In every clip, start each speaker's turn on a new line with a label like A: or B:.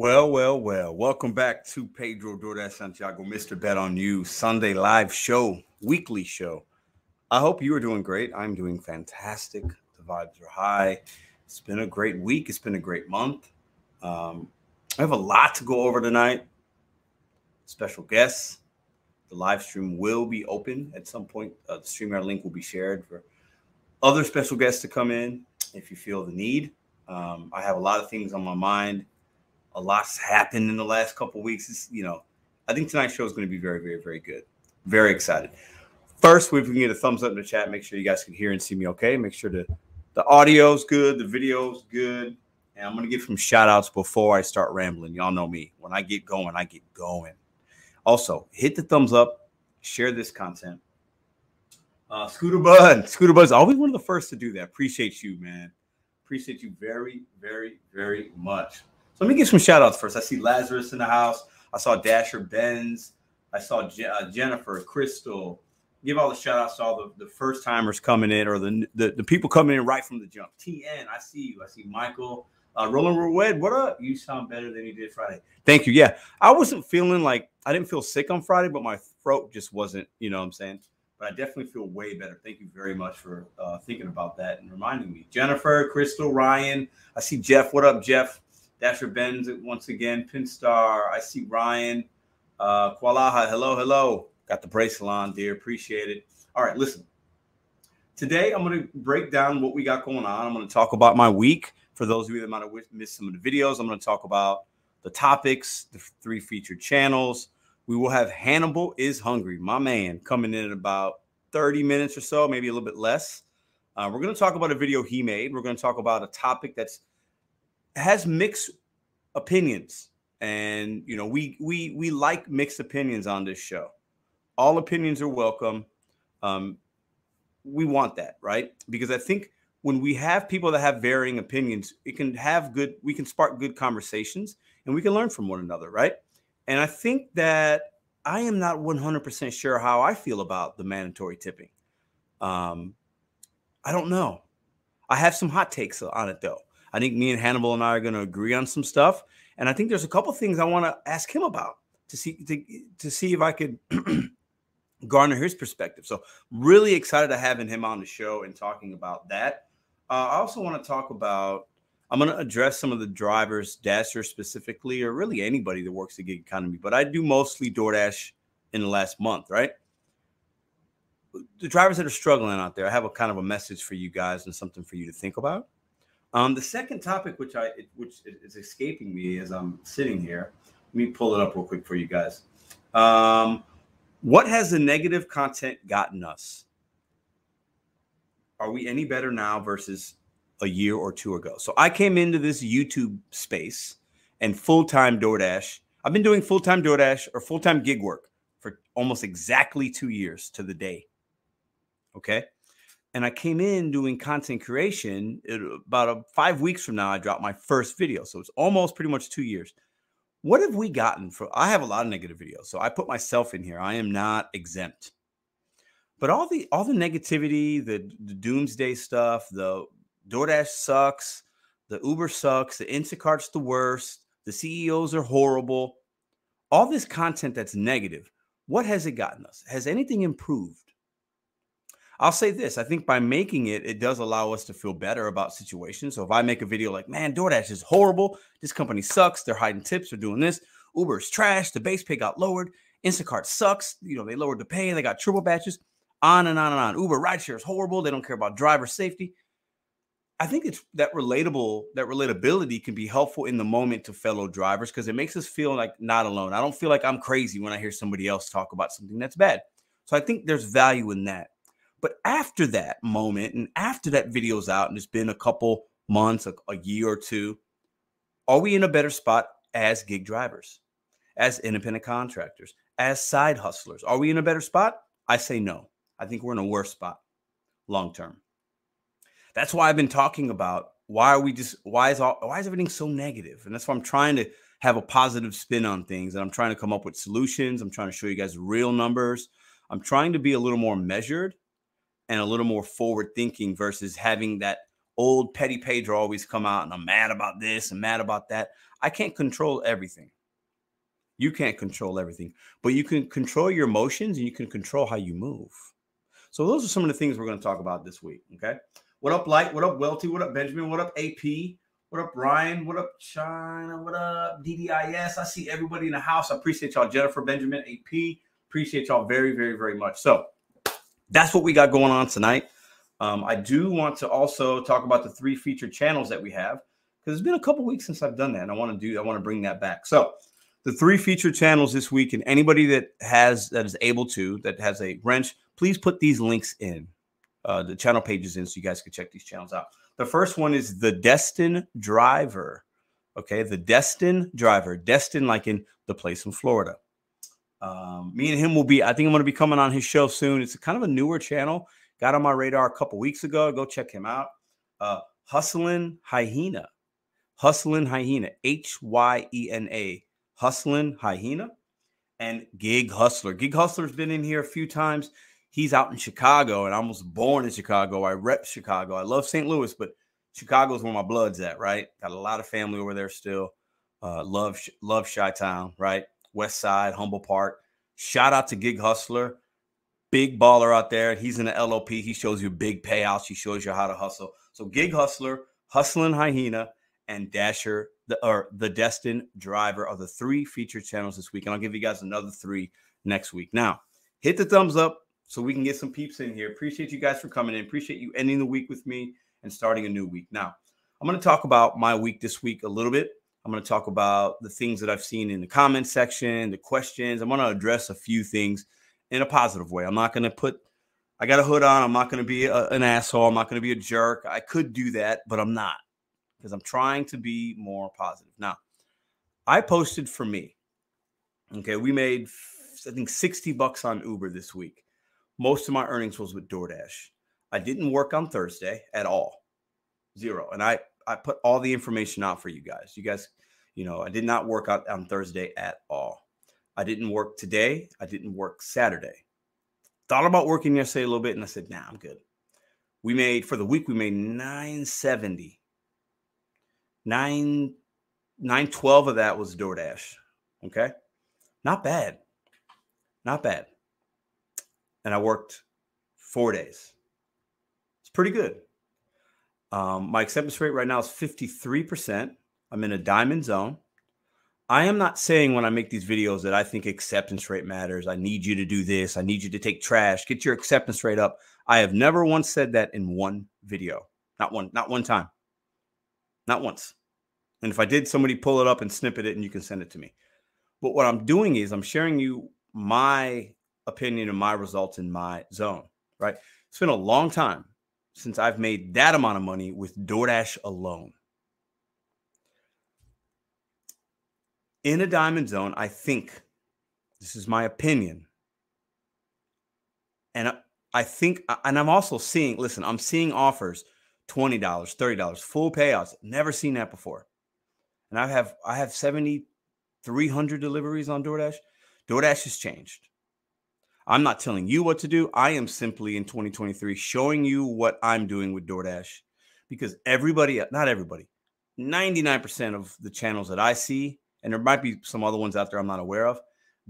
A: Well, well, well. Welcome back to Pedro DoorDash Santiago, Mr. Bet on You Sunday live show, weekly show. I hope you are doing great. I'm doing fantastic. The vibes are high. It's been a great week. It's been a great month. Um, I have a lot to go over tonight. Special guests. The live stream will be open at some point. Uh, the StreamYard link will be shared for other special guests to come in if you feel the need. Um, I have a lot of things on my mind. A lot's happened in the last couple weeks. It's, you know, I think tonight's show is going to be very, very, very good. Very excited. First, if we can get a thumbs up in the chat, make sure you guys can hear and see me okay. Make sure the, the audio's good, the video's good. And I'm going to give some shout outs before I start rambling. Y'all know me. When I get going, I get going. Also, hit the thumbs up, share this content. Uh, Scooter Bud, Scooter Bud's always one of the first to do that. Appreciate you, man. Appreciate you very, very, very much. So let me give some shout outs first. I see Lazarus in the house. I saw Dasher Benz. I saw Je- uh, Jennifer, Crystal. Give all the shout outs to all the, the first timers coming in or the, the, the people coming in right from the jump. TN, I see you. I see Michael. Uh, Roland Rued, what up? You sound better than you did Friday. Thank you. Yeah, I wasn't feeling like I didn't feel sick on Friday, but my throat just wasn't, you know what I'm saying? But I definitely feel way better. Thank you very much for uh, thinking about that and reminding me. Jennifer, Crystal, Ryan. I see Jeff. What up, Jeff? Dasher Benz once again. Pinstar. I see Ryan. Uh, Kualaha. Hello, hello. Got the bracelet on, dear. Appreciate it. All right, listen. Today, I'm going to break down what we got going on. I'm going to talk about my week. For those of you that might have missed some of the videos, I'm going to talk about the topics, the three featured channels. We will have Hannibal is hungry, my man, coming in at about 30 minutes or so, maybe a little bit less. Uh, we're going to talk about a video he made. We're going to talk about a topic that's has mixed opinions, and you know we we we like mixed opinions on this show. All opinions are welcome. Um, we want that, right? Because I think when we have people that have varying opinions, it can have good, we can spark good conversations and we can learn from one another, right? And I think that I am not 100% sure how I feel about the mandatory tipping. Um, I don't know. I have some hot takes on it though. I think me and Hannibal and I are going to agree on some stuff, and I think there's a couple things I want to ask him about to see to, to see if I could garner his perspective. So really excited to having him on the show and talking about that. Uh, I also want to talk about. I'm going to address some of the drivers, Dasher specifically, or really anybody that works the gig economy. But I do mostly DoorDash in the last month, right? The drivers that are struggling out there, I have a kind of a message for you guys and something for you to think about. Um, the second topic, which I which is escaping me as I'm sitting here, let me pull it up real quick for you guys. Um, what has the negative content gotten us? Are we any better now versus a year or two ago? So I came into this YouTube space and full time DoorDash. I've been doing full time DoorDash or full time gig work for almost exactly two years to the day. Okay. And I came in doing content creation it, about a, five weeks from now. I dropped my first video. So it's almost pretty much two years. What have we gotten for? I have a lot of negative videos. So I put myself in here. I am not exempt. But all the all the negativity, the, the doomsday stuff, the DoorDash sucks, the Uber sucks, the Instacart's the worst, the CEOs are horrible. All this content that's negative, what has it gotten us? Has anything improved? I'll say this I think by making it, it does allow us to feel better about situations. So if I make a video like, man, DoorDash is horrible, this company sucks, they're hiding tips, they're doing this, Uber is trash, the base pay got lowered, Instacart sucks, you know, they lowered the pay, they got triple batches on and on and on. Uber rideshare is horrible. They don't care about driver safety. I think it's that relatable, that relatability can be helpful in the moment to fellow drivers because it makes us feel like not alone. I don't feel like I'm crazy when I hear somebody else talk about something that's bad. So I think there's value in that. But after that moment and after that video's out and it's been a couple months, a, a year or two, are we in a better spot as gig drivers, as independent contractors, as side hustlers? Are we in a better spot? I say no. I think we're in a worse spot long term. That's why I've been talking about why are we just why is all why is everything so negative? And that's why I'm trying to have a positive spin on things and I'm trying to come up with solutions. I'm trying to show you guys real numbers. I'm trying to be a little more measured and a little more forward thinking versus having that old petty Pedro always come out and I'm mad about this and mad about that. I can't control everything. You can't control everything, but you can control your emotions and you can control how you move. So those are some of the things we're going to talk about this week. Okay. What up, Light? What up, Welty? What up, Benjamin? What up, AP? What up, Ryan? What up, China? What up, DDIS? I see everybody in the house. I appreciate y'all, Jennifer, Benjamin, AP. Appreciate y'all very, very, very much. So that's what we got going on tonight. Um, I do want to also talk about the three featured channels that we have because it's been a couple weeks since I've done that, and I want to do I want to bring that back. So the three featured channels this week, and anybody that has that is able to that has a wrench, please put these links in uh, the channel pages in so you guys can check these channels out. The first one is the Destin Driver. Okay, the Destin Driver, Destin, like in the place in Florida. Um, me and him will be, I think I'm going to be coming on his show soon. It's kind of a newer channel. Got on my radar a couple weeks ago. Go check him out. Uh, Hustlin Hyena. Hustlin Hyena. H Y E N A. Hustlin Hyena. And Gig Hustler. Gig Hustler's been in here a few times. He's out in Chicago, and I was born in Chicago. I rep Chicago. I love St. Louis, but Chicago's where my blood's at, right? Got a lot of family over there still. Uh, love love Chi Town, right? West Side, Humboldt Park. Shout out to Gig Hustler, big baller out there. He's in the LOP. He shows you big payouts. He shows you how to hustle. So Gig Hustler, Hustling Hyena, and Dasher, the or the Destin Driver are the three featured channels this week, and I'll give you guys another three next week. Now, hit the thumbs up so we can get some peeps in here. Appreciate you guys for coming in. Appreciate you ending the week with me and starting a new week. Now, I'm going to talk about my week this week a little bit. I'm going to talk about the things that I've seen in the comment section, the questions. I'm going to address a few things in a positive way. I'm not going to put, I got a hood on. I'm not going to be a, an asshole. I'm not going to be a jerk. I could do that, but I'm not because I'm trying to be more positive. Now, I posted for me. Okay. We made, I think, 60 bucks on Uber this week. Most of my earnings was with DoorDash. I didn't work on Thursday at all. Zero. And I, I put all the information out for you guys. You guys, you know, I did not work out on Thursday at all. I didn't work today. I didn't work Saturday. Thought about working yesterday a little bit, and I said, "Nah, I'm good." We made for the week. We made 970. Nine, 912 of that was DoorDash. Okay, not bad, not bad. And I worked four days. It's pretty good. Um, my acceptance rate right now is 53%. I'm in a diamond zone. I am not saying when I make these videos that I think acceptance rate matters. I need you to do this. I need you to take trash. Get your acceptance rate up. I have never once said that in one video. Not one, not one time. Not once. And if I did, somebody pull it up and snippet it and you can send it to me. But what I'm doing is I'm sharing you my opinion and my results in my zone, right? It's been a long time since I've made that amount of money with DoorDash alone. In a diamond zone, I think this is my opinion. And I think, and I'm also seeing, listen, I'm seeing offers $20, $30, full payouts. Never seen that before. And I have I have 7,300 deliveries on DoorDash. DoorDash has changed. I'm not telling you what to do. I am simply in 2023 showing you what I'm doing with DoorDash because everybody, not everybody, 99% of the channels that I see, and there might be some other ones out there I'm not aware of,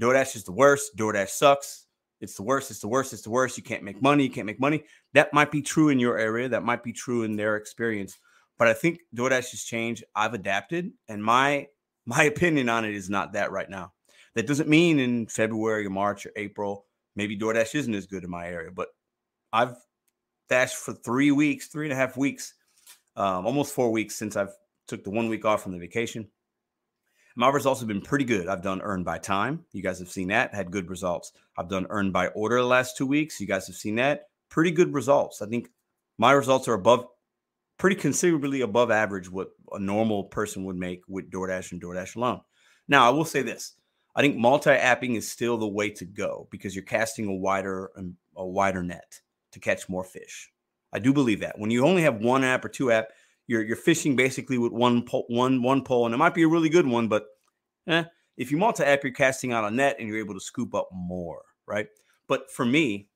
A: DoorDash is the worst. DoorDash sucks. It's the worst. It's the worst. It's the worst. You can't make money. You can't make money. That might be true in your area. That might be true in their experience. But I think DoorDash has changed. I've adapted, and my my opinion on it is not that right now. That doesn't mean in February or March or April maybe DoorDash isn't as good in my area, but I've dashed for three weeks, three and a half weeks, um, almost four weeks since I've took the one week off from the vacation. My results have been pretty good. I've done earned by time. You guys have seen that, had good results. I've done earned by order the last two weeks. You guys have seen that. Pretty good results. I think my results are above, pretty considerably above average what a normal person would make with DoorDash and DoorDash alone. Now, I will say this I think multi-apping is still the way to go because you're casting a wider um, a wider net to catch more fish. I do believe that. When you only have one app or two app, you're you're fishing basically with one pole, one one pole, and it might be a really good one, but eh, if you multi-app, you're casting out a net and you're able to scoop up more, right? But for me,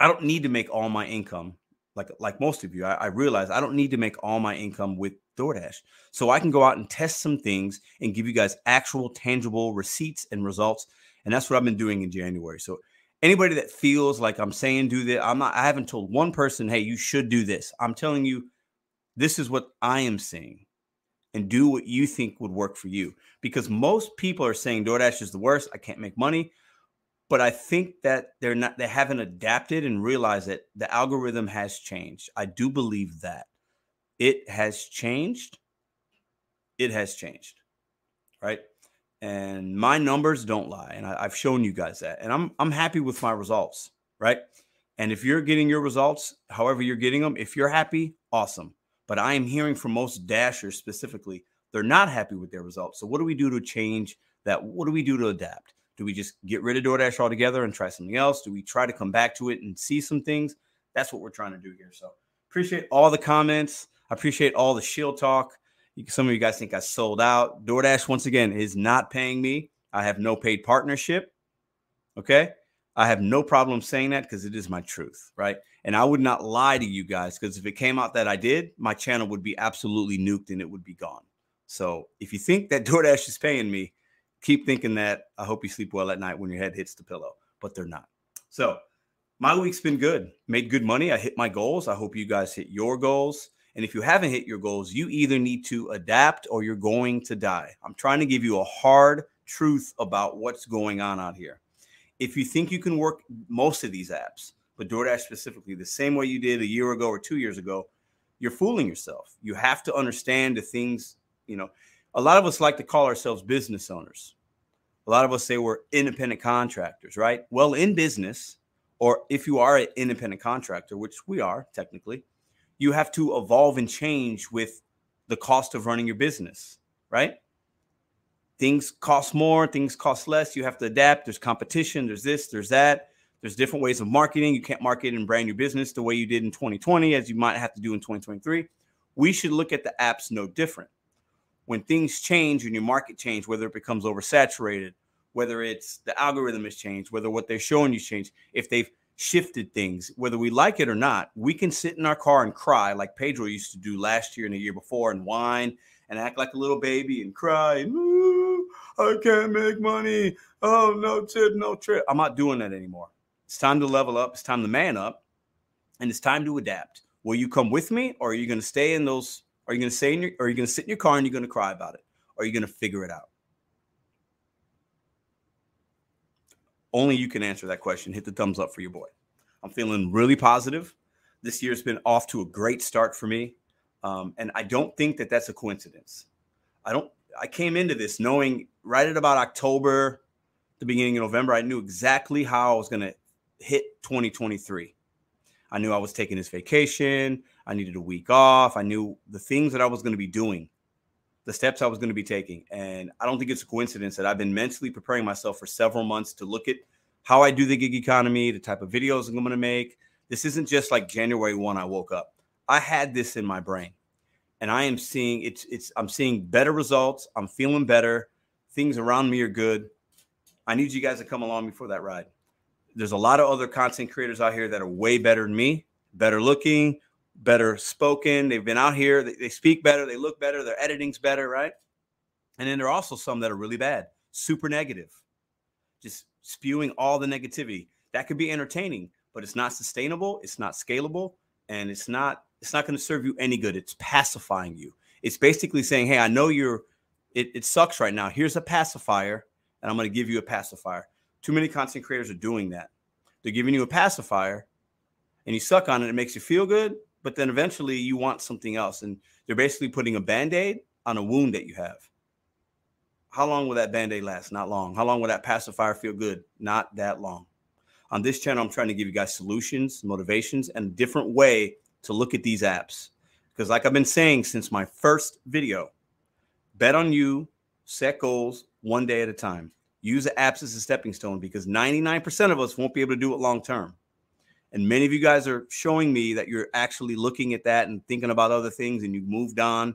A: I don't need to make all my income like like most of you, I, I realize I don't need to make all my income with DoorDash. So I can go out and test some things and give you guys actual tangible receipts and results. And that's what I've been doing in January. So anybody that feels like I'm saying do this, I'm not, I haven't told one person, hey, you should do this. I'm telling you, this is what I am saying. And do what you think would work for you. Because most people are saying DoorDash is the worst. I can't make money but I think that they're not they haven't adapted and realized that the algorithm has changed. I do believe that it has changed. It has changed, right? And my numbers don't lie, and I, have shown you guys that, and I'm I'm happy with my results, right? And if you're getting your results, however you're getting them, if you're happy, awesome. But I am hearing from most dashers specifically, they're not happy with their results. So what do we do to change that? What do we do to adapt? Do we just get rid of DoorDash altogether and try something else? Do we try to come back to it and see some things? That's what we're trying to do here. So appreciate all the comments. I appreciate all the shield talk. Some of you guys think I sold out. DoorDash, once again, is not paying me. I have no paid partnership. Okay. I have no problem saying that because it is my truth, right? And I would not lie to you guys because if it came out that I did, my channel would be absolutely nuked and it would be gone. So if you think that DoorDash is paying me, keep thinking that. I hope you sleep well at night when your head hits the pillow, but they're not. So my week's been good. Made good money. I hit my goals. I hope you guys hit your goals. And if you haven't hit your goals, you either need to adapt or you're going to die. I'm trying to give you a hard truth about what's going on out here. If you think you can work most of these apps, but DoorDash specifically, the same way you did a year ago or two years ago, you're fooling yourself. You have to understand the things, you know, a lot of us like to call ourselves business owners. A lot of us say we're independent contractors, right? Well, in business, or if you are an independent contractor, which we are technically, you have to evolve and change with the cost of running your business, right? Things cost more, things cost less. You have to adapt. There's competition, there's this, there's that. There's different ways of marketing. You can't market and brand your business the way you did in 2020 as you might have to do in 2023. We should look at the apps no different when things change and your market change, whether it becomes oversaturated, whether it's the algorithm has changed, whether what they're showing you changed, if they've shifted things, whether we like it or not, we can sit in our car and cry like Pedro used to do last year and the year before and whine and act like a little baby and cry. I can't make money. Oh, no tip, no trip. I'm not doing that anymore. It's time to level up. It's time to man up. And it's time to adapt. Will you come with me or are you going to stay in those are you going to say in your, are you going to sit in your car and you're going to cry about it? Or are you going to figure it out? Only you can answer that question. Hit the thumbs up for your boy. I'm feeling really positive. This year's been off to a great start for me. Um, and I don't think that that's a coincidence. I don't, I came into this knowing right at about October, the beginning of November, I knew exactly how I was going to hit 2023. I knew I was taking this vacation. I needed a week off. I knew the things that I was going to be doing, the steps I was going to be taking. And I don't think it's a coincidence that I've been mentally preparing myself for several months to look at how I do the gig economy, the type of videos I'm going to make. This isn't just like January 1 I woke up. I had this in my brain. And I am seeing it's it's I'm seeing better results. I'm feeling better. Things around me are good. I need you guys to come along before that ride. There's a lot of other content creators out here that are way better than me, better looking, better spoken. They've been out here. They, they speak better. They look better. Their editing's better, right? And then there are also some that are really bad, super negative, just spewing all the negativity. That could be entertaining, but it's not sustainable. It's not scalable, and it's not it's not going to serve you any good. It's pacifying you. It's basically saying, "Hey, I know you're. It, it sucks right now. Here's a pacifier, and I'm going to give you a pacifier." Too many content creators are doing that. They're giving you a pacifier, and you suck on it. It makes you feel good but then eventually you want something else. And they're basically putting a band aid on a wound that you have. How long will that band aid last? Not long. How long will that pacifier feel good? Not that long. On this channel, I'm trying to give you guys solutions, motivations, and a different way to look at these apps. Because, like I've been saying since my first video, bet on you, set goals one day at a time. Use the apps as a stepping stone because 99% of us won't be able to do it long term. And many of you guys are showing me that you're actually looking at that and thinking about other things and you've moved on.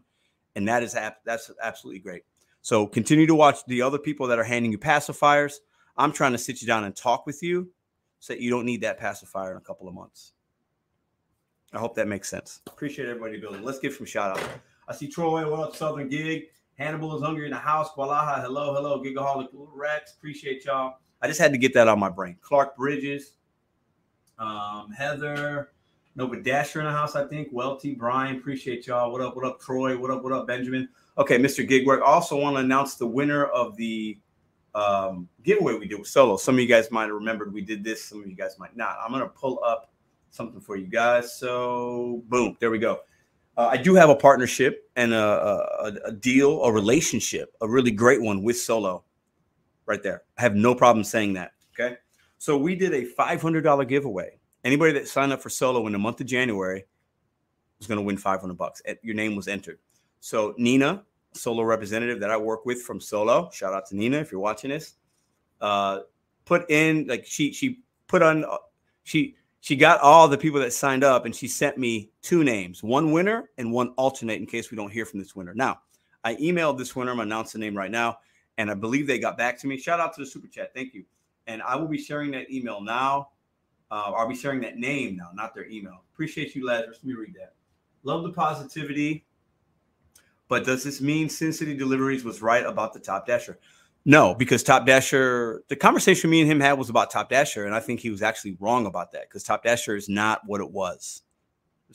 A: And that is that's absolutely great. So continue to watch the other people that are handing you pacifiers. I'm trying to sit you down and talk with you so that you don't need that pacifier in a couple of months. I hope that makes sense. Appreciate everybody building. Let's give some shout outs. I see Troy. What up, Southern Gig? Hannibal is hungry in the house. Walaha, hello, hello, Gigaholic Rex. Appreciate y'all. I just had to get that on my brain. Clark Bridges, um, Heather, Nova Dasher in the house, I think. Welty, Brian, appreciate y'all. What up, what up, Troy? What up, what up, Benjamin? Okay, Mr. Gigwork. Also want to announce the winner of the um, giveaway we did with Solo. Some of you guys might have remembered we did this. Some of you guys might not. I'm going to pull up something for you guys. So, boom, there we go. Uh, I do have a partnership and a, a, a, deal, a relationship, a really great one with Solo right there. I have no problem saying that. Okay. So, we did a $500 giveaway. Anybody that signed up for Solo in the month of January was going to win 500 bucks. Your name was entered. So, Nina, Solo representative that I work with from Solo, shout out to Nina if you're watching this, uh, put in like she, she put on, uh, she, she got all the people that signed up and she sent me two names, one winner and one alternate in case we don't hear from this winner. Now, I emailed this winner. I'm announcing the name right now. And I believe they got back to me. Shout out to the super chat. Thank you. And I will be sharing that email now. Uh, I'll be sharing that name now, not their email. Appreciate you, Lazarus. Let me read that. Love the positivity. But does this mean Sin City Deliveries was right about the Top Dasher? No, because Top Dasher, the conversation me and him had was about Top Dasher, and I think he was actually wrong about that because Top Dasher is not what it was.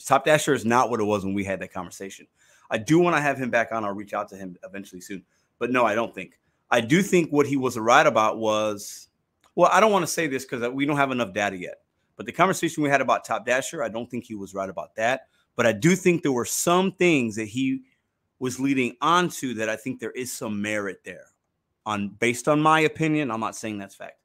A: Top Dasher is not what it was when we had that conversation. I do want to have him back on. I'll reach out to him eventually soon. But no, I don't think. I do think what he was right about was, well, I don't want to say this because we don't have enough data yet. But the conversation we had about Top Dasher, I don't think he was right about that. But I do think there were some things that he was leading on to that I think there is some merit there on based on my opinion. I'm not saying that's fact.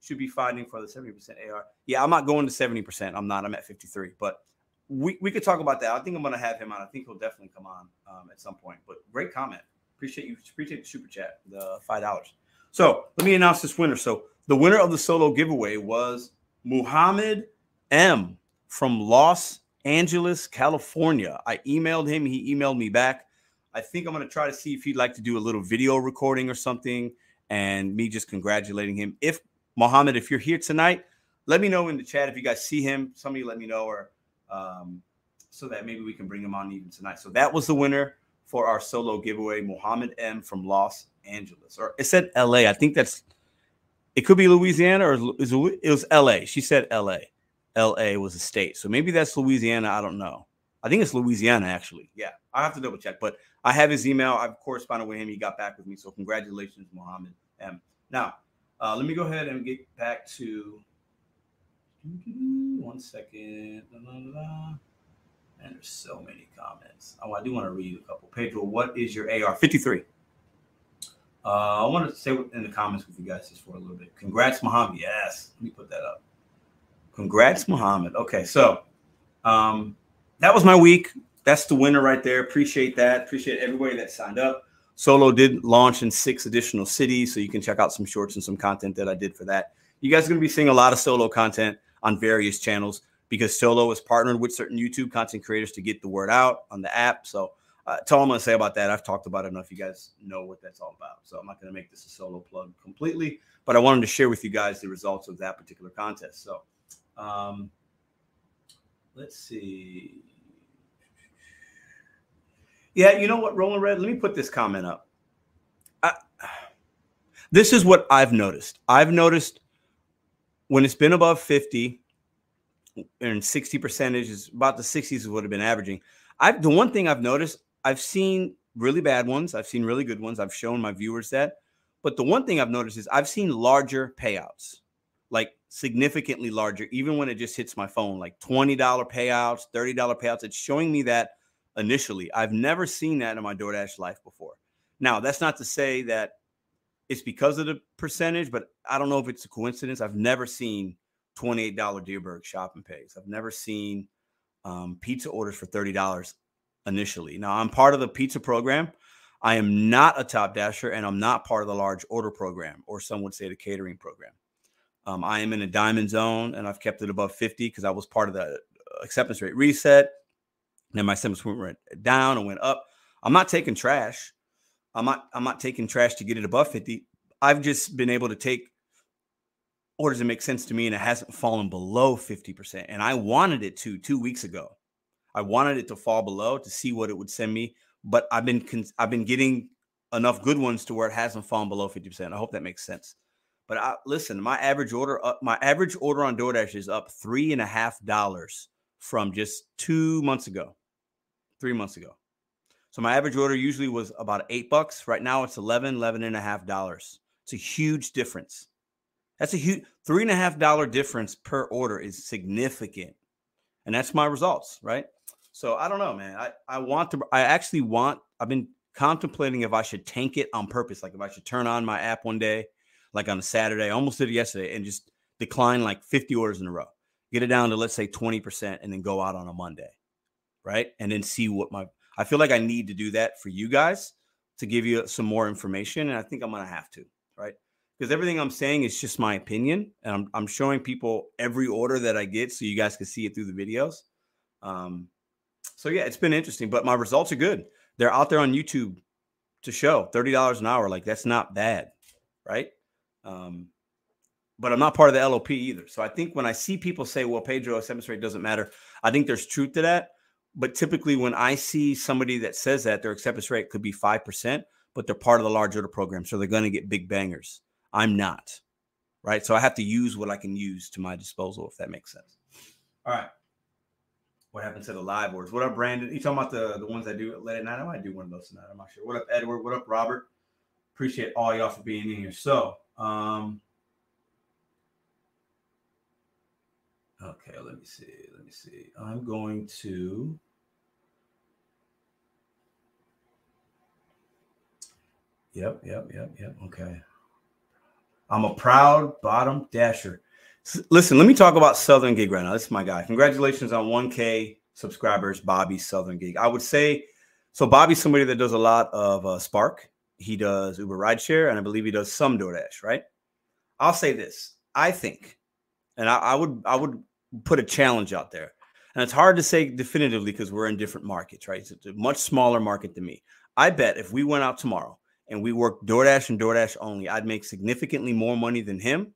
A: Should be fighting for the 70% AR. Yeah, I'm not going to 70%. I'm not. I'm at 53. But we, we could talk about that. I think I'm going to have him on. I think he'll definitely come on um, at some point. But great comment. Appreciate you. Appreciate the super chat, the five dollars. So let me announce this winner. So the winner of the solo giveaway was Muhammad M from Los Angeles, California. I emailed him. He emailed me back. I think I'm going to try to see if he'd like to do a little video recording or something and me just congratulating him. If Mohammed, if you're here tonight, let me know in the chat if you guys see him. Somebody let me know, or um, so that maybe we can bring him on even tonight. So that was the winner for our solo giveaway, Mohammed M from Los Angeles, or it said L.A. I think that's it. Could be Louisiana or it was L.A. She said L.A. L.A. was a state, so maybe that's Louisiana. I don't know. I think it's Louisiana actually. Yeah, I have to double check, but I have his email. I've corresponded with him. He got back with me. So congratulations, Mohammed M. Now, uh, let me go ahead and get back to one second. And there's so many comments. Oh, I do want to read a couple. Pedro, what is your AR? 53. Uh, I want to say in the comments with you guys just for a little bit. Congrats, Muhammad. Yes. Let me put that up. Congrats, Muhammad. Okay. So um, that was my week that's the winner right there. Appreciate that. Appreciate everybody that signed up. Solo did launch in six additional cities, so you can check out some shorts and some content that I did for that. You guys are going to be seeing a lot of solo content on various channels because Solo is partnered with certain YouTube content creators to get the word out on the app. So uh, that's all I'm going to say about that. I've talked about it enough. You guys know what that's all about. So I'm not going to make this a solo plug completely, but I wanted to share with you guys the results of that particular contest. So um, let's see. Yeah, you know what, Roland Red? Let me put this comment up. I, this is what I've noticed. I've noticed when it's been above 50 and 60 percentage is about the 60s is what have been averaging. I've the one thing I've noticed, I've seen really bad ones, I've seen really good ones. I've shown my viewers that. But the one thing I've noticed is I've seen larger payouts, like significantly larger, even when it just hits my phone, like $20 payouts, $30 payouts. It's showing me that initially. I've never seen that in my DoorDash life before. Now, that's not to say that it's because of the percentage, but I don't know if it's a coincidence. I've never seen $28 Dierberg shopping pays. I've never seen um, pizza orders for $30 initially. Now, I'm part of the pizza program. I am not a top dasher and I'm not part of the large order program, or some would say the catering program. Um, I am in a diamond zone and I've kept it above 50 because I was part of the acceptance rate reset. Then my sentence went down and went up. I'm not taking trash. I'm not I'm not taking trash to get it above 50. I've just been able to take orders it make sense to me and it hasn't fallen below 50%. And I wanted it to two weeks ago. I wanted it to fall below to see what it would send me, but I've been I've been getting enough good ones to where it hasn't fallen below 50%. I hope that makes sense. But I, listen, my average order, uh, my average order on DoorDash is up three and a half dollars from just two months ago, three months ago. So my average order usually was about eight bucks. Right now it's 11, 11 and a half dollars. It's a huge difference. That's a huge three and a half dollar difference per order is significant. And that's my results, right? So I don't know, man. I, I want to, I actually want, I've been contemplating if I should tank it on purpose. Like if I should turn on my app one day, like on a Saturday, I almost did it yesterday and just decline like 50 orders in a row, get it down to let's say 20% and then go out on a Monday. Right. And then see what my, I feel like I need to do that for you guys to give you some more information. And I think I'm to have to. Right. Because everything I'm saying is just my opinion. And I'm, I'm showing people every order that I get so you guys can see it through the videos. Um, so yeah, it's been interesting, but my results are good they're out there on YouTube to show $30 an hour. Like that's not bad, right? Um, but I'm not part of the LOP either. So I think when I see people say, well, Pedro acceptance rate doesn't matter, I think there's truth to that. But typically, when I see somebody that says that their acceptance rate could be 5%, but they're part of the large order program. So they're going to get big bangers. I'm not, right? So I have to use what I can use to my disposal, if that makes sense. All right what happened to the live orders. What up, Brandon? You talking about the the ones that do late at night? I might do one of those tonight. I'm not sure. What up, Edward? What up, Robert? Appreciate all y'all for being in here. So, um, okay, let me see. Let me see. I'm going to. Yep, yep, yep, yep. Okay. I'm a proud bottom dasher. Listen, let me talk about Southern Gig right now. This is my guy. Congratulations on 1K subscribers, Bobby Southern Gig. I would say so. Bobby's somebody that does a lot of uh, Spark. He does Uber rideshare, and I believe he does some DoorDash. Right? I'll say this. I think, and I, I would I would put a challenge out there, and it's hard to say definitively because we're in different markets. Right? It's a much smaller market than me. I bet if we went out tomorrow and we worked DoorDash and DoorDash only, I'd make significantly more money than him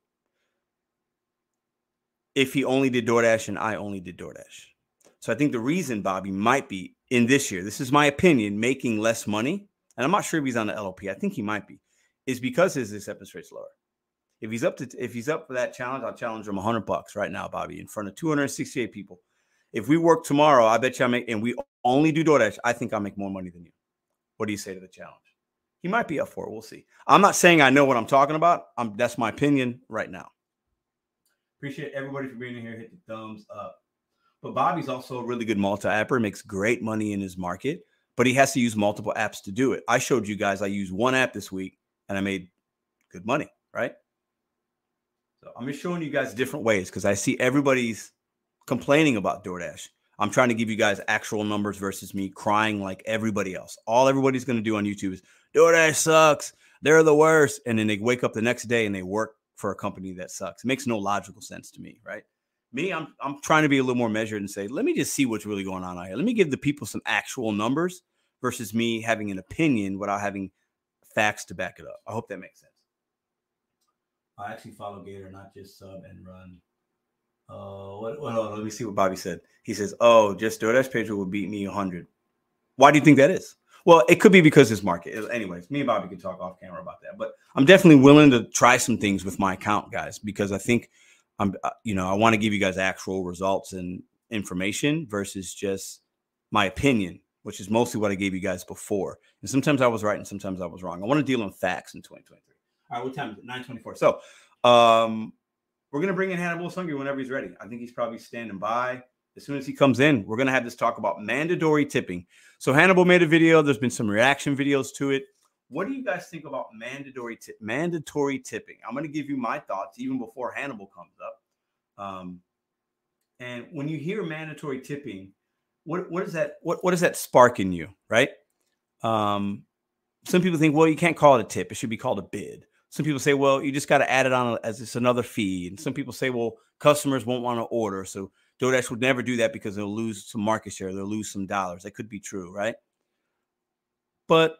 A: if he only did DoorDash and I only did DoorDash. So I think the reason Bobby might be in this year, this is my opinion, making less money, and I'm not sure if he's on the LOP. I think he might be, is because his acceptance rate's lower. If he's up to if he's up for that challenge, I'll challenge him 100 bucks right now, Bobby, in front of 268 people. If we work tomorrow, I bet you I make, and we only do DoorDash, I think I'll make more money than you. What do you say to the challenge? He might be up for it. We'll see. I'm not saying I know what I'm talking about. I'm, that's my opinion right now. Appreciate everybody for being here. Hit the thumbs up. But Bobby's also a really good multi-apper, makes great money in his market, but he has to use multiple apps to do it. I showed you guys I used one app this week and I made good money, right? So I'm just showing you guys different ways because I see everybody's complaining about DoorDash. I'm trying to give you guys actual numbers versus me crying like everybody else. All everybody's going to do on YouTube is DoorDash sucks. They're the worst. And then they wake up the next day and they work for a company that sucks. It makes no logical sense to me, right? Me, I'm I'm trying to be a little more measured and say, let me just see what's really going on out here. Let me give the people some actual numbers versus me having an opinion without having facts to back it up. I hope that makes sense. I actually follow Gator, not just sub and run. Uh, what, let me see what Bobby said. He says, "Oh, just DoorDash Pedro will beat me 100." Why do you think that is? Well, it could be because his market. Anyways, me and Bobby could talk off camera about that. But I'm definitely willing to try some things with my account, guys, because I think I'm, uh, you know, I want to give you guys actual results and information versus just my opinion, which is mostly what I gave you guys before. And sometimes I was right and sometimes I was wrong. I want to deal in facts in 2023. All right, what time is it? 924. So um, we're going to bring in Hannibal's hungry whenever he's ready. I think he's probably standing by as soon as he comes in, we're going to have this talk about mandatory tipping. So Hannibal made a video. There's been some reaction videos to it. What do you guys think about mandatory tip, mandatory tipping? I'm going to give you my thoughts even before Hannibal comes up. Um, and when you hear mandatory tipping, what what is that? What what does that spark in you, right? Um, some people think, well, you can't call it a tip; it should be called a bid. Some people say, well, you just got to add it on as it's another fee. And some people say, well, customers won't want to order, so DoorDash would never do that because they'll lose some market share. They'll lose some dollars. That could be true, right? But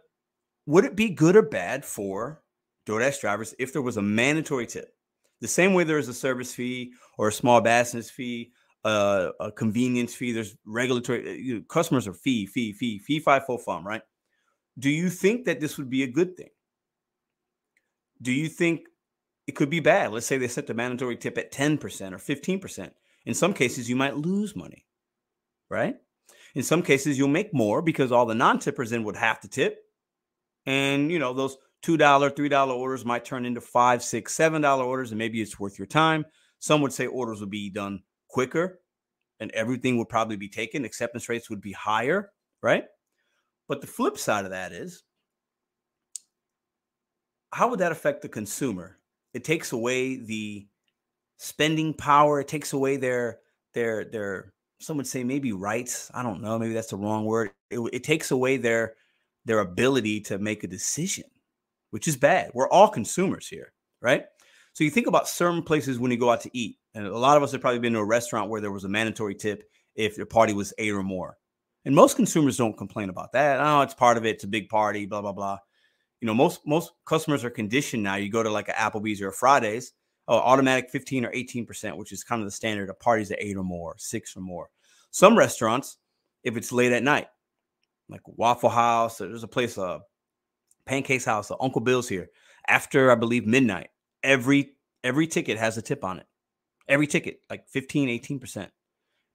A: would it be good or bad for DoorDash drivers if there was a mandatory tip? The same way there is a service fee or a small business fee, a, a convenience fee. There's regulatory uh, you know, customers are fee, fee, fee, fee, five, full fum, right? Do you think that this would be a good thing? Do you think it could be bad? Let's say they set the mandatory tip at 10% or 15%. In some cases, you might lose money, right? In some cases, you'll make more because all the non-tippers then would have to tip. And you know, those $2, $3 orders might turn into five, six, seven dollar orders, and maybe it's worth your time. Some would say orders would be done quicker and everything would probably be taken. Acceptance rates would be higher, right? But the flip side of that is how would that affect the consumer? It takes away the spending power, it takes away their their their some would say maybe rights. I don't know, maybe that's the wrong word. It, it takes away their their ability to make a decision, which is bad. We're all consumers here, right? So you think about certain places when you go out to eat, and a lot of us have probably been to a restaurant where there was a mandatory tip if the party was eight or more. And most consumers don't complain about that. Oh, it's part of it. It's a big party, blah, blah, blah. You know, most most customers are conditioned now. You go to like an Applebee's or a Fridays, oh, automatic 15 or 18%, which is kind of the standard of parties at eight or more, six or more. Some restaurants, if it's late at night, like Waffle House, there's a place, uh, Pancakes House, uh, Uncle Bill's here, after I believe midnight, every every ticket has a tip on it. Every ticket, like 15, 18%.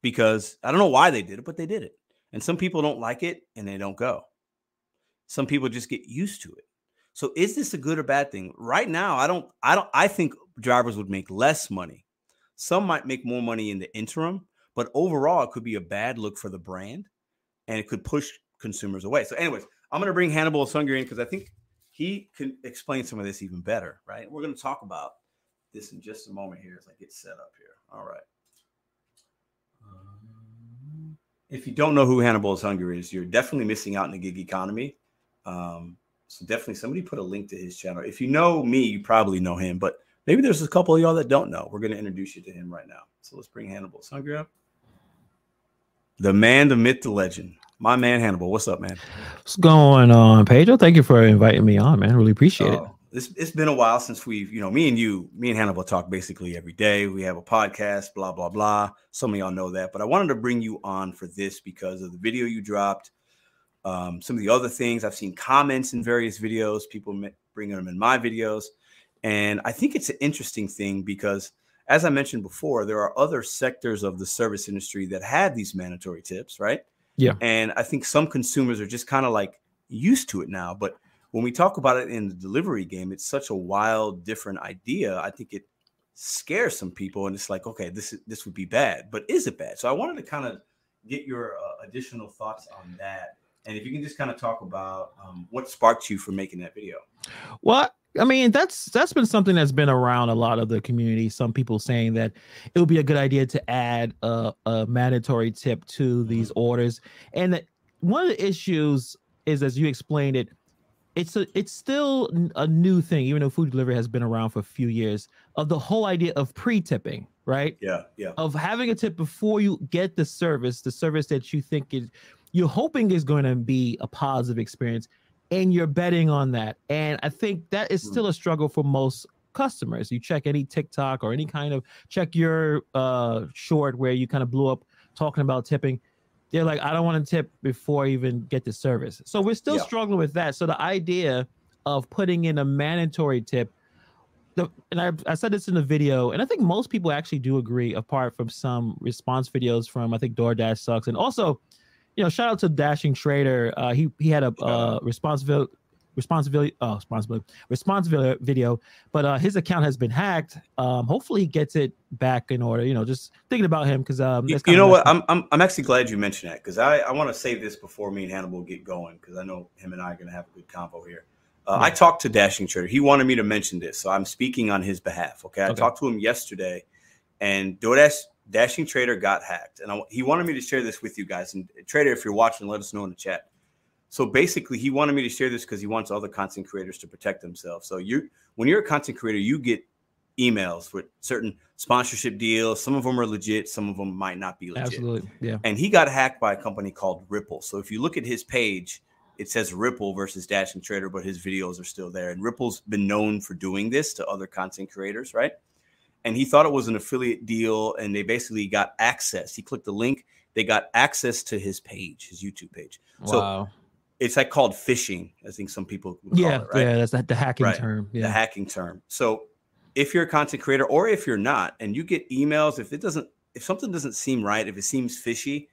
A: Because I don't know why they did it, but they did it. And some people don't like it and they don't go. Some people just get used to it. So is this a good or bad thing? Right now, I don't I don't I think drivers would make less money. Some might make more money in the interim, but overall it could be a bad look for the brand and it could push consumers away. So anyways, I'm going to bring Hannibal is hungry in because I think he can explain some of this even better, right? We're going to talk about this in just a moment here as I get set up here. All right. Um, if you don't know who Hannibal is hungry is, you're definitely missing out in the gig economy. Um, so definitely somebody put a link to his channel. If you know me, you probably know him, but maybe there's a couple of y'all that don't know. We're going to introduce you to him right now. So let's bring Hannibal is hungry up. The man, the myth, the legend. My man Hannibal. What's up, man?
B: What's going on, Pedro? Thank you for inviting me on, man. Really appreciate uh, it.
A: Oh, it's, it's been a while since we've, you know, me and you, me and Hannibal talk basically every day. We have a podcast, blah, blah, blah. Some of y'all know that, but I wanted to bring you on for this because of the video you dropped. Um, some of the other things I've seen comments in various videos, people bringing them in my videos. And I think it's an interesting thing because, as I mentioned before, there are other sectors of the service industry that have these mandatory tips, right?
B: Yeah.
A: And I think some consumers are just kind of like used to it now. But when we talk about it in the delivery game, it's such a wild, different idea. I think it scares some people, and it's like, okay, this is this would be bad, but is it bad? So I wanted to kind of get your uh, additional thoughts on that, and if you can just kind of talk about um, what sparked you for making that video.
B: Well, I mean, that's that's been something that's been around a lot of the community. Some people saying that it would be a good idea to add a, a mandatory tip to these mm-hmm. orders. And one of the issues is, as you explained it, it's a it's still a new thing, even though food delivery has been around for a few years. Of the whole idea of pre-tipping, right?
A: Yeah, yeah.
B: Of having a tip before you get the service, the service that you think is you're hoping is going to be a positive experience and you're betting on that. And I think that is still a struggle for most customers. You check any TikTok or any kind of check your uh, short where you kind of blew up talking about tipping. They're like, I don't want to tip before I even get the service. So we're still yeah. struggling with that. So the idea of putting in a mandatory tip, the, and I, I said this in the video, and I think most people actually do agree, apart from some response videos from I think DoorDash sucks, and also you know, shout out to Dashing Trader. Uh, he he had a uh, responsibility responsibility oh responsibility responsibility video but uh his account has been hacked. Um hopefully he gets it back in order you know just thinking about him because um
A: you, you know what? I'm, I'm i'm actually glad you mentioned that because i i want to say this before me and hannibal get going because i know him and i are going to have a good combo here. Uh, yeah. i talked to dashing trader. He wanted me to mention this so i'm speaking on his behalf okay? I okay. talked to him yesterday and DoorDash Dashing Trader got hacked, and I, he wanted me to share this with you guys. And uh, Trader, if you're watching, let us know in the chat. So basically, he wanted me to share this because he wants other content creators to protect themselves. So you, when you're a content creator, you get emails with certain sponsorship deals. Some of them are legit, some of them might not be legit.
B: Absolutely, yeah.
A: And he got hacked by a company called Ripple. So if you look at his page, it says Ripple versus Dashing Trader, but his videos are still there. And Ripple's been known for doing this to other content creators, right? And he thought it was an affiliate deal, and they basically got access. He clicked the link, they got access to his page, his YouTube page. So it's like called phishing. I think some people would call
B: Yeah,
A: it, right?
B: yeah, that's that the hacking
A: Right.
B: term.
A: the hacking term. So if you're a content creator or if you're not, and you get emails, if it doesn't, if something doesn't seem right, if it seems fishy,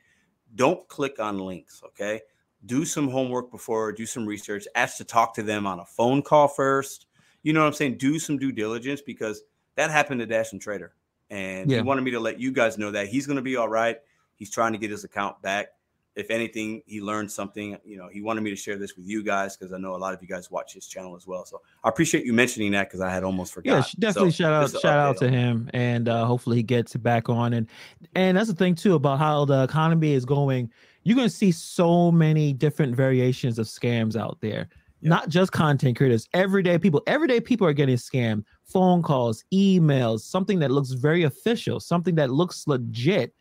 A: don't click on links. Okay. Do some homework before, do some research, ask to talk to them on a phone call first. You know what I'm saying? Do some due diligence because that happened to Dash and Trader. And
B: Yeah.
A: he wanted me to let you guys know that he's going to be all right. He's trying to get his account back. If anything, he learned something. You know, he wanted me to share this with you guys because I know a lot of you guys watch his channel as well. So I appreciate you mentioning that because I had almost forgot.
B: Yeah, definitely
A: So,
B: shout out shout out to him, and uh, hopefully he gets back on. And and that's the thing too about how the economy is going. You're gonna see so many different variations of scams out there.
A: Yeah.
B: Not just content creators, everyday people. Everyday people are getting scammed. Phone calls, emails, something that looks very official, something that looks legit.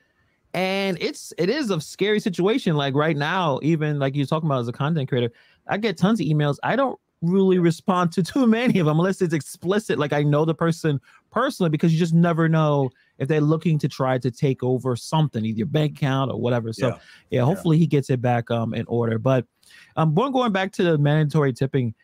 B: And it's it is a scary situation. Like right now, even like you're talking about as a content creator, I get tons of emails. I don't really respond to too many of them unless it's explicit. Like I know the person personally because you just never know if they're looking to try to take over something, either your bank account or whatever. So
A: Yeah.
B: yeah, hopefully he gets it back um in order. But um going going back to the mandatory tipping,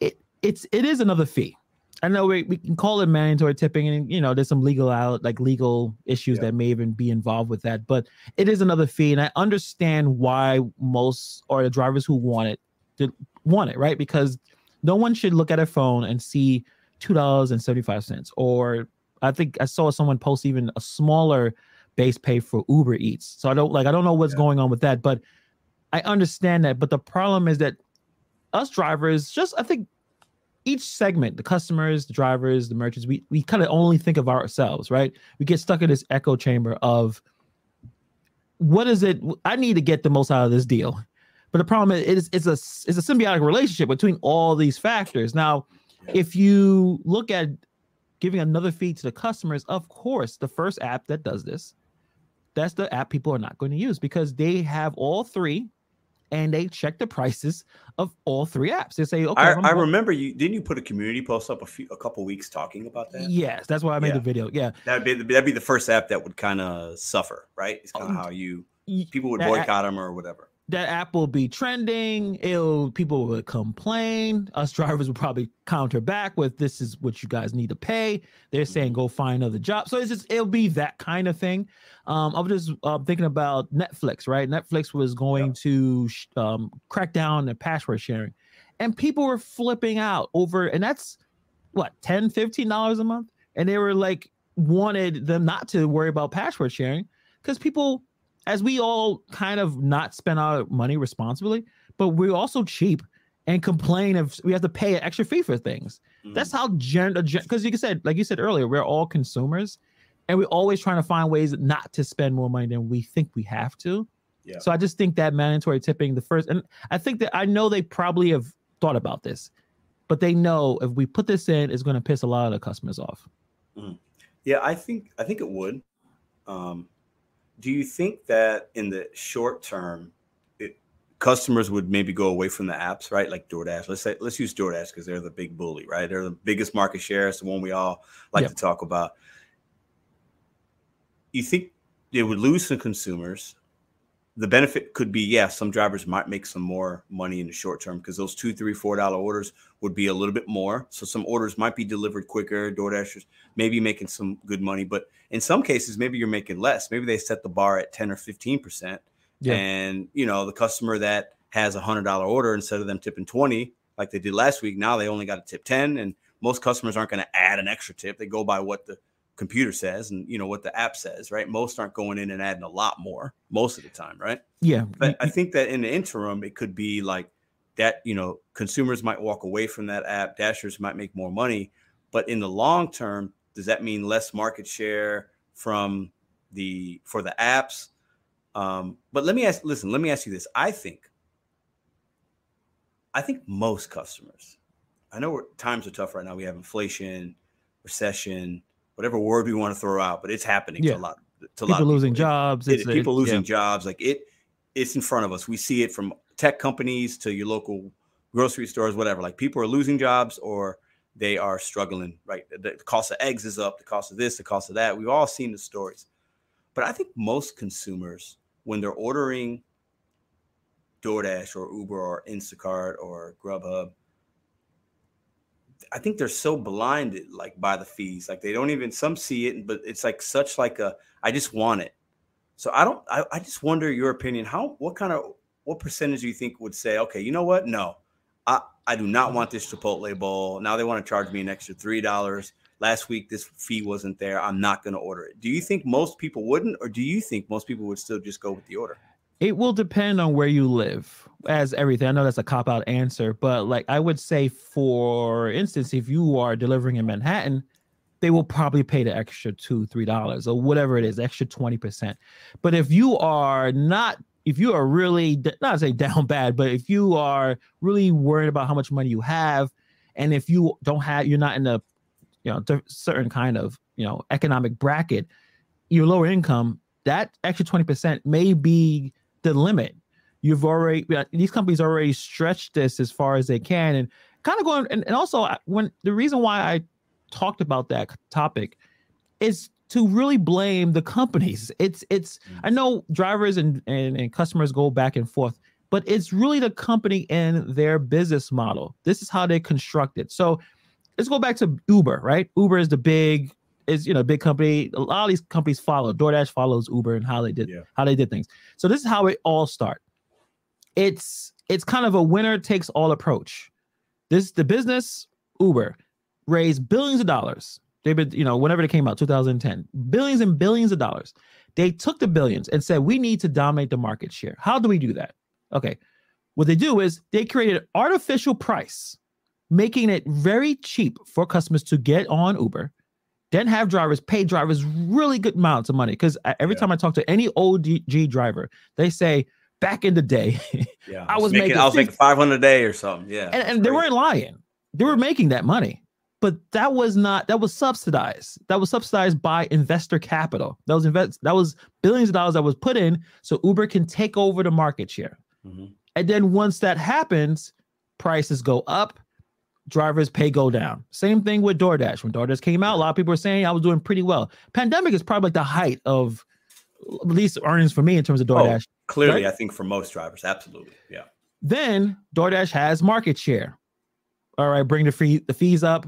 B: it it's it is another fee. I know we, we can call it mandatory tipping, and you know there's some legal out like legal issues
A: Yeah.
B: that may even be involved with that, but it is another fee, and I understand why most or the drivers who want it to want it, right? Because no one should look at a phone and see two dollars and seventy five cents, or I think I saw someone post even a smaller base pay for Uber Eats. So I don't like I don't know what's
A: Yeah.
B: going on with that, but I understand that. But the problem is that us drivers, just I think each segment, the customers, the drivers, the merchants, we we kind of only think of ourselves, right? We get stuck in this echo chamber of what is it? I need to get the most out of this deal. But the problem is it is it's a it's a symbiotic relationship between all these factors. Now, if you look at giving another fee to the customers, of course, the first app that does this, that's the app people are not going to use because they have all three and they check the prices of all three apps. They say, okay,
A: I, I remember you didn't you put a community post up a few a couple weeks talking about that?
B: Yes, that's why I made
A: Yeah.
B: the video. Yeah.
A: That'd be that'd be the first app that would kind of suffer, right? It's kind of
B: Um,
A: how you people would boycott them or whatever.
B: That app will be trending. It'll people would complain. Us drivers would probably counter back with this is what you guys need to pay. They're saying go find another job. So it's just it'll be that kind of thing. Um, I was just uh, thinking about Netflix, right? Netflix was going
A: Yeah.
B: to sh- um, crack down the password sharing, and people were flipping out over, and that's what 10 15 dollars a month, and they were like wanted them not to worry about password sharing because people as we all kind of not spend our money responsibly, but we're also cheap and complain if we have to pay an extra fee for things.
A: Mhm.
B: That's how gen because you said, like you said earlier, we're all consumers and we're always trying to find ways not to spend more money than we think we have to.
A: Yeah.
B: So I just think that mandatory tipping, the first, and I think that I know they probably have thought about this, but they know if we put this in, it's going to piss a lot of the customers off.
A: Yeah, I think I think it would. Um, do you think that in the short term, it, customers would maybe go away from the apps, right? Like DoorDash. Let's say let's use DoorDash because they're the big bully, right? They're the biggest market share. It's the one we all like to talk about. You think they would lose some consumers? The benefit could be, yeah, some drivers might make some more money in the short term because those two, three, four dollar orders would be a little bit more. So some orders might be delivered quicker. DoorDashers maybe making some good money, but in some cases, maybe you're making less. Maybe they set the bar at 10 or 15 percent.
B: Yeah.
A: And you know, the customer that has a hundred dollar order instead of them tipping 20, like they did last week, now they only got to tip 10. And most customers aren't going to add an extra tip. They go by what the computer says and you know what the app says, right? Most aren't going in and adding a lot more most of the time, right?
B: Yeah.
A: But I think that in the interim, it could be like that, you know, consumers might walk away from that app, dashers might make more money. But in the long term, does that mean less market share from the for the apps? Um, but let me ask, listen, let me ask you this. I think, I think most customers, I know we're, times are tough right now. We have inflation, recession, whatever word we want to throw out, but it's happening
B: Yeah.
A: to a lot. To a lot
B: people
A: of
B: losing
A: people. It-
B: jobs.
A: it- people losing
B: yeah.
A: jobs like it it's in front of us we see it from tech companies to your local grocery stores whatever like people are losing jobs or they are struggling, right? The, the cost of eggs is up, the cost of this, the cost of that. We've all seen the stories. But I think most consumers, when they're ordering DoorDash or Uber or Instacart or Grubhub, I think they're so blinded like by the fees. Like they don't even some see it, but it's like such like a I just want it. So I don't I, I just wonder your opinion. How what kind of what percentage do you think would say, okay, you know what? No, I, I do not want this Chipotle bowl. Now they want to charge me an extra three dollars. Last week this fee wasn't there. I'm not to order it. Do you think most people wouldn't, or do you think most people would still just go with the order?
B: It will depend on where you live, as everything. I know that's a cop out answer, but like I would say, for instance, if you are delivering in Manhattan, they will probably pay the extra two, three dollars or whatever it is, extra 20%. But if you are not, if you are really not say down bad, but if you are really worried about how much money you have, and if you don't have, you're not in a you know certain kind of you know economic bracket, you're lower income, that extra 20% may be the limit. You've already these companies already stretched this as far as they can, and kind of going. And, and also, when the reason why I talked about that topic is to really blame the companies. It's it's mm. I know drivers and, and and customers go back and forth, but it's really the company and their business model. This is how they construct it. So let's go back to Uber, right? Uber is the big is you know big company. A lot of these companies follow. DoorDash follows Uber and how they did yeah. how they did things. So this is how it all start. It's it's kind of a winner takes all approach. This the business Uber raised billions of dollars. They've been you know whenever they came out 2010 billions and billions of dollars. They took the billions and said we need to dominate the market share. How do we do that? Okay, what they do is they created an artificial price, making it very cheap for customers to get on Uber then have drivers pay drivers really good amounts of money because uh, every yeah. time I talk to any OG driver, they say back in the day,
A: yeah, I was making, making I was making five hundred a day or something. Yeah,
B: and, and they weren't lying; they were making that money, but that was not that was subsidized. That was subsidized by investor capital. That was invest that was billions of dollars that was put in so Uber can take over the market share. Mm-hmm. And then once that happens, prices go up drivers pay go down. Same thing with DoorDash. When DoorDash came out, a lot of people were saying I was doing pretty well. Pandemic is probably like the height of at least earnings for me in terms of oh, DoorDash. Oh,
A: clearly, right? I think for most drivers, absolutely. Yeah.
B: Then DoorDash has market share. All right, bring the fee the fees up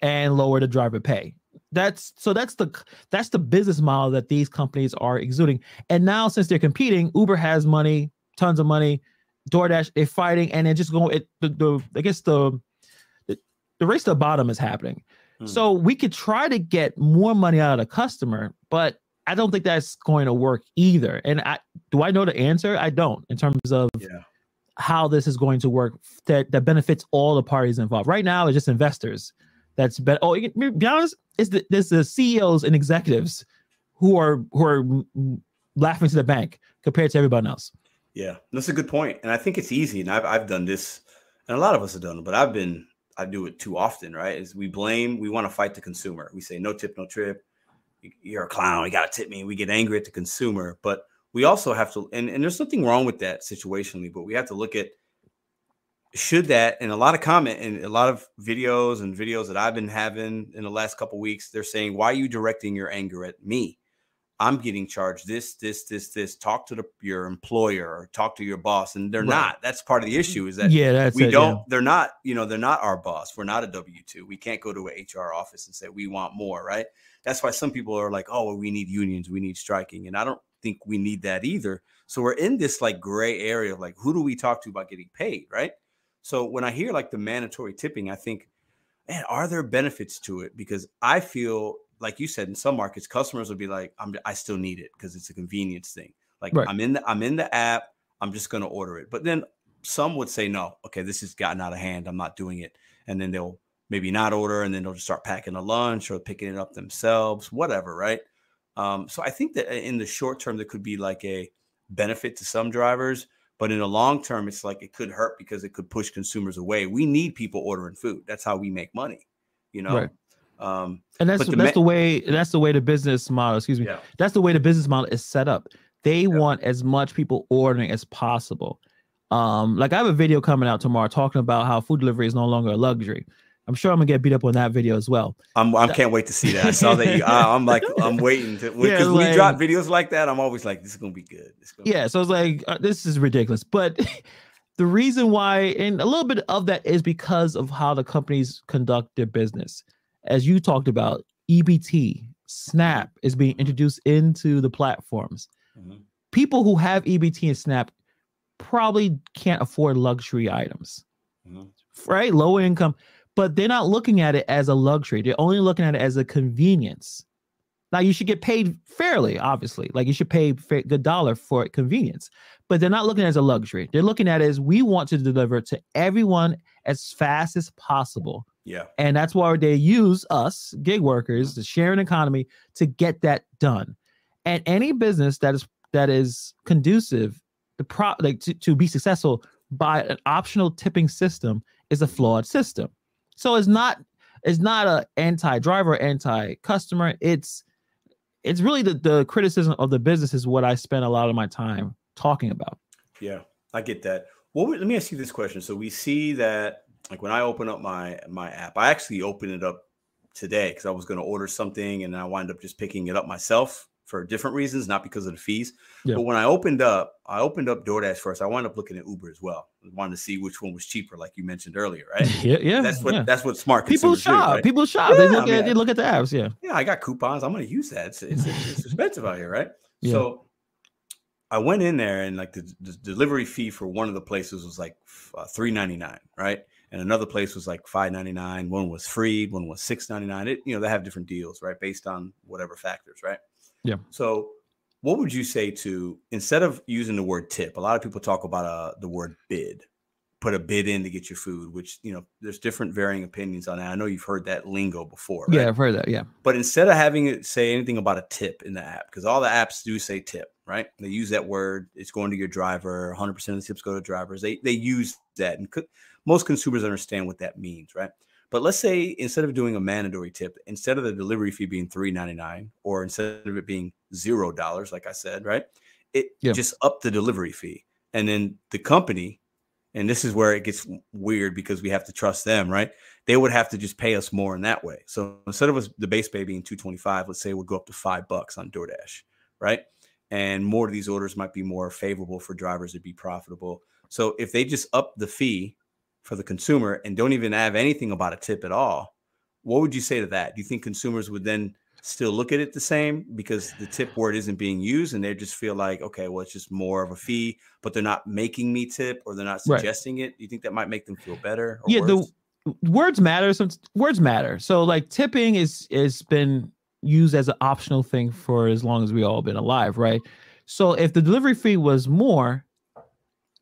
B: and lower the driver pay. That's so that's the that's the business model that these companies are exuding. And now since they're competing, Uber has money, tons of money. DoorDash, they're fighting, and then just going. It the, the I guess the the race to the bottom is happening. Hmm. So we could try to get more money out of the customer, but I don't think that's going to work either. And I do I know the answer? I don't in terms of yeah. how this is going to work that, that benefits all the parties involved. Right now, it's just investors. That's better. Oh, be honest, it's the the CEOs and executives who are who are laughing to the bank compared to everybody else.
A: Yeah, that's a good point. point, and I think it's easy. And I've I've done this, and a lot of us have done it. But I've been I do it too often, right? Is we blame, we want to fight the consumer. We say no tip, no trip. You're a clown. You got to tip me. We get angry at the consumer, but we also have to, and, and there's nothing wrong with that situationally, but we have to look at should that and a lot of comment and a lot of videos and videos that I've been having in the last couple weeks, they're saying, why are you directing your anger at me? I'm getting charged this, this, this, this. Talk to the, your employer or talk to your boss, and they're right. not. That's part of the issue. Is that
B: yeah, that's
A: we
B: it,
A: don't.
B: Yeah.
A: They're not. You know, they're not our boss. We're not a W two. We can't go to an HR office and say we want more. Right. That's why some people are like, oh, well, we need unions, we need striking, and I don't think we need that either. So we're in this like gray area of like, who do we talk to about getting paid? Right. So when I hear like the mandatory tipping, I think, man, are there benefits to it? Because I feel like you said, in some markets, customers will be like, I'm, I still need it because it's a convenience thing. Like right. I'm in the I'm in the app, I'm just gonna order it. But then some would say, no, okay, this has gotten out of hand. I'm not doing it. And then they'll maybe not order and then they'll just start packing a lunch or picking it up themselves, whatever, right? Um, so I think that in the short term, there could be like a benefit to some drivers, but in the long term, it's like it could hurt because it could push consumers away. We need people ordering food. That's how we make money, you know. Right.
B: Um, and that's the, that's the way that's the way the business model. Excuse me. Yeah. That's the way the business model is set up. They yeah. want as much people ordering as possible. Um, like I have a video coming out tomorrow talking about how food delivery is no longer a luxury. I'm sure I'm gonna get beat up on that video as well.
A: I'm I can't wait to see that. I saw that you. I, am like I'm waiting to because yeah, like, we drop videos like that. I'm always like, this is gonna be good.
B: Gonna yeah,
A: be
B: so it's like uh, this is ridiculous, but. the reason why, and a little bit of that is because of how the companies conduct their business. As you talked about, EBT, Snap is being introduced into the platforms. Mm-hmm. People who have EBT and Snap probably can't afford luxury items, mm-hmm. right? Low income, but they're not looking at it as a luxury. They're only looking at it as a convenience. Now you should get paid fairly, obviously. Like you should pay a good dollar for convenience, but they're not looking at it as a luxury. They're looking at it as we want to deliver to everyone as fast as possible.
A: Yeah.
B: And that's why they use us, gig workers, the sharing economy to get that done. And any business that is that is conducive the pro like to, to be successful by an optional tipping system is a flawed system. So it's not it's not a anti-driver, anti-customer. It's it's really the, the criticism of the business is what I spend a lot of my time talking about.
A: Yeah, I get that. Well, let me ask you this question. So we see that like when I open up my my app, I actually open it up today because I was going to order something and I wind up just picking it up myself for different reasons, not because of the fees. Yeah. But when I opened up, I opened up DoorDash first. I wound up looking at Uber as well. I wanted to see which one was cheaper, like you mentioned earlier, right?
B: yeah, yeah.
A: That's what
B: yeah.
A: that's what smart
B: people shop.
A: Do, right?
B: People shop. Yeah, they look I mean, at they look at the apps. Yeah.
A: Yeah, I got coupons. I'm going to use that. It's, it's, it's expensive out here, right? Yeah. So I went in there and like the, the, delivery fee for one of the places was like uh, three ninety nine, right? And another place was like five ninety nine. One was free. One was six ninety nine. It you know they have different deals, right, based on whatever factors, right?
B: Yeah.
A: So what would you say to instead of using the word tip? A lot of people talk about uh, the word bid. Put a bid in to get your food, which you know there's different varying opinions on that. I know you've heard that lingo before.
B: Right? Yeah, I've heard that. Yeah.
A: But instead of having it say anything about a tip in the app, because all the apps do say tip, right? They use that word. It's going to your driver. 100% of the tips go to drivers. They they use that, and co- most consumers understand what that means, right? But let's say instead of doing a mandatory tip, instead of the delivery fee being three ninety nine, or instead of it being zero dollars, like I said, right? It yeah. just up the delivery fee, and then the company, and this is where it gets weird because we have to trust them, right? They would have to just pay us more in that way. So instead of us, the base pay being two twenty five, let's say it would go up to five bucks on DoorDash, right? And more of these orders might be more favorable for drivers to be profitable. So if they just up the fee for the consumer and don't even have anything about a tip at all, what would you say to that? Do you think consumers would then still look at it the same because the tip word isn't being used and they just feel like, okay, well, it's just more of a fee, but they're not making me tip or they're not suggesting right. it? Do you think that might make them feel better?
B: yeah, worse? the words matter. Some words matter. So like tipping is is been used as an optional thing for as long as we all been alive, right? So if the delivery fee was more,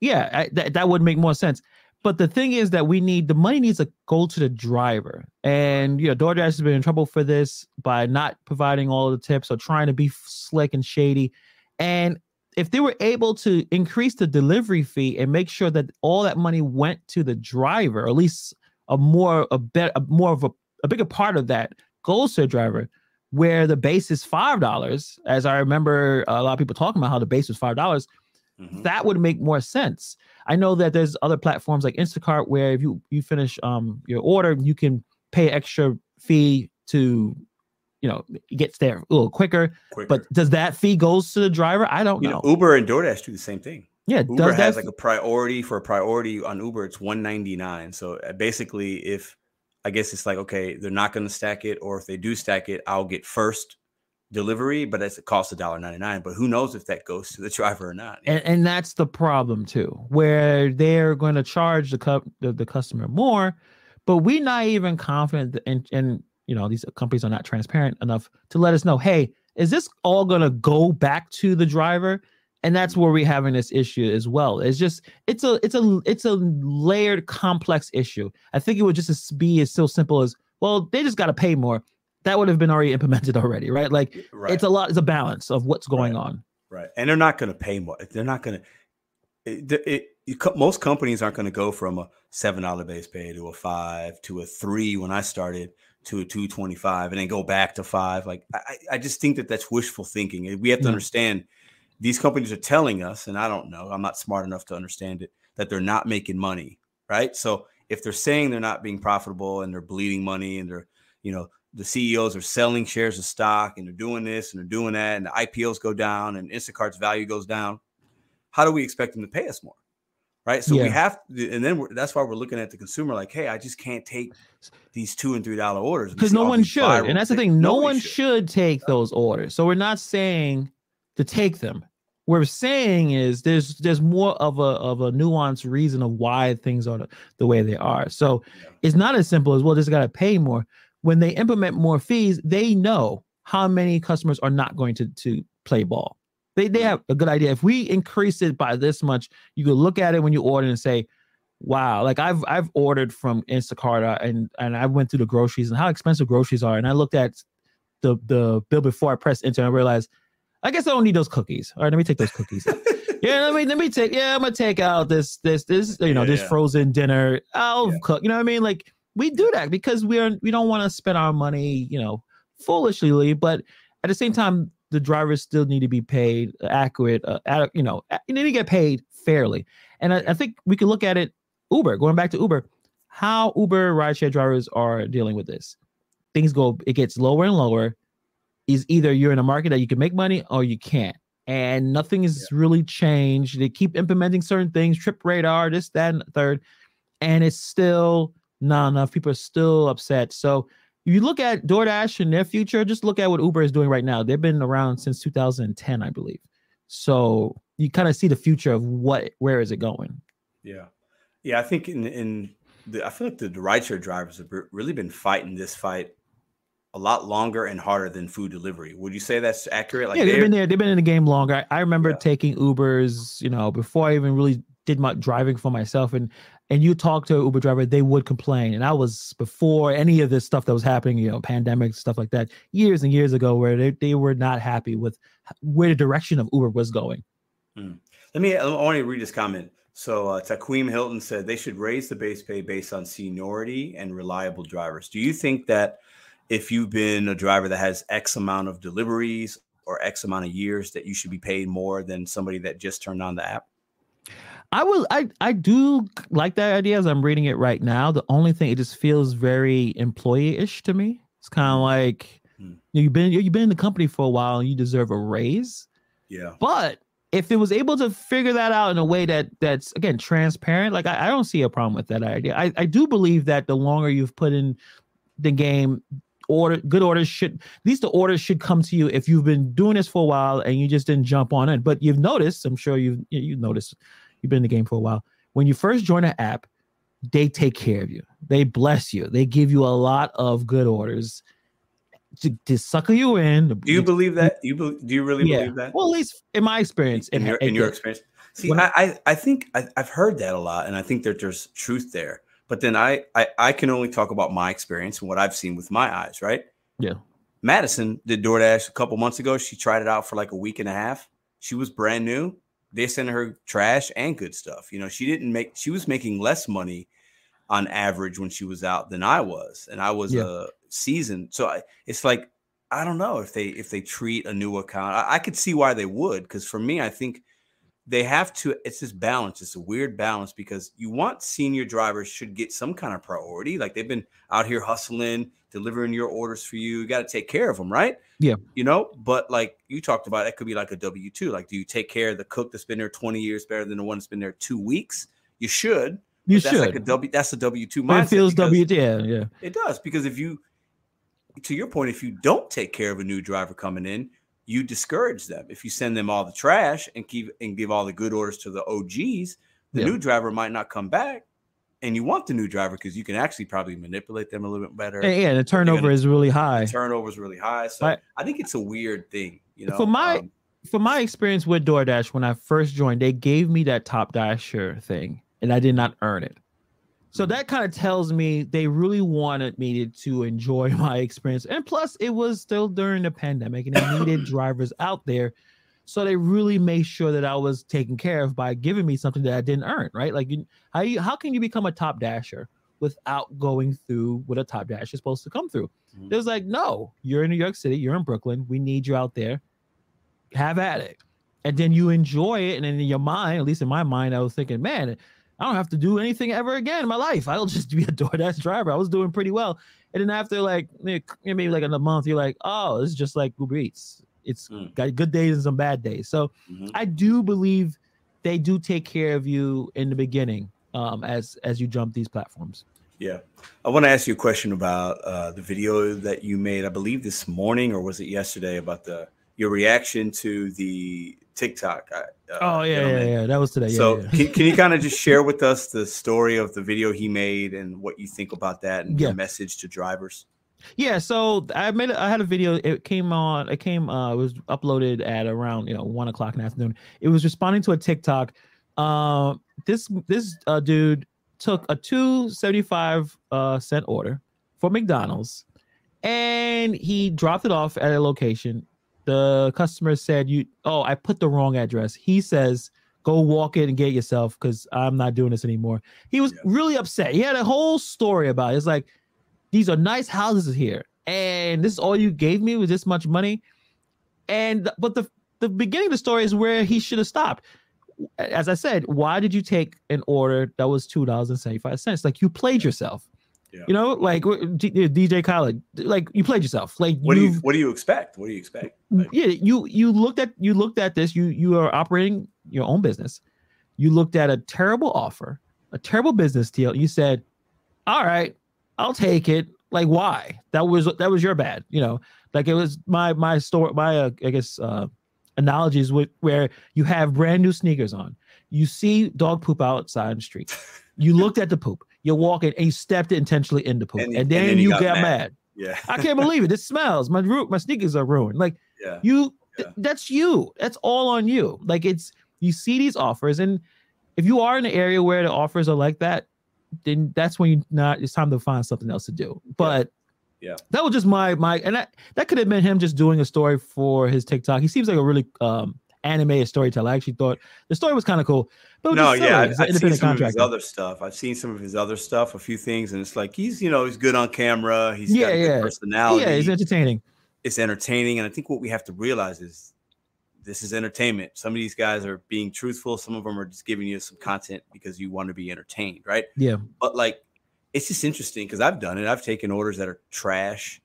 B: yeah, I, that that would make more sense. But the thing is that we need the money needs to go to the driver. And you know, DoorDash has been in trouble for this by not providing all the tips or trying to be slick and shady. And if they were able to increase the delivery fee and make sure that all that money went to the driver, or at least a more a better a more of a, a bigger part of that goes to the driver, where the base is five dollars, as I remember a lot of people talking about how the base was five dollars, mm-hmm. that would make more sense. I know that there's other platforms like Instacart where if you you finish um your order, you can pay extra fee to you know gets there a little quicker. quicker. But does that fee goes to the driver? I don't
A: you
B: know.
A: know. Uber and DoorDash do the same thing.
B: Yeah,
A: Uber has like a priority for a priority on Uber. It's one ninety nine. So uh, basically, if I guess it's like okay, they're not going to stack it, or if they do stack it, I'll get first delivery, but it costs a dollar ninety nine. But who knows if that goes to the driver or not?
B: And, and that's the problem too, where they're going to charge the, cu- the, the customer more, but we're not even confident, and and you know these companies are not transparent enough to let us know, hey, is this all going to go back to the driver? And that's where we're having this issue as well. It's just it's a it's a it's a layered, complex issue. I think it would just be as so simple as well, they just got to pay more that would have been already implemented already, right? Like right. it's a lot, it's a balance of what's going
A: right.
B: on.
A: Right. And they're not going to pay more. They're not going to, most companies aren't going to go from a seven dollar base pay to a five to a three when I started to a two twenty five and then go back to five. Like I, I just think that that's wishful thinking. We have to yeah. understand these companies are telling us, and I don't know, I'm not smart enough to understand it, that they're not making money, right? So if they're saying they're not being profitable and they're bleeding money and they're, you know, the CEOs are selling shares of stock and they're doing this and they're doing that and the IPOs go down and Instacart's value goes down, how do we expect them to pay us more? Right. So yeah. we have, to, and then that's why we're looking at the consumer like, hey, I just can't take these two and three dollar orders
B: because no one should. And that's the thing, no one should. should take those orders. So we're not saying to take them. What we're saying is there's there's more of a of a nuanced reason of why things are the, the way they are. So yeah. it's not as simple as well, just got to pay more. When they implement more fees, they know how many customers are not going to to play ball. They they have a good idea. If we increase it by this much, you could look at it when you order and say, wow like i've i've ordered from instacart uh, and and i went through the groceries and how expensive groceries are and i looked at the the bill before i pressed enter and i realized i guess i don't need those cookies all right let me take those cookies yeah let me let me take yeah i'm gonna take out this this this you know yeah, this yeah. frozen dinner i'll yeah. cook you know what i mean like we do that because we're we don't want to spend our money you know foolishly but at the same time the drivers still need to be paid accurate uh, ad, you know you need to get paid fairly and I, I think we can look at it Uber, going back to Uber, how Uber rideshare drivers are dealing with this. Things go, it gets lower and lower. Is either you're in a market that you can make money or you can't. And nothing is yeah. really changed. They keep implementing certain things, trip radar, this, that, and third. And it's still not enough. People are still upset. So if you look at DoorDash and their future, just look at what Uber is doing right now. They've been around since 2010, I believe. So you kind of see the future of what where is it going.
A: Yeah. Yeah, I think in in the, I feel like the, rideshare drivers have really been fighting this fight a lot longer and harder than food delivery. Would you say that's accurate?
B: Like yeah, they've been there. They've been in the game longer. I, I remember yeah. taking Ubers, you know, before I even really did my driving for myself. And and you talk to Uber driver, they would complain. And I was before any of this stuff that was happening, you know, pandemic stuff like that, years and years ago, where they, they were not happy with where the direction of Uber was going.
A: Hmm. Let me. I want to read this comment. So uh, Taquim Hilton said they should raise the base pay based on seniority and reliable drivers. Do you think that if you've been a driver that has X amount of deliveries or X amount of years, that you should be paid more than somebody that just turned on the app?
B: I will. I I do like that idea as I'm reading it right now. The only thing it just feels very employee-ish to me. It's kind of like hmm. you've been you've been in the company for a while and you deserve a raise.
A: Yeah.
B: But if it was able to figure that out in a way that that's again transparent, like I, I don't see a problem with that idea. I, I do believe that the longer you've put in the game, order good orders should at least the orders should come to you if you've been doing this for a while and you just didn't jump on it. But you've noticed, I'm sure you've you've noticed you've been in the game for a while. When you first join an app, they take care of you. They bless you. They give you a lot of good orders to, to sucker you in.
A: Do you believe that? You be, do you really yeah. believe that?
B: Well, at least in my experience,
A: in, your, in your experience. See, I, I, I think I, have heard that a lot, and I think that there's truth there. But then I, I I can only talk about my experience and what I've seen with my eyes, right?
B: Yeah.
A: Madison did DoorDash a couple months ago. She tried it out for like a week and a half. She was brand new. They sent her trash and good stuff. You know, she didn't make. She was making less money on average when she was out than I was, and I was yeah. a seasoned. So I, it's like I don't know if they if they treat a new account. I, I could see why they would, because for me, I think they have to. It's this balance. It's a weird balance because you want senior drivers should get some kind of priority. Like they've been out here hustling, delivering your orders for you. You got to take care of them, right?
B: Yeah.
A: You know, but like you talked about, it could be like a W two. Like, do you take care of the cook that's been there twenty years better than the one that's been there two weeks? You should.
B: You should.
A: That's like a W. That's a W two mindset.
B: It feels W. Yeah, yeah.
A: It does because if you to your point, if you don't take care of a new driver coming in, you discourage them. If you send them all the trash and keep and give all the good orders to the OGs, the yeah. new driver might not come back. And you want the new driver because you can actually probably manipulate them a little bit better.
B: Yeah, yeah the turnover gonna, is really high.
A: turnover is really high. So I, I, think it's a weird thing, you know.
B: For my um, for my experience with DoorDash, when I first joined, they gave me that top dasher thing, and I did not earn it. So that kind of tells me they really wanted me to enjoy my experience. And plus, it was still during the pandemic and they needed drivers out there. So they really made sure that I was taken care of by giving me something that I didn't earn, right? Like, you, how you, how can you become a top dasher without going through what a top dash is supposed to come through? Mm-hmm. It was like, no, you're in New York City, you're in Brooklyn, we need you out there. Have at it, and then you enjoy it. And then in your mind, at least in my mind, I was thinking, man, I don't have to do anything ever again in my life. I'll just be a DoorDash driver. I was doing pretty well. And then after like maybe like in a month, you're like, oh, it's just like Uber Eats. It's mm. got good days and some bad days. So mm-hmm. I do believe they do take care of you in the beginning um, as as you jump these platforms.
A: Yeah, I want to ask you a question about uh, the video that you made. I believe this morning or was it yesterday about the your reaction to the TikTok. Uh,
B: oh yeah, yeah, yeah, that was today.
A: so
B: yeah.
A: can, can you kind of just share with us the story of the video he made and what you think about that and your message to drivers?
B: Yeah, so I made I had a video. It came on. It came. Uh, it was uploaded at around you know one o'clock in the afternoon. It was responding to a TikTok. Uh, this this uh, dude took a two seventy five uh, cent order for McDonald's, and he dropped it off at a location the customer said you oh i put the wrong address. He says go walk it and get yourself because i'm not doing this anymore. He was yeah. really upset. He had a whole story about it. It's like these are nice houses here and this is all you gave me was this much money. And but the the beginning of the story is where he should have stopped as i said why did you take an order that was two dollars and 75 cents? Like you played yourself yeah. You know, like DJ Khaled, like you played yourself. Like
A: what do you what do you expect? What do you expect? Like,
B: yeah, you you looked at you looked at this. You you are operating your own business. You looked at a terrible offer, a terrible business deal. You said, "All right, I'll take it." Like why? That was that was your bad. You know, like it was my my store my uh, I guess uh, analogies with where you have brand new sneakers on. You see dog poop outside the street. You looked at the poop you're walking and you stepped intentionally in the pool, and, and then, and then you get mad. mad.
A: Yeah,
B: I can't believe it. This smells. My root, my sneakers are ruined. Like, yeah. you, yeah. Th- that's you. That's all on you. Like, it's you see these offers, and if you are in an area where the offers are like that, then that's when you not. It's time to find something else to do. But
A: yeah,
B: that was just my my, and that that could have been him just doing a story for his TikTok. He seems like a really um animated storyteller. I actually thought the story was kind of cool.
A: But no, yeah, I've, I've seen some of his other stuff. I've seen some of his other stuff, a few things, and it's like he's you know he's good on camera. He's yeah, got a yeah. good personality.
B: Yeah, he's entertaining.
A: It's entertaining, and I think what we have to realize is this is entertainment. Some of these guys are being truthful. Some of them are just giving you some content because you want to be entertained, right?
B: Yeah.
A: But like, it's just interesting because I've done it. I've taken orders that are trash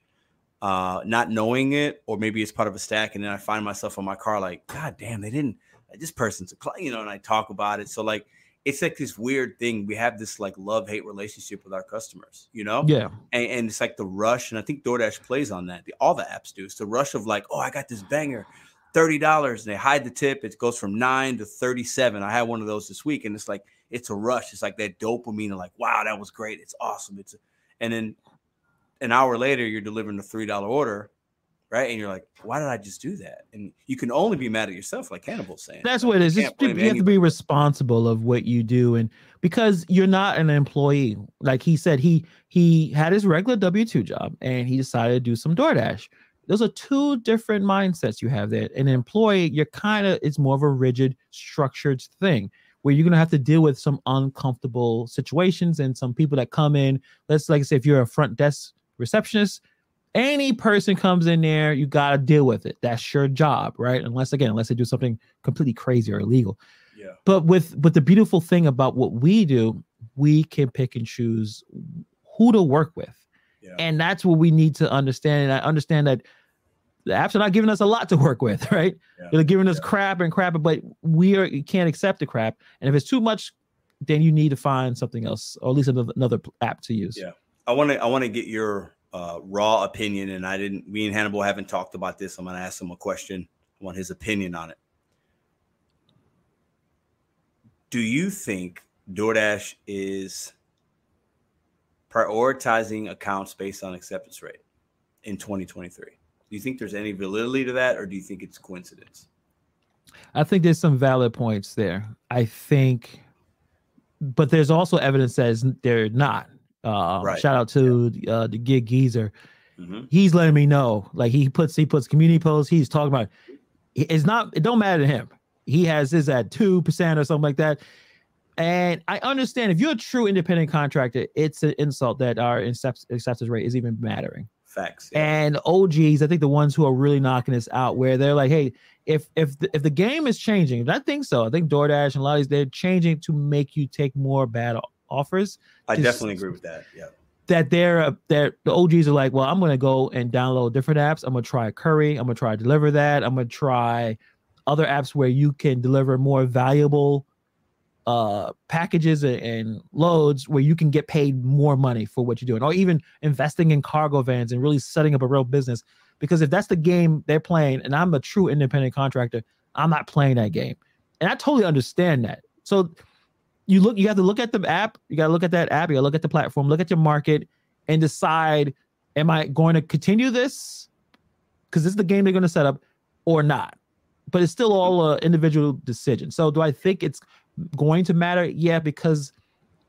A: uh, not knowing it, or maybe it's part of a stack, and then I find myself on my car like, God damn, they didn't. This person's a client, you know, and I talk about it. So like, it's like this weird thing. We have this like love hate relationship with our customers, you know?
B: Yeah.
A: And, and, it's like the rush, and I think DoorDash plays on that. The, all the apps do. It's the rush of like, oh, I got this banger, thirty dollars, and they hide the tip. It goes from nine to thirty-seven. I had one of those this week, and it's like it's a rush. It's like that dopamine, of like, wow, that was great. It's awesome. It's, a, and then an hour later you're delivering a three dollar order right? And you're like, why did I just do that? And you can only be mad at yourself, like Hannibal's saying.
B: That's what it is. You, you have to be responsible of what you do, and because you're not an employee, like he said, he he had his regular W two job, and he decided to do some DoorDash. Those are two different mindsets you have there. An employee, you're kind of it's more of a rigid, structured thing where you're gonna have to deal with some uncomfortable situations and some people that come in. Let's like I say if you're a front desk receptionist, any person comes in there, you got to deal with it. That's your job, right? Unless again, unless they do something completely crazy or illegal.
A: Yeah.
B: But with but the beautiful thing about what we do, we can pick and choose who to work with. Yeah. And that's what we need to understand. And I understand that the apps are not giving us a lot to work with, right? Yeah. They're giving us yeah. crap and crap, but we are can't accept the crap. And if it's too much, then you need to find something else, or at least another, another app to use.
A: Yeah. I want to I want to get your uh, raw opinion, and I didn't. Me and Hannibal haven't talked about this. I'm going to ask him a question. I want his opinion on it. Do you think DoorDash is prioritizing accounts based on acceptance rate in 2023? Do you think there's any validity to that, or do you think it's coincidence?
B: I think there's some valid points there. I think, but there's also evidence that they're not. Uh, right. Shout out to yeah. uh, the gig geezer. Mm-hmm. He's letting me know. Like he puts he puts community posts. He's talking about. It's not. It don't matter to him. He has his at two percent or something like that. And I understand if you're a true independent contractor, it's an insult that our acceptance rate is even mattering.
A: Facts.
B: Yeah. And OGs, I think the ones who are really knocking this out, where they're like, hey, if if the, if the game is changing, I think so. I think DoorDash and a lot of these they're changing to make you take more bad offers.
A: I definitely agree with that. Yeah.
B: That they're uh, that the OGs are like, well, I'm gonna go and download different apps. I'm gonna try Curri. I'm gonna try Deliver That. I'm gonna try other apps where you can deliver more valuable uh packages and loads where you can get paid more money for what you're doing or even investing in cargo vans and really setting up a real business because if that's the game they're playing and i'm a true independent contractor i'm not playing that game and i totally understand that so you look you have to look at the app you got to look at that app you got to look at the platform look at your market and decide am i going to continue this because this is the game they're going to set up or not but it's still all an individual decision so do i think it's going to matter? Yeah, because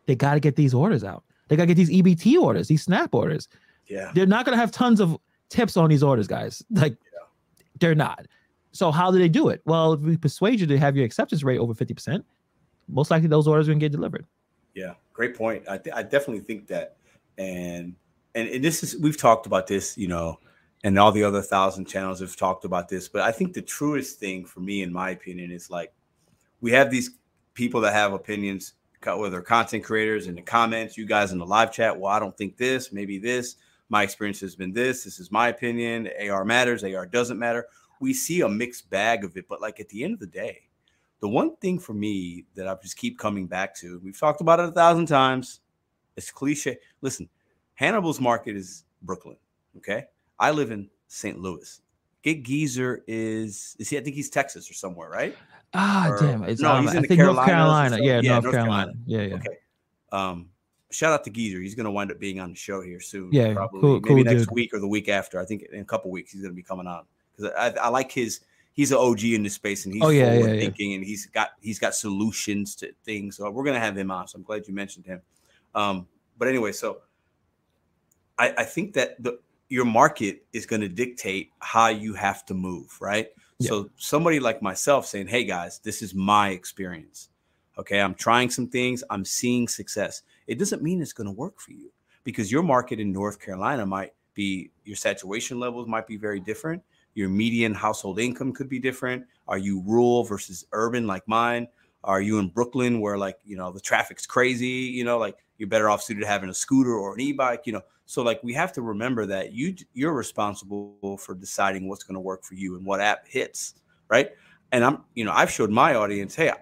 B: they got to get these orders out. They got to get these EBT orders, these SNAP orders.
A: Yeah.
B: They're not going to have tons of tips on these orders, guys. Like, yeah. they're not. So, how do they do it? Well, if we persuade you to have your acceptance rate over 50%, most likely those orders are going to get delivered.
A: Yeah, great point. I, th- I definitely think that. And, and, and this is, we've talked about this, you know, and all the other thousand channels have talked about this. But I think the truest thing for me, in my opinion, is like we have these people that have opinions, whether content creators in the comments, you guys in the live chat. Well, I don't think this, maybe this. My experience has been this. This is my opinion. AR matters. AR doesn't matter. We see a mixed bag of it, but like at the end of the day, the one thing for me that I just keep coming back to, we've talked about it a thousand times. It's cliche. Listen, Hannibal's market is Brooklyn. Okay. I live in St. Louis. Gig Geezer is is he? I think he's Texas or somewhere, right?
B: Ah, or, damn. It's, no, um, he's in I think North Carolina. Yeah, yeah, North, North Carolina. Carolina. Yeah, yeah. Okay.
A: Um, shout out to Geezer. He's going to wind up being on the show here soon.
B: Yeah,
A: probably
B: cool,
A: maybe
B: cool
A: next
B: dude.
A: week or the week after. I think in a couple weeks he's going to be coming on because I, I, like his. He's an OG in this space and he's
B: oh, yeah, forward
A: yeah, thinking yeah. and he's got he's got solutions to things. So we're going to have him on. So I'm glad you mentioned him. Um, but anyway, so I, I think that the your market is going to dictate how you have to move, right? Yeah. So somebody like myself saying, "Hey guys, this is my experience. Okay, I'm trying some things, I'm seeing success. It doesn't mean it's going to work for you because your market in North Carolina might be your saturation levels might be very different. Your median household income could be different. Are you rural versus urban like mine? Are you in Brooklyn where like, you know, the traffic's crazy, you know, like you're better off suited to having a scooter or an e-bike, you know. So like we have to remember that you you're responsible for deciding what's going to work for you and what app hits, right? And I'm, you know, I've showed my audience, hey,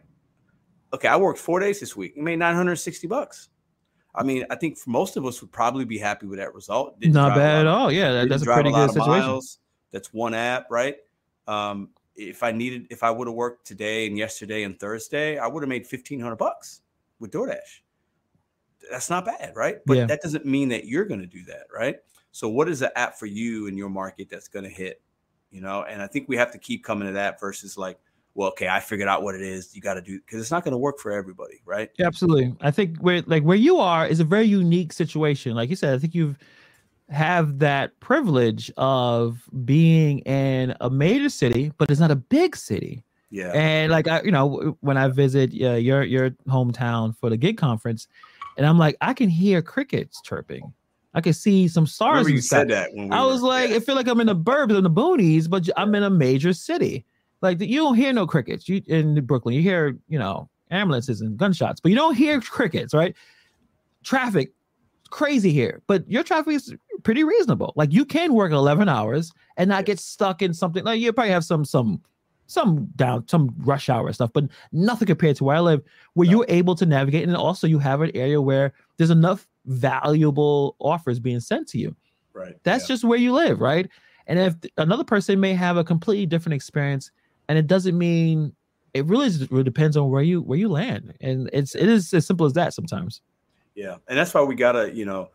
A: okay, I worked four days this week. You made 960 bucks. I mean, I think for most of us would probably be happy with that result.
B: Didn't Not bad at all. Yeah, that, that's a pretty a good situation. Miles.
A: That's one app, right? Um, if I needed, if I would have worked today and yesterday and Thursday, I would have made 1500 bucks with DoorDash that's not bad, right? But yeah. that doesn't mean that you're going to do that, right? So, what is the app for you in your market that's going to hit? You know, and I think we have to keep coming to that versus like, well, okay, I figured out what it is. You got to do because it's not going to work for everybody, right?
B: Yeah, absolutely. I think where like where you are is a very unique situation. Like you said, I think you've have that privilege of being in a major city, but it's not a big city.
A: Yeah.
B: And like I, you know, when I visit uh, your your hometown for the gig conference, and I'm like, I can hear crickets chirping. I can see some stars.
A: you said that
B: we I was like, yeah. I feel like I'm in the burbs in the boonies, but I'm in a major city. Like you don't hear no crickets. You in Brooklyn, you hear you know ambulances and gunshots, but you don't hear crickets, right? Traffic, crazy here, but your traffic is pretty reasonable. Like you can work 11 hours and not get stuck in something. Like you probably have some some some down some rush hour stuff, but nothing compared to where I live, where no. you're able to navigate, and also you have an area where there's enough valuable offers being sent to you.
A: Right.
B: That's yeah. just where you live, right? And if another person may have a completely different experience, and it doesn't mean it really, depends on where you where you land, and it's it is as simple as that sometimes.
A: Yeah, and that's why we gotta, you know,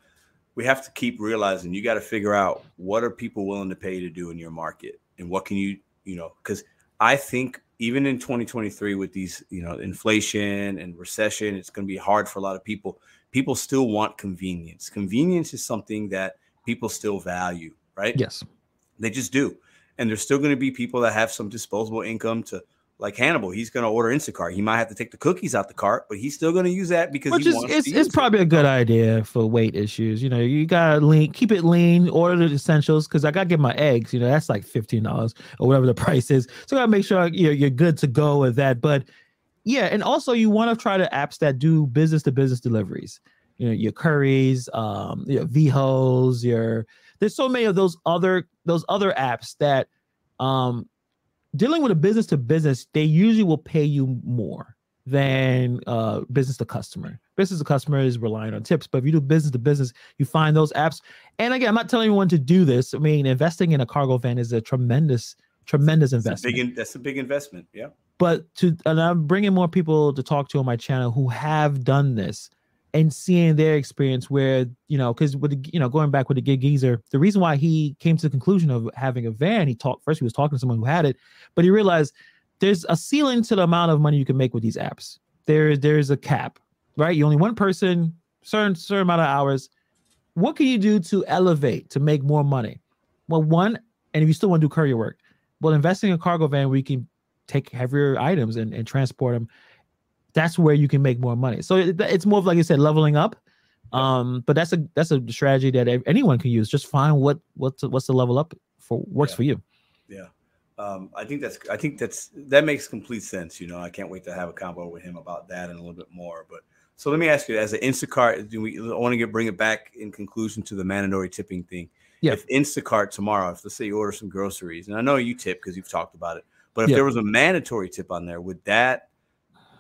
A: we have to keep realizing you got to figure out what are people willing to pay to do in your market, and what can you, you know, because I think even in 2023 with these, you know, inflation and recession, it's going to be hard for a lot of people. People still want convenience. Convenience is something that people still value, right?
B: Yes.
A: They just do. And there's still going to be people that have some disposable income to like Hannibal, he's going to order Instacart. He might have to take the cookies out the cart, but he's still going to use that because
B: Which
A: he
B: is it's,
A: to
B: it's probably a good idea for weight issues. You know, you gotta lean, keep it lean, order the essentials because I gotta get my eggs. You know, that's like fifteen dollars or whatever the price is. So I gotta make sure you know, you're good to go with that. But yeah, and also you want to try the apps that do business to business deliveries. You know, your Curris, um, your Vehos, your there's so many of those other those other apps that um dealing with a business to business, they usually will pay you more than uh, business to customer. Business to customer is relying on tips, but if you do business to business, you find those apps. And again, I'm not telling anyone to do this. I mean, investing in a cargo van is a tremendous, tremendous
A: That's a
B: investment.
A: big in- that's a big investment. Yeah.
B: but to and I'm bringing more people to talk to on my channel who have done this and seeing their experience where you know because with the, you know going back with the gig geezer the reason why he came to the conclusion of having a van he talked first he was talking to someone who had it but he realized there's a ceiling to the amount of money you can make with these apps. There there's a cap right? You only one person certain certain amount of hours. What can you do to elevate to make more money? Well one and if you still want to do courier work well investing in a cargo van where you can take heavier items and, and transport them that's where you can make more money so it, it's more of like i said leveling up um but that's a that's a strategy that anyone can use just find what what's what's the level up for works
A: Yeah.
B: for you
A: Yeah. Um, I think that's I think that's that makes complete sense. You know, I can't wait to have a combo with him about that and a little bit more. But so let me ask you, as an Instacart, do we I want to get bring it back in conclusion to the mandatory tipping thing?
B: Yeah.
A: If Instacart tomorrow, if let's say you order some groceries, and I know you tip because you've talked about it, but if
B: Yeah.
A: there was a mandatory tip on there, would that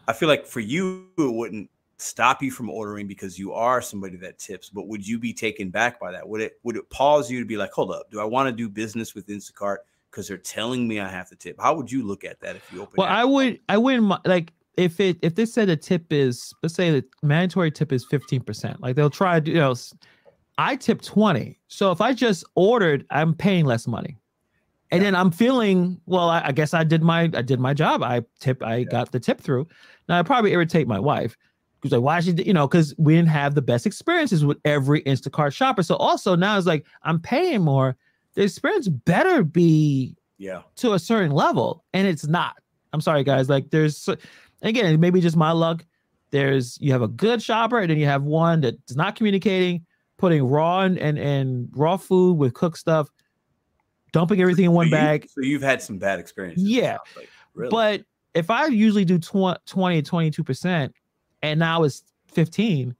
A: I feel like for you it wouldn't stop you from ordering because you are somebody that tips, but would you be taken back by that? Would it would it pause you to be like, hold up, do I want to do business with Instacart because they're telling me I have to tip? How would you look at that if you open?
B: well i would i wouldn't like if it if they said the tip is let's say the mandatory tip is 15% like they'll try to you know I tip 20 so if i just ordered i'm paying less money and
A: Yeah.
B: then i'm feeling well I, I guess i did my i did my job i tip i got the tip through now i probably irritate my wife because like why should you know because we didn't have the best experiences with every instacart shopper so also now it's like i'm paying more the experience better be
A: yeah,
B: to a certain level and it's not i'm sorry guys like there's again maybe just my luck there's you have a good shopper and then you have one that's not communicating putting raw and and, and raw food with cooked stuff dumping everything in one
A: So you-
B: bag
A: So you've had some bad experiences.
B: Yeah.
A: like. really.
B: but if i usually do 20 20 22% and now it's 15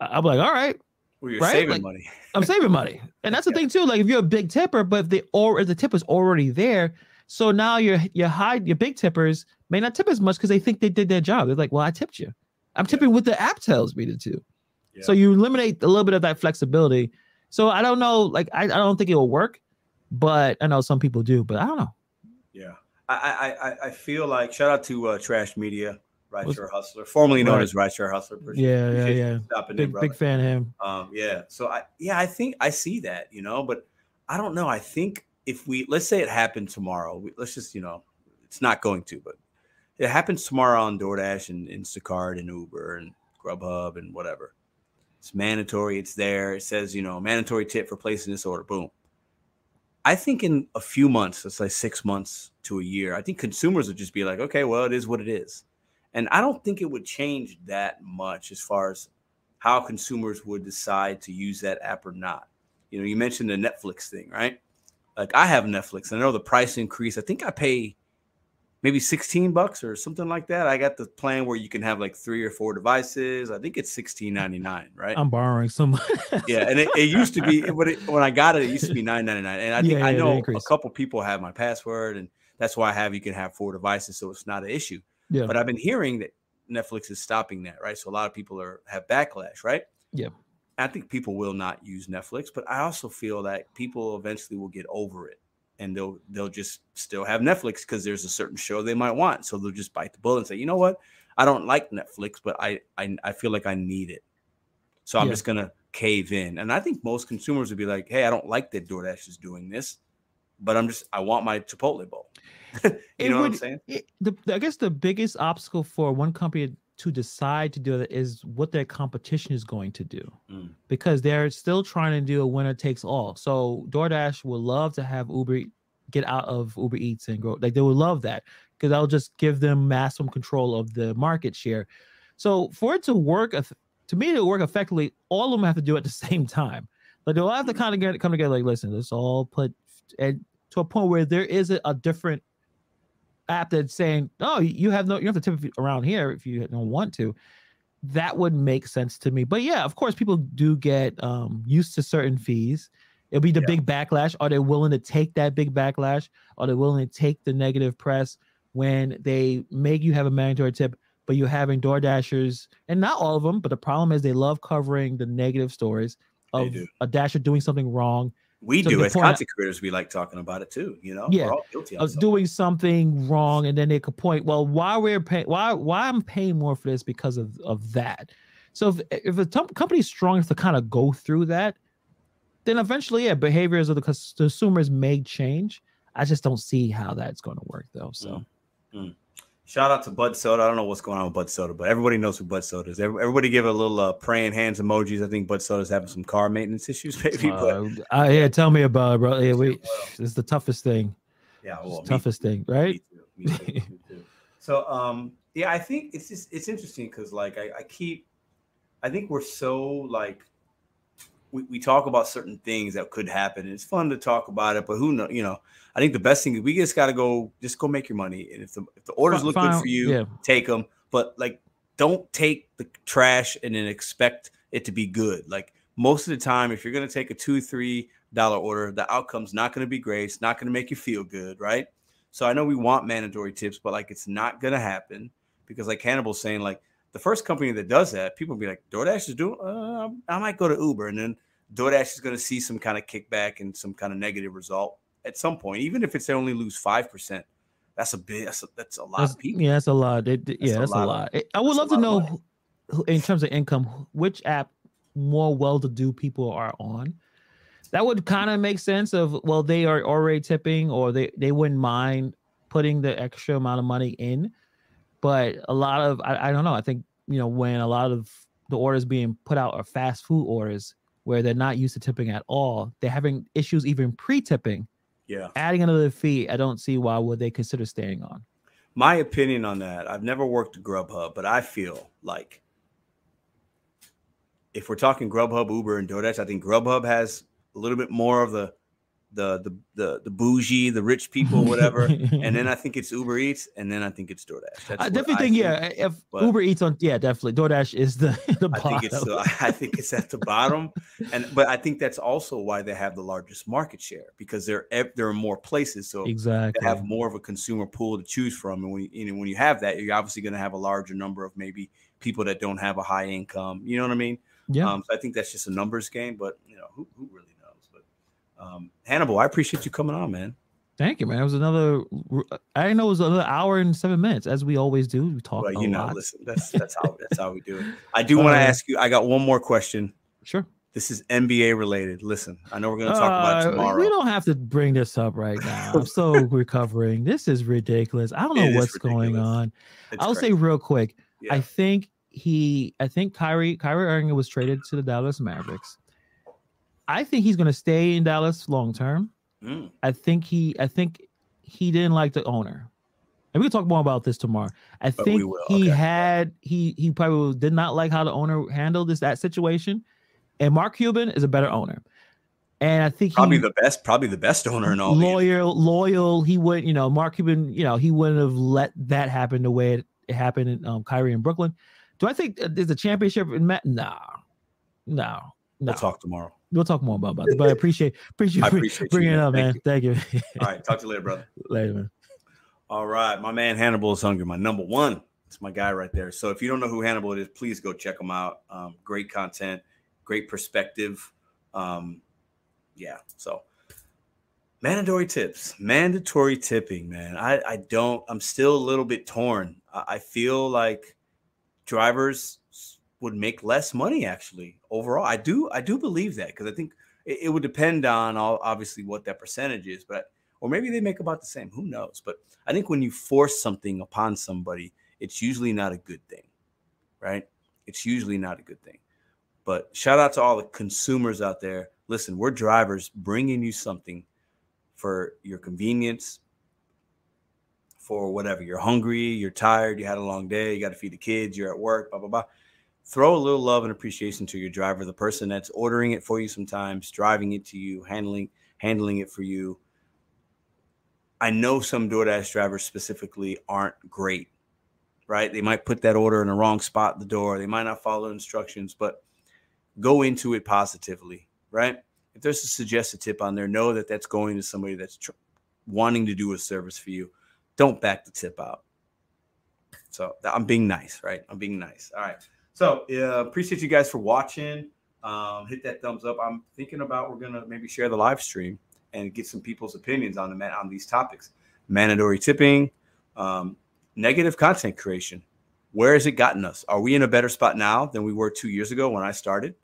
B: I- i'm like all right
A: well, you're
B: right?
A: saving
B: Like-
A: money.
B: I'm saving money, and that's the
A: Yeah.
B: thing too. Like if you're a big tipper, but if the or if the tip is already there, so now your your high your big tippers may not tip as much because they think they did their job. They're like, well, I tipped you. I'm
A: Yeah.
B: tipping what the app tells me to do. So you eliminate a little bit of that flexibility. So I don't know. Like I, I don't think it will work, but I know some people do. But I don't know.
A: Yeah, I I I, feel like shout out to uh, Trash Media, Rideshare Hustler, formerly known
B: Right.
A: as Rideshare Hustler. Appreciate-
B: Yeah, yeah, yeah.
A: Stopping in,
B: Big
A: brother.
B: big fan of him.
A: Um, yeah. So I yeah, I think I see that, you know, but I don't know. I think if we let's say it happened tomorrow, we, let's just, you know, it's not going to, but it happens tomorrow on DoorDash and Instacart and Uber and Grubhub and whatever. It's mandatory, it's there. It says, you know, mandatory tip for placing this order. Boom. I think in a few months, let's say six months to a year, I think consumers would just be like, okay, well, it is what it is. And I don't think it would change that much as far as how consumers would decide to use that app or not. You know, you mentioned the Netflix thing, right? Like I have Netflix. I know the price increase. I think I pay maybe 16 bucks or something like that. I got the plan where you can have like three or four devices. I think it's 16.99, mm. right?
B: I'm borrowing some.
A: yeah, and it, it used to be but it, when I got it, it used to be 9.99. And I think
B: Yeah,
A: I
B: yeah, they
A: know a couple people have my password, and that's why I have you can have four devices, so it's not an issue.
B: Yeah.
A: But I've been hearing that Netflix is stopping that, right? So a lot of people are have backlash, right?
B: Yeah.
A: I think people will not use Netflix, but I also feel that people eventually will get over it and they'll they'll just still have Netflix because there's a certain show they might want. So they'll just bite the bullet and say, you know what? I don't like Netflix, but I I, I feel like I need it. So I'm
B: Yeah.
A: just gonna cave in. And I think most consumers would be like, hey, I don't like that DoorDash is doing this, but I'm just I want my Chipotle bowl. you
B: It
A: know what I'm saying?
B: it, the, I guess the biggest obstacle for one company to decide to do that is what their competition is going to do
A: Mm.
B: because they're still trying to do a winner takes all. So DoorDash would love to have Uber get out of Uber Eats and grow like they would love that because that'll just give them maximum control of the market share. So for it to work, to me, to work effectively, all of them have to do it at the same time. Like they'll have to kind of get come together. Like, listen, let's all put and to a point where there is a, a different app that's saying, "Oh, you have no, you have to tip around here if you don't want to." That would make sense to me. But yeah, of course, people do get um, used to certain fees. It'll be the yeah. big backlash. Are they willing to take that big backlash? Are they willing to take the negative press when they make you have a mandatory tip? But you're having Door Dashers, and not all of them, but the problem is they love covering the negative stories of a dasher doing something wrong
A: we so do as content creators. We like talking about it too. You know,
B: yeah, I was doing something wrong, and then they could point, well, why we're paying, why why I'm paying more for this because of of that. So if if a t- company's strong enough to kind of go through that, then eventually, yeah, behaviors of the consumers may change. I just don't see how that's going to work though. So.
A: Mm. Mm. Shout out to Bud Soda. I don't know what's going on with Bud Soda, but everybody knows who Bud Soda is. Everybody give a little uh, praying hands emojis. I think Bud Soda's having some car maintenance issues, maybe.
B: Uh, uh, yeah, tell me about it, bro. Yeah, wait, it's the toughest thing.
A: Yeah, well,
B: toughest thing, right?
A: Me too, me too, me too. so, um, yeah, I think it's just it's interesting because like I, I keep, I think we're so like we, we talk about certain things that could happen. And it's fun to talk about it, but who know, you know, I think the best thing is we just got to go, just go make your money. And if the, if the orders look good for you, yeah. take them. But like, don't take the trash and then expect it to be good. Like most of the time, if you're going to take a two, three dollar order, the outcome's not going to be great. It's not going to make you feel good, right? So I know we want mandatory tips, but like it's not going to happen because, like Hannibal's saying, like the first company that does that, people will be like, DoorDash is doing, uh, I might go to Uber. And then DoorDash is going to see some kind of kickback and some kind of negative result at some point, even if it's they only lose 5%. That's a big, that's a, that's a lot
B: that's,
A: of people.
B: Yeah, that's a lot. It, that's yeah, that's a lot. Of, I would love to know, in terms of income, which app more well to do people are on. That would kind of make sense of, well, they are already tipping or they, they wouldn't mind putting the extra amount of money in but a lot of I, I don't know. I think you know when a lot of the orders being put out are fast food orders where they're not used to tipping at all. They're having issues even pre-tipping.
A: Yeah.
B: Adding another fee, I don't see why would they consider staying on.
A: My opinion on that, I've never worked at Grubhub, but I feel like if we're talking Grubhub, Uber, and DoorDash, I think Grubhub has a little bit more of the the the the, the bougie, the rich people, whatever. and then I think it's Uber Eats, and then I think it's DoorDash.
B: That's I definitely think, think, yeah. If but Uber Eats on, yeah, definitely DoorDash is the, the
A: I think it's I think it's at the bottom, and but I think that's also why they have the largest market share because there there are more places, so
B: exactly
A: they have more of a consumer pool to choose from, and when you, know, when you have that, you're obviously going to have a larger number of maybe people that don't have a high income. You know what I mean?
B: Yeah. Um,
A: so I think that's just a numbers game, but you know who, who really um, Hannibal, I appreciate you coming on, man.
B: Thank you, man. It was another. I know it was another hour and seven minutes, as we always do. We talk. Well, you know, lot.
A: listen, that's that's how that's how we do it. I do want to uh, ask you. I got one more question.
B: Sure.
A: This is NBA related. Listen, I know we're going to talk uh, about tomorrow.
B: We don't have to bring this up right now. I'm so recovering. This is ridiculous. I don't know it what's going on. It's I'll crazy. say real quick. Yeah. I think he. I think Kyrie. Kyrie Irving was traded to the Dallas Mavericks. I think he's going to stay in Dallas long term. Mm. I think he. I think he didn't like the owner. And we can talk more about this tomorrow. I but think he okay. had he he probably did not like how the owner handled this that situation. And Mark Cuban is a better owner. And I think
A: probably he, the best, probably the best owner in all.
B: Loyal, loyal. He would, you know, Mark Cuban. You know, he wouldn't have let that happen the way it, it happened in um, Kyrie in Brooklyn. Do I think there's a championship in Met? No, no, no.
A: We'll talk tomorrow
B: we'll talk more about, that. But I appreciate appreciate, I appreciate bringing you, it up, man. Thank you.
A: Thank you. All right, talk to you later, brother.
B: Later, man.
A: All right, my man Hannibal is hungry. My number one. It's my guy right there. So if you don't know who Hannibal is, please go check him out. Um, great content, great perspective. Um, yeah. So mandatory tips, mandatory tipping, man. I I don't. I'm still a little bit torn. I, I feel like drivers would make less money actually overall. I do I do believe that because I think it, it, would depend on all, obviously what that percentage is, but or maybe they make about the same. Who knows? But I think when you force something upon somebody, it's usually not a good thing, right? It's usually not a good thing. But shout out to all the consumers out there. Listen, we're drivers bringing you something for your convenience, for whatever. You're hungry, you're tired, you had a long day, you got to feed the kids, you're at work, blah, blah, blah. Throw a little love and appreciation to your driver, the person that's ordering it for you sometimes, driving it to you, handling handling it for you. I know some DoorDash drivers specifically aren't great, right? They might put that order in the wrong spot the door. They might not follow instructions, but go into it positively, right? If there's a suggested tip on there, know that that's going to somebody that's tr- wanting to do a service for you. Don't back the tip out. So I'm being nice, right? I'm being nice. All right. So uh, appreciate you guys for watching. Um, hit that thumbs up. I'm thinking about we're gonna maybe share the live stream and get some people's opinions on the on these topics. Mandatory tipping, um, negative content creation. Where has it gotten us? Are we in a better spot now than we were two years ago when I started?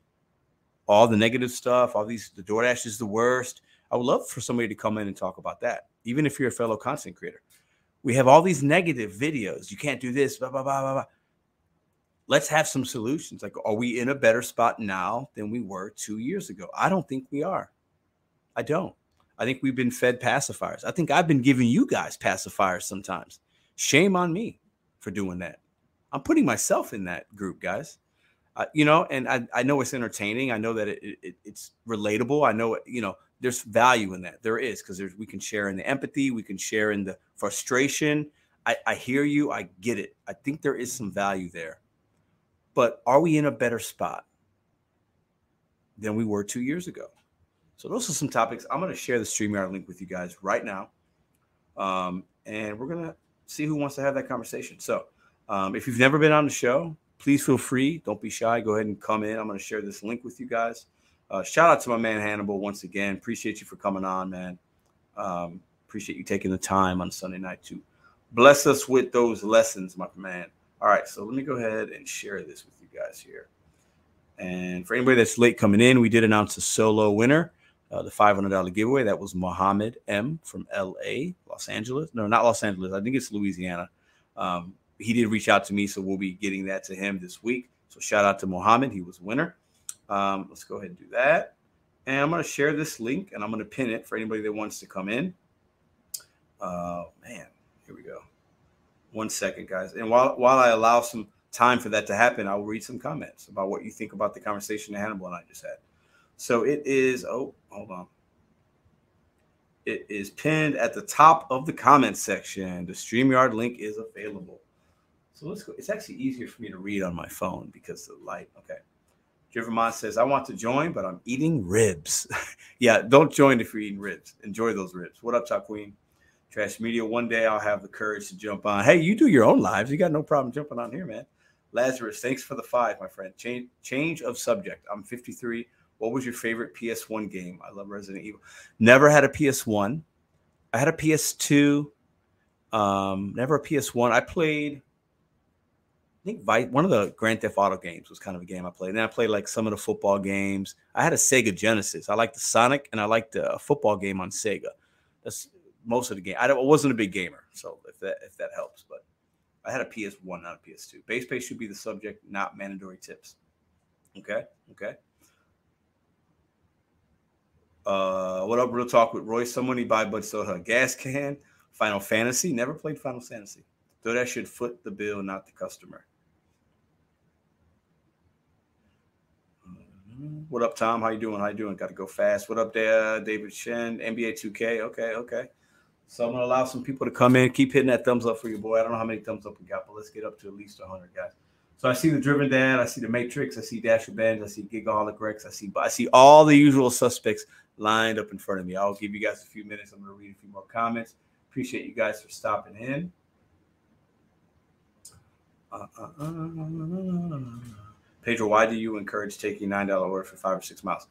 A: All the negative stuff, all these the DoorDash is the worst. I would love for somebody to come in and talk about that, even if you're a fellow content creator. We have all these negative videos. You can't do this, blah, blah, blah, blah, blah let's have some solutions. Like, are we in a better spot now than we were two years ago? I don't think we are. I don't. I think we've been fed pacifiers. I think I've been giving you guys pacifiers sometimes. Shame on me for doing that. I'm putting myself in that group, guys. Uh, you know, and I, I know it's entertaining. I know that it, it, it's relatable. I know, you know, there's value in that. There is because we can share in the empathy, we can share in the frustration. I, I hear you. I get it. I think there is some value there. But are we in a better spot than we were two years ago? So those are some topics. I'm going to share the StreamYard link with you guys right now. Um, and we're going to see who wants to have that conversation. So um, if you've never been on the show, please feel free. Don't be shy. Go ahead and come in. I'm going to share this link with you guys. Uh, shout out to my man Hannibal once again. Appreciate you for coming on, man. Um, appreciate you taking the time on Sunday night to bless us with those lessons, my man. All right, so let me go ahead and share this with you guys here. And for anybody that's late coming in, we did announce a solo winner, uh, the $500 giveaway. That was Mohammed M from LA, Los Angeles. No, not Los Angeles. I think it's Louisiana. Um, he did reach out to me, so we'll be getting that to him this week. So shout out to Mohammed. He was a winner. Um, let's go ahead and do that. And I'm going to share this link and I'm going to pin it for anybody that wants to come in. Uh, man, here we go. One second, guys. And while while I allow some time for that to happen, I'll read some comments about what you think about the conversation that Hannibal and I just had. So it is, oh, hold on. It is pinned at the top of the comment section. The StreamYard link is available. So let's go. It's actually easier for me to read on my phone because the light. Okay. Jivermont says, I want to join, but I'm eating ribs. yeah, don't join if you're eating ribs. Enjoy those ribs. What up, Top Queen? Trash Media. One day I'll have the courage to jump on. Hey, you do your own lives. You got no problem jumping on here, man. Lazarus, thanks for the five, my friend. Change change of subject. I'm 53. What was your favorite PS1 game? I love Resident Evil. Never had a PS1. I had a PS2. Um, never a PS1. I played. I think one of the Grand Theft Auto games was kind of a game I played. And I played like some of the football games. I had a Sega Genesis. I liked the Sonic and I liked the football game on Sega. That's most of the game. I, I wasn't a big gamer, so if that if that helps, but I had a PS1, not a PS2. Base pay should be the subject, not mandatory tips. Okay, okay. Uh, what up, real talk with Roy? He buy Bud Soda gas can. Final Fantasy. Never played Final Fantasy. Though that should foot the bill, not the customer. What up, Tom? How you doing? How you doing? Got to go fast. What up, there, David Shen? NBA 2K. Okay, okay. So I'm gonna allow some people to come in. Keep hitting that thumbs up for your boy. I don't know how many thumbs up we got, but let's get up to at least 100 guys. So I see the Driven Dad, I see the Matrix, I see Dasher Benz, I see Gigaholic Rex, I see I see all the usual suspects lined up in front of me. I'll give you guys a few minutes. I'm gonna read a few more comments. Appreciate you guys for stopping in. Uh, uh, uh, Pedro, why do you encourage taking nine dollar order for five or six miles?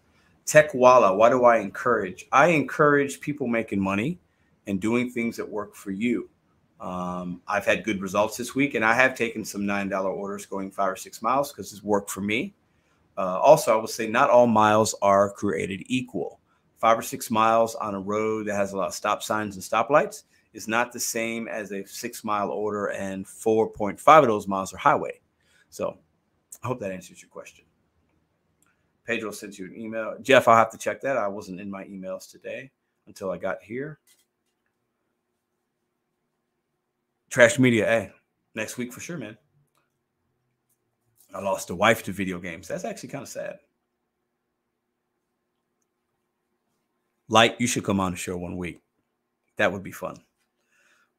A: Tech Walla, why do I encourage? I encourage people making money and doing things that work for you. Um, I've had good results this week, and I have taken some $9 orders going five or six miles because it's worked for me. Uh, also, I will say not all miles are created equal. Five or six miles on a road that has a lot of stop signs and stoplights is not the same as a six mile order, and 4.5 of those miles are highway. So I hope that answers your question. Pedro sent you an email. Jeff, I'll have to check that. I wasn't in my emails today until I got here. Trash media, hey, next week for sure, man. I lost a wife to video games. That's actually kind of sad. Light, you should come on the show one week. That would be fun.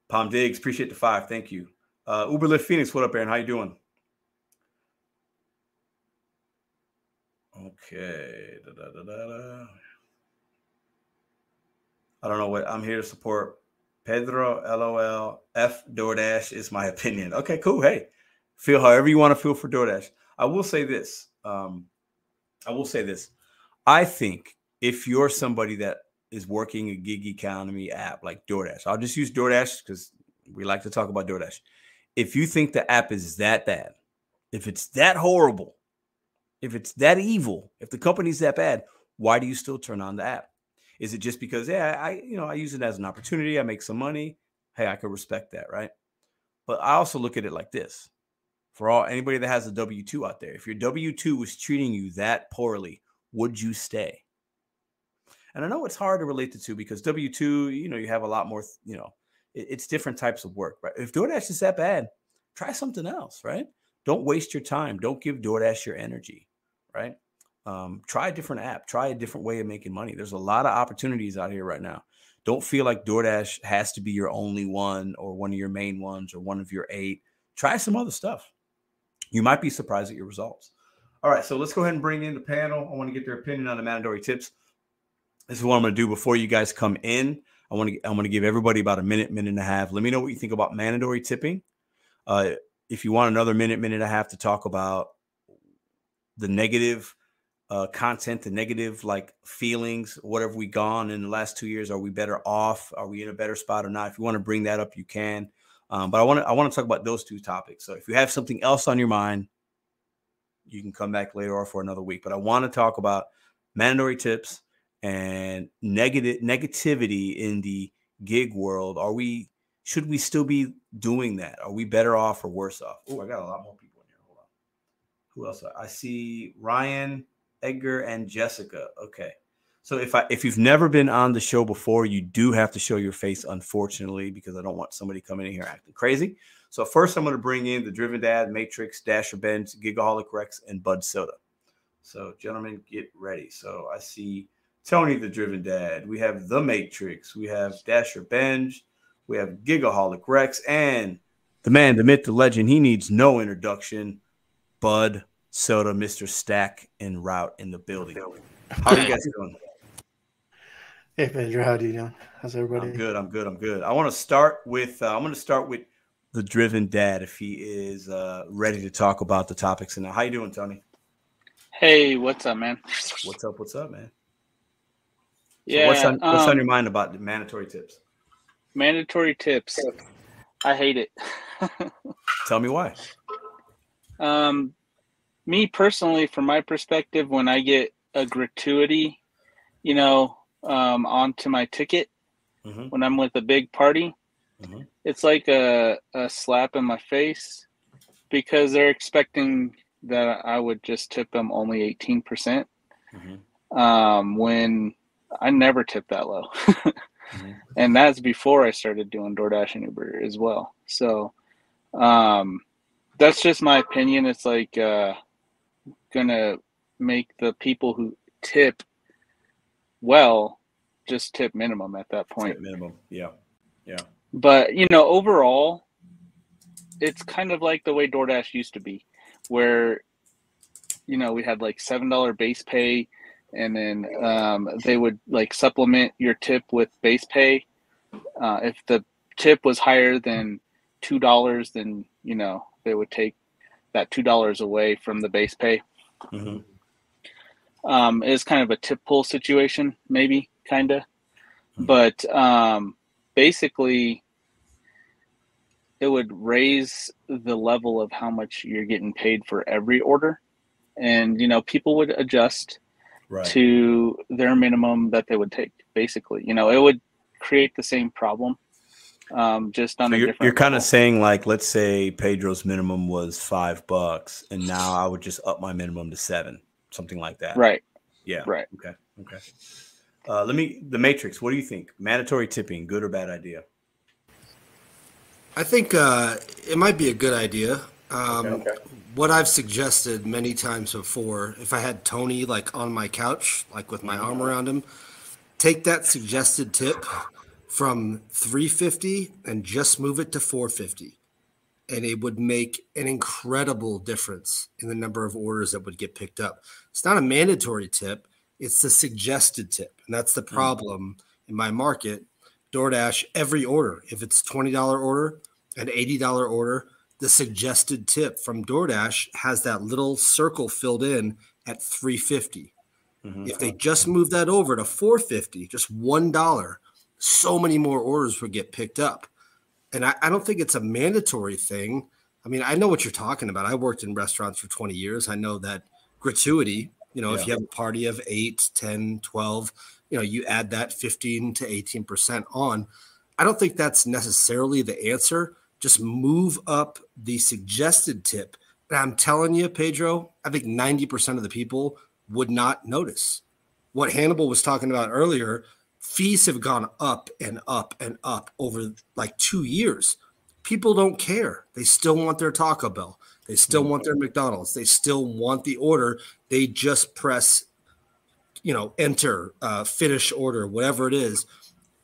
A: Palm Diggs, appreciate the five. Thank you. Uh, Uberlift Phoenix, what up, Aaron? How you doing? Okay. Da, da, da, I don't know what I'm here to support. Pedro, LOL, F DoorDash is my opinion. Okay, cool. Hey, feel however you want to feel for DoorDash. I will say this. Um, I will say this. I think if you're somebody that is working a gig economy app like DoorDash, I'll just use DoorDash because we like to talk about DoorDash. If you think the app is that bad, if it's that horrible, if it's that evil, if the company's that bad, why do you still turn on the app? Is it just because, yeah, I, you know, I use it as an opportunity, I make some money. Hey, I can respect that, right? But I also look at it like this for all anybody that has a W 2 out there, if your W 2 was treating you that poorly, would you stay? And I know it's hard to relate the two because W 2, you know, you have a lot more, you know, it, it's different types of work, right? If DoorDash is that bad, try something else, right? Don't waste your time. Don't give DoorDash your energy, right? Um, try a different app, try a different way of making money. There's a lot of opportunities out here right now. Don't feel like DoorDash has to be your only one or one of your main ones or one of your eight. Try some other stuff. You might be surprised at your results. All right, so let's go ahead and bring in the panel. I want to get their opinion on the mandatory tips. This is what I'm going to do before you guys come in. I want to I'm going to give everybody about a minute, minute and a half. Let me know what you think about mandatory tipping. Uh, if you want another minute, minute and a half to talk about the negative uh, content, the negative like feelings, what have we gone in the last two years? Are we better off? Are we in a better spot or not? If you want to bring that up, you can. Um, but I want to I want to talk about those two topics. So if you have something else on your mind, you can come back later or for another week. But I want to talk about mandatory tips and negative negativity in the gig world. Are we should we still be doing that? Are we better off or worse off? Oh, I got a lot more people in here. Hold on. Who else? I see Ryan. Edgar, and Jessica. Okay. So if I if you've never been on the show before, you do have to show your face, unfortunately, because I don't want somebody coming in here acting crazy. So first, I'm going to bring in the Driven Dad, Matrix, Dasher Benz, Gigaholic Rex, and Bud Soda. So, gentlemen, get ready. So I see Tony, the Driven Dad. We have the Matrix. We have Dasher Benz. We have Gigaholic Rex, and the man, the myth, the legend. He needs no introduction. Bud Soda, Mr. Stack, and Route in the building. How are you guys doing?
C: Hey Pedro, how are you doing? How's everybody?
A: I'm good. I'm good. I'm good. I want to start with. Uh, I'm going to start with the driven dad if he is uh, ready to talk about the topics. And how you doing, Tony?
D: Hey, what's up, man?
A: What's up? What's up, man? So
D: yeah.
A: what's on What's
D: um,
A: on your mind about the mandatory tips?
D: mandatory tips? I hate it.
A: Tell me why.
D: um, me personally, from my perspective, when I get a gratuity, you know, um, onto my ticket
A: hmm
D: when I'm with a big party,
A: Mhm.
D: it's like a, a slap in my face because they're expecting that I would just tip them only 18%.
A: hmm
D: Um, when I never tip that low.
A: Mhm.
D: and that's before I started doing DoorDash and Uber as well. So um, that's just my opinion. It's like uh, gonna make the people who tip well just tip minimum at that point.
A: At minimum. Yeah, yeah.
D: But you know, overall, it's kind of like the way DoorDash used to be, where you know we had like seven dollar base pay, and then um, they would like supplement your tip with base pay. Uh, if the tip was higher than two dollars, then you know they would take that two dollars away from the base pay.
A: hmm
D: Um, it's kind of a tip pull situation, maybe kind of, but um, basically, it would raise the level of how much you're getting paid for every order, and you know people would adjust
A: Right.
D: to their minimum that they would take. Basically, you know, it would create the same problem, um, just on
A: So
D: a
A: you're,
D: different.
A: you're kind of saying like, let's say Pedro's minimum was five bucks, and now I would just up my minimum to seven, something like that.
D: right,
A: Yeah.
D: right.
A: Okay. Okay. Uh, let me. The Matrix. What do you think? Mandatory tipping, good or bad idea?
E: I think uh, it might be a good idea. Um,
A: Okay.
E: What I've suggested many times before, if I had Tony like on my couch, like with my arm around him, take that suggested tip from 350 and just move it to 450 and it would make an incredible difference in the number of orders that would get picked up. It's not a mandatory tip, it's the suggested tip. And that's the problem in my market. DoorDash, every order, if it's $20 order, an $80 order, the suggested tip from DoorDash has that little circle filled in at 350.
A: Mhm.
E: If they just move that over to 450, just one dollar, so many more orders would get picked up. And I, I don't think it's a mandatory thing. I mean, I know what you're talking about. I worked in restaurants for 20 years. I know that gratuity, you know,
A: Yeah.
E: if you have a party of 8, 10, 12, you know, you add that 15 to 18% on. I don't think that's necessarily the answer. Just move up the suggested tip. And I'm telling you, Pedro, I think 90% of the people would not notice. What Hannibal was talking about earlier, fees have gone up and up and up over like two years. People don't care. They still want their Taco Bell. They still want their McDonald's. They still want the order. They just press, you know, enter, uh, finish order, whatever it is.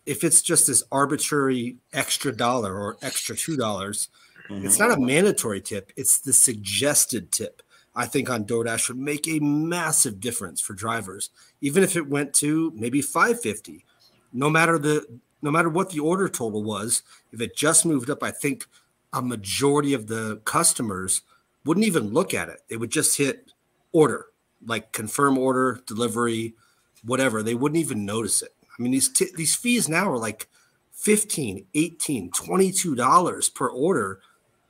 E: If it's just this arbitrary extra dollar or extra two dollars, it's not a mandatory tip. It's the suggested tip. I think on DoorDash would make a massive difference for drivers, even if it went to maybe 550. No matter the no matter what the order total was, if it just moved up, I think a majority of the customers wouldn't even look at it. They would just hit order, like confirm order, delivery, whatever. They wouldn't even notice it. I mean, these t- these fees now are like 15, 18, 22 dollars per order.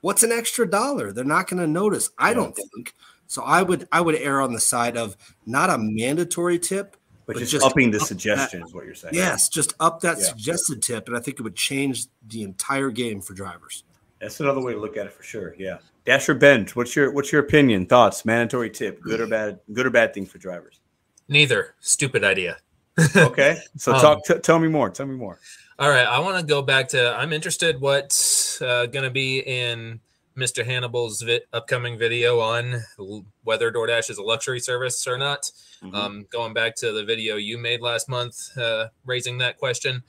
E: What's an extra dollar? They're not going to notice. I don't think. So I would I would err on the side of not a mandatory tip,
A: But,
E: but
A: just,
E: just
A: upping the
E: up that-
A: suggestion is what you're saying.
E: Yes, just up that
A: Yeah.
E: suggested tip, and I think it would change the entire game for drivers.
A: That's another way to look at it for sure. Yeah. Dasher Benz, what's your what's your opinion, thoughts, mandatory tip, good or bad, good or bad thing for drivers?
F: Neither. Stupid idea.
A: Okay. So
F: Um,
A: talk t- tell me more. Tell me more.
F: All right, I want to go back to. I'm interested what's uh, going to be in Mr. Hannibal's vi- upcoming video on whether DoorDash is a luxury service or not.
A: Mhm.
F: Um, going back to the video you made last month, uh, raising that question.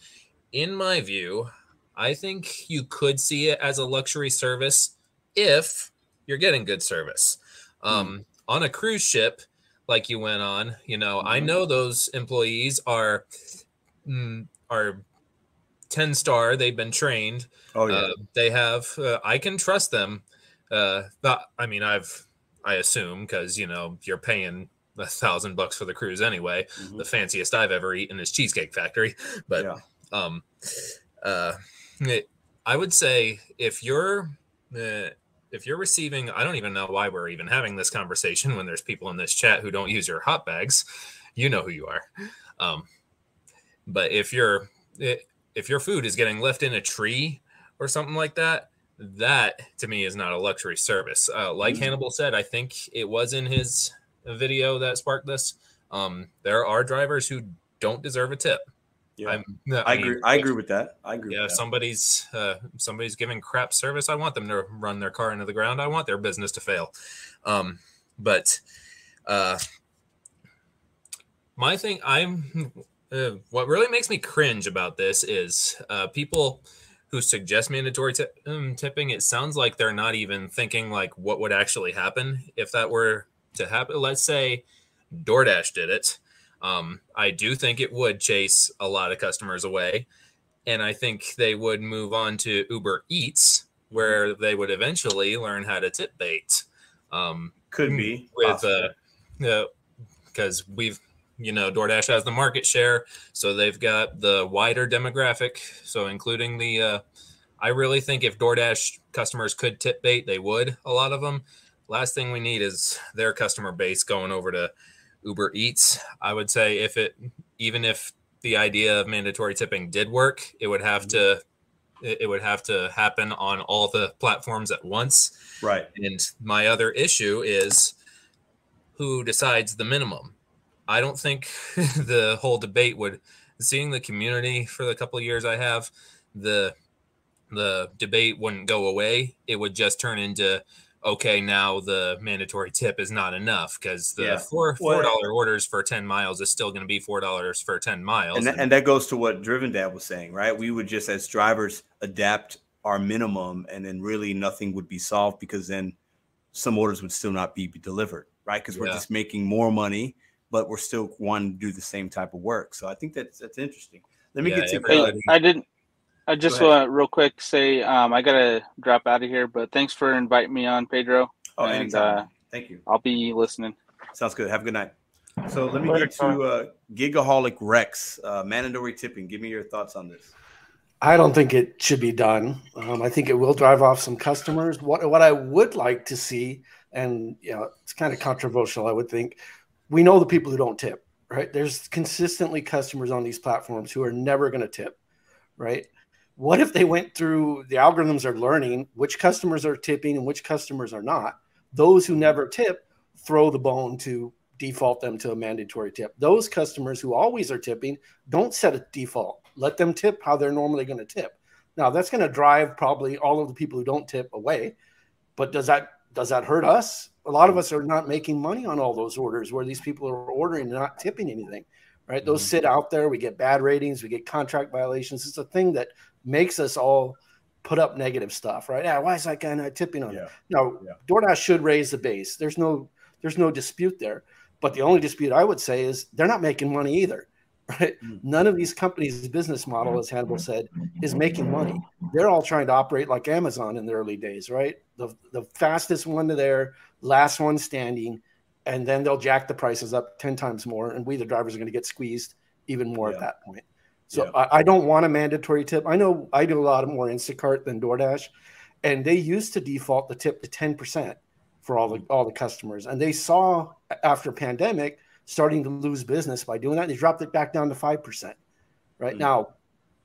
F: In my view, I think you could see it as a luxury service if you're getting good service. Um, On a cruise ship, like you went on, you know, I
A: Mhm.
F: know those employees are mm, are 10 star they've been trained
A: oh yeah.
F: uh, they have uh, i can trust them uh but i mean i've i assume because you know you're paying a thousand bucks for the cruise anyway
A: Mhm.
F: the fanciest i've ever eaten is cheesecake factory but
A: yeah.
F: um uh it- i would say if you're uh, if you're receiving i don't even know why we're even having this conversation when there's people in this chat who don't use your hot bags you know who you are um but if you're if your food is getting left in a tree or something like that that to me is not a luxury service uh, like
A: Mhm.
F: hannibal said i think it was in his video that sparked this um there are drivers who don't deserve a tip
A: Yeah.
F: I'm,
A: I
F: mean,
A: agree. I agree with that. I agree.
F: yeah,
A: with
F: if
A: that.
F: somebody's uh, somebody's giving crap service, I want them to run their car into the ground. I want their business to fail. Um, but uh, my thing, I'm uh, what really makes me cringe about this is uh, people who suggest mandatory tip, um, tipping. It sounds like they're not even thinking like what would actually happen if that were to happen. Let's say DoorDash did it. Um, I do think it would chase a lot of customers away and I think they would move on to Uber Eats, where they would eventually learn how to tip bait. Um,
A: could be
F: with
A: possible.
F: uh, because we've you know DoorDash has the market share, so they've got the wider demographic. So including the, uh, I really think if DoorDash customers could tip bait, they would. A lot of them. Last thing we need is their customer base going over to Uber Eats. I would say if it, even if the idea of mandatory tipping did work, it would have to, it it would have to happen on all the platforms at once.
A: right.
F: And my other issue is who decides the minimum. I don't think the whole debate would seeing the community for the couple of years I have the the debate wouldn't go away. It would just turn into okay, now the mandatory tip is not enough because the
A: Yeah.
F: four four
A: Well-
F: dollar orders for ten miles is still going to be four dollars for ten miles.
A: and that, and that goes to what Driven Dad was saying, right? We would just, as drivers, adapt our minimum, and then really nothing would be solved because then some orders would still not be delivered, right? Because we're
F: Yeah.
A: just making more money, but we're still wanting to do the same type of work. So I think that's that's interesting. Let me
F: Yeah,
A: get to
F: everybody-
D: I didn't. I just want to real quick say um, I gotta drop out of here, but thanks for inviting me on, Pedro.
A: oh,
D: and,
A: anytime.
D: uh,
A: Thank you.
D: I'll be listening.
A: Sounds good. Have a good night. So let me
C: Later,
A: get to uh, Gigaholic Rex, uh, mandatory tipping. Give me your thoughts on this.
C: I don't think it should be done. Um, I think it will drive off some customers. What what I would like to see, and you know, it's kind of controversial. I would think we know the people who don't tip, right? There's consistently customers on these platforms who are never going to tip, right? What if they went through the algorithms are learning which customers are tipping and which customers are not? Those who never tip throw the bone to default them to a mandatory tip. Those customers who always are tipping don't set a default. Let them tip how they're normally going to tip. Now that's going to drive probably all of the people who don't tip away. But does that does that hurt us? A lot of us are not making money on all those orders where these people are ordering and not tipping anything. Right? Those sit out there. We get bad ratings. We get contract violations. It's a thing that makes us all put up negative stuff. Right? Yeah. Why is that guy not tipping on it?
A: Yeah.
C: No,
A: Yeah.
C: DoorDash should raise the base. There's no there's no dispute there. But the only dispute I would say is they're not making money either. Right?
A: Mm.
C: None of these companies' business model, as Hannibal said, is making money. They're all trying to operate like Amazon in the early days, right? The the fastest one to there, last one standing, and then they'll jack the prices up 10 times more, and we the drivers are going to get squeezed even more
A: Yeah.
C: at that point. So
A: Yeah.
C: I, I don't want a mandatory tip. I know I do a lot more Instacart than DoorDash, and they used to default the tip to 10% for all the all the customers. And they saw after pandemic starting to lose business by doing that. They dropped it back down to 5%. Right
A: Mm.
C: now,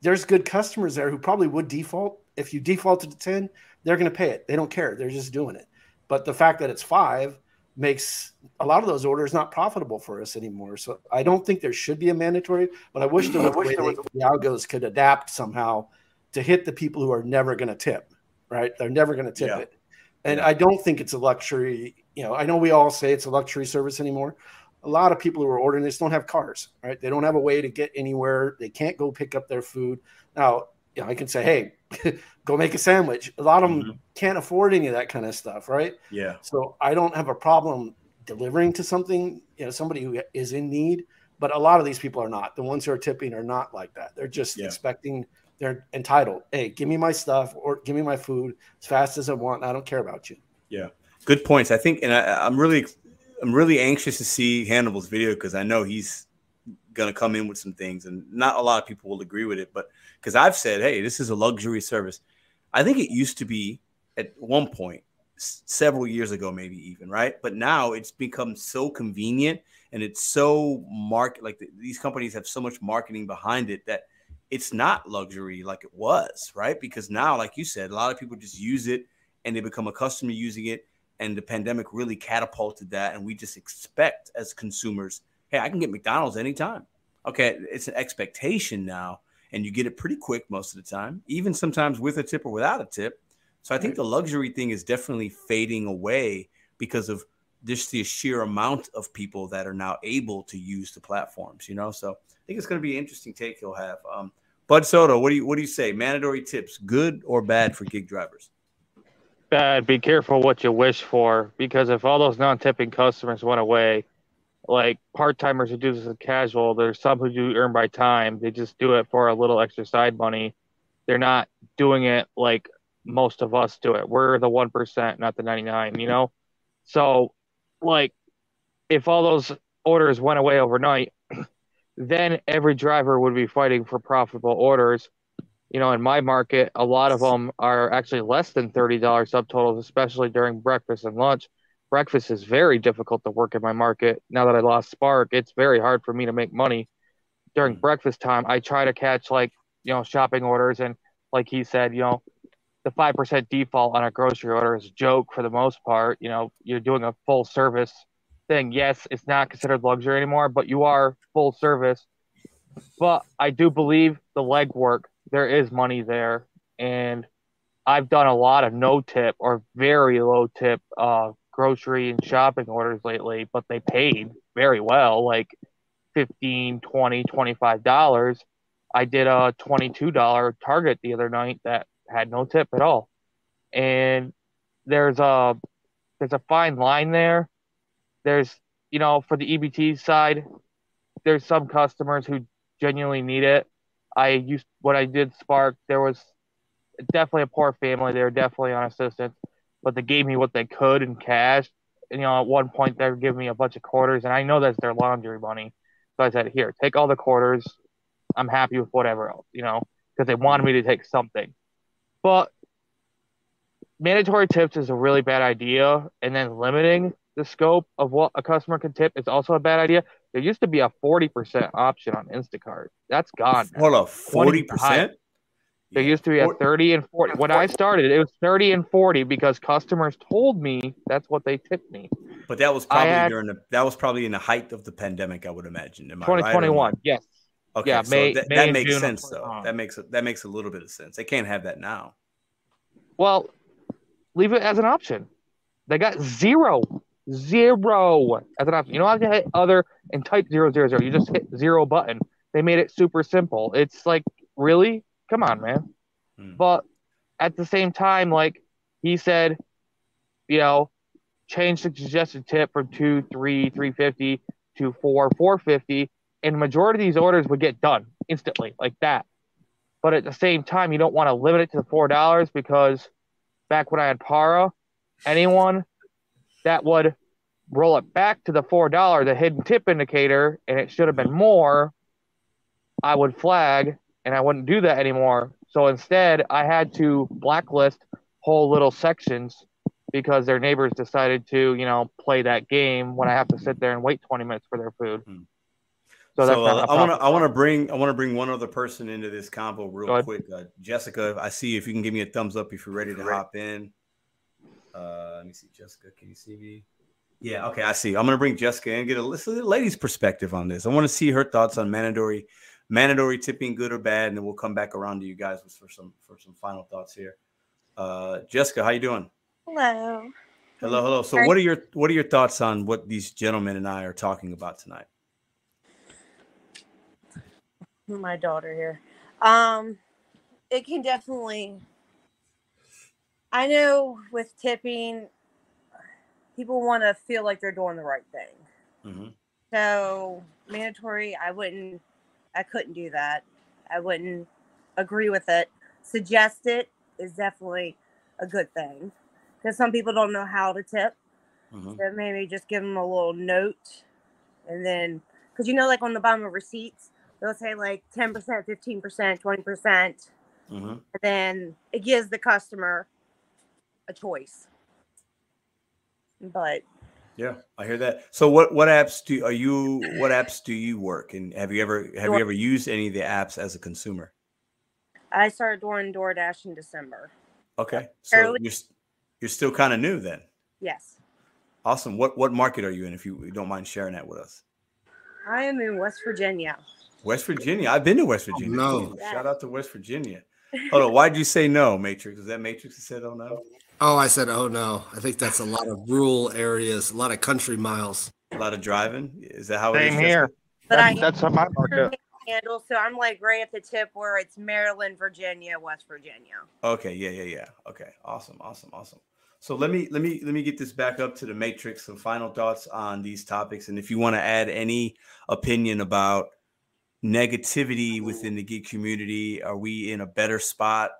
C: there's good customers there who probably would default. If you defaulted to 10, they're going to pay it. They don't care. They're just doing it. But the fact that it's five makes a lot of those orders not profitable for us anymore. So I don't think there should be a mandatory, but I wish there was a way they- the algos could adapt somehow to hit the people who are never going to tip, right? They're never going to tip
A: Yeah.
C: it. And
A: Yeah.
C: I don't think it's a luxury. You know, I know we all say it's a luxury service anymore. A lot of people who are ordering this don't have cars, right? They don't have a way to get anywhere. They can't go pick up their food. Now, you know, I can say, hey, go make a sandwich. A lot of them mm-hmm. can't afford any of that kind of stuff, right?
A: Yeah.
C: So I don't have a problem delivering to something, you know, somebody who is in need. But a lot of these people are not. The ones who are tipping are not like that. They're just
A: Yeah.
C: expecting they're entitled. Hey, give me my stuff or give me my food as fast as I want. I don't care about you. Yeah.
A: Good points. I think, and I, I'm really, I'm really anxious to see Hannibal's video because I know he's gonna come in with some things, and not a lot of people will agree with it. But because I've said, hey, this is a luxury service. I think it used to be at one point, several years ago, maybe even right. But now it's become so convenient, and it's so market like the, these companies have so much marketing behind it that it's not luxury like it was, right? Because now, like you said, a lot of people just use it and they become accustomed to using it and the pandemic really catapulted that and we just expect as consumers hey i can get mcdonald's anytime okay it's an expectation now and you get it pretty quick most of the time even sometimes with a tip or without a tip. So i think the luxury thing is definitely fading away because of just the sheer amount of people that are now able to use the platforms you know? So i think it's going to be an interesting take he'll have. Um, Bud Soda what do you what do you say? Mandatory tips good or bad for gig drivers?
G: Bad. Be careful what you wish for because if all those non-tipping customers went away, like part-timers who do this as casual, there's some who do earn by time. They just do it for a little extra side money. They're not doing it like most of us do it. We're the one percent, not the ninety-nine. You know, so like if all those orders went away overnight, then every driver would be fighting for profitable orders you know, in my market, a lot of them are actually less than $30 subtotals, especially during breakfast and lunch. Breakfast is very difficult to work in my market. Now that I lost Spark, it's very hard for me to make money during breakfast time. I try to catch like, you know, shopping orders. And like he said, you know, the 5% default on a grocery order is a joke for the most part. You know, you're doing a full service thing. Yes, it's not considered luxury anymore, but you are full service. But I do believe the legwork there is money there and I've done a lot of no tip or very low tip uh, grocery and shopping orders lately, but they paid very well, like 15, 20, 25 dollars. I did a $22 Target the other night that had no tip at all. And there's a there's a fine line there. There's you know, for the EBT side, there's some customers who genuinely need it. I used when I did Spark, there was definitely a poor family. They were definitely on assistance, but they gave me what they could in cash. And, you know, at one point they were giving me a bunch of quarters, and I know that's their laundry money. So I said, "Here, take all the quarters. I'm happy with whatever else," you know, because they wanted me to take something. But mandatory tips is a really bad idea, and then limiting the scope of what a customer can tip is also a bad idea. There used to be a 40% option on Instacart. That's gone.
A: up,
G: 20
A: 40%?
G: There used to be a 30 and 40. When I started, it was 30 and 40 because customers told me that's what they tipped me.
A: But that was probably
G: had-
A: during the that was probably in the height of the pandemic, I would imagine. Am I right
G: 2021, yes.
A: Okay,
G: Yeah,
A: so
G: May-
A: that,
G: May
A: that makes
G: June
A: sense though. That makes that makes a little bit of sense. They can't have that now.
G: Well, leave it as an option. They got zero, zero as an option. You don't have to hit other and type zero zero zero. You just hit zero button. They made it super simple. It's like really, come on, man.
A: Hmm.
G: But at the same time, like he said, you know, change the suggested tip from two, three, three fifty to four, four fifty, and majority of these orders would get done instantly, like that. But at the same time, you don't want to limit it to the four dollars because back when I had Para, anyone that would roll it back to the four dollar, the hidden tip indicator, and it should have been more, I would flag and I wouldn't do that anymore. So instead, I had to blacklist whole little sections because their neighbors decided to, you know, play that game when I have to sit there and wait 20 minutes for their food.
A: Hmm.
G: So
A: So, uh,
G: not a
A: I want to. I want to bring I want to bring one other person into this combo
G: Go
A: real quick. Uh, Jessica, I see if you can give me a thumbs up if you're ready to hop in. Uh, let me see, Jessica. Can you see me? Yeah. Okay, I see. I'm gonna bring Jessica in and get a listen to the lady's perspective on this. I want to see her thoughts on mandatory mandatory tipping, good or bad, and then we'll come back around to you guys for some for some final thoughts here. Uh, Jessica, how you doing?
H: Hello.
A: Hello, hello. So, what are your what are your thoughts on what these gentlemen and I are talking about tonight?
H: My daughter here. Um, it can definitely. I know with tipping, people want to feel like they're doing the right thing.
A: hmm
H: So mandatory, I wouldn't. I couldn't do that. I wouldn't agree with it. Suggest it is definitely a good thing because some people don't know how to tip.
A: hmm
H: So maybe just give them a little note, and then because you know, like on the bottom of receipts, they'll say like ten percent, fifteen percent, twenty percent,
A: hmm
H: and then it gives the customer a choice. But
A: Yeah, I hear that. So what what apps do are you what apps do you work and have you ever have you ever used any of the apps as a consumer?
H: I started doing DoorDash in December.
A: Okay. So
H: Early-
A: you're you're still kind of new then.
H: Yes,
A: Awesome. What what market are you in if you don't mind sharing that with us?
H: I am in West Virginia.
A: West Virginia. I've been to West oh, Virginia.
E: no.
A: Shout out to West Virginia. Hold on. Why'd you say no, Matrix? Is that Matrix that said oh no?
E: Oh, I said, oh no. I think that's a lot of rural areas, a lot of country miles.
A: A lot of driving? Is that how it is?
G: Same here.
H: But
G: That's,
H: I
G: that's on my market.
H: handle, so I'm like right at the tip where it's Maryland, Virginia, West Virginia.
A: Okay, yeah, yeah, yeah. Okay, awesome, awesome, awesome. So let me let me let me get this back up to the matrix. Some final thoughts on these topics, and if you want to add any opinion about negativity within the gig community, are we in a better spot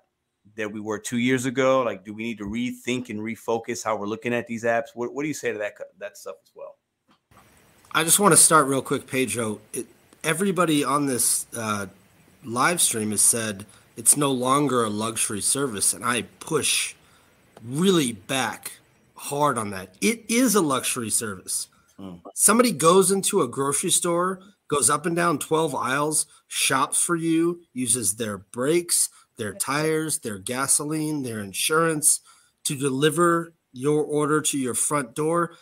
A: that we were two years ago? Like, do we need to rethink and refocus how we're looking at these apps? What What do you say to that that stuff as well?
E: I just want to start real quick, Pedro. It, everybody on this uh, live stream has said it's no longer a luxury service, and I push really back hard on that. It is a luxury service.
A: Mm.
E: Somebody goes into a grocery store, goes up and down 12 aisles, shops for you, uses their brakes, their tires, their gasoline, their insurance to deliver your order to your front door.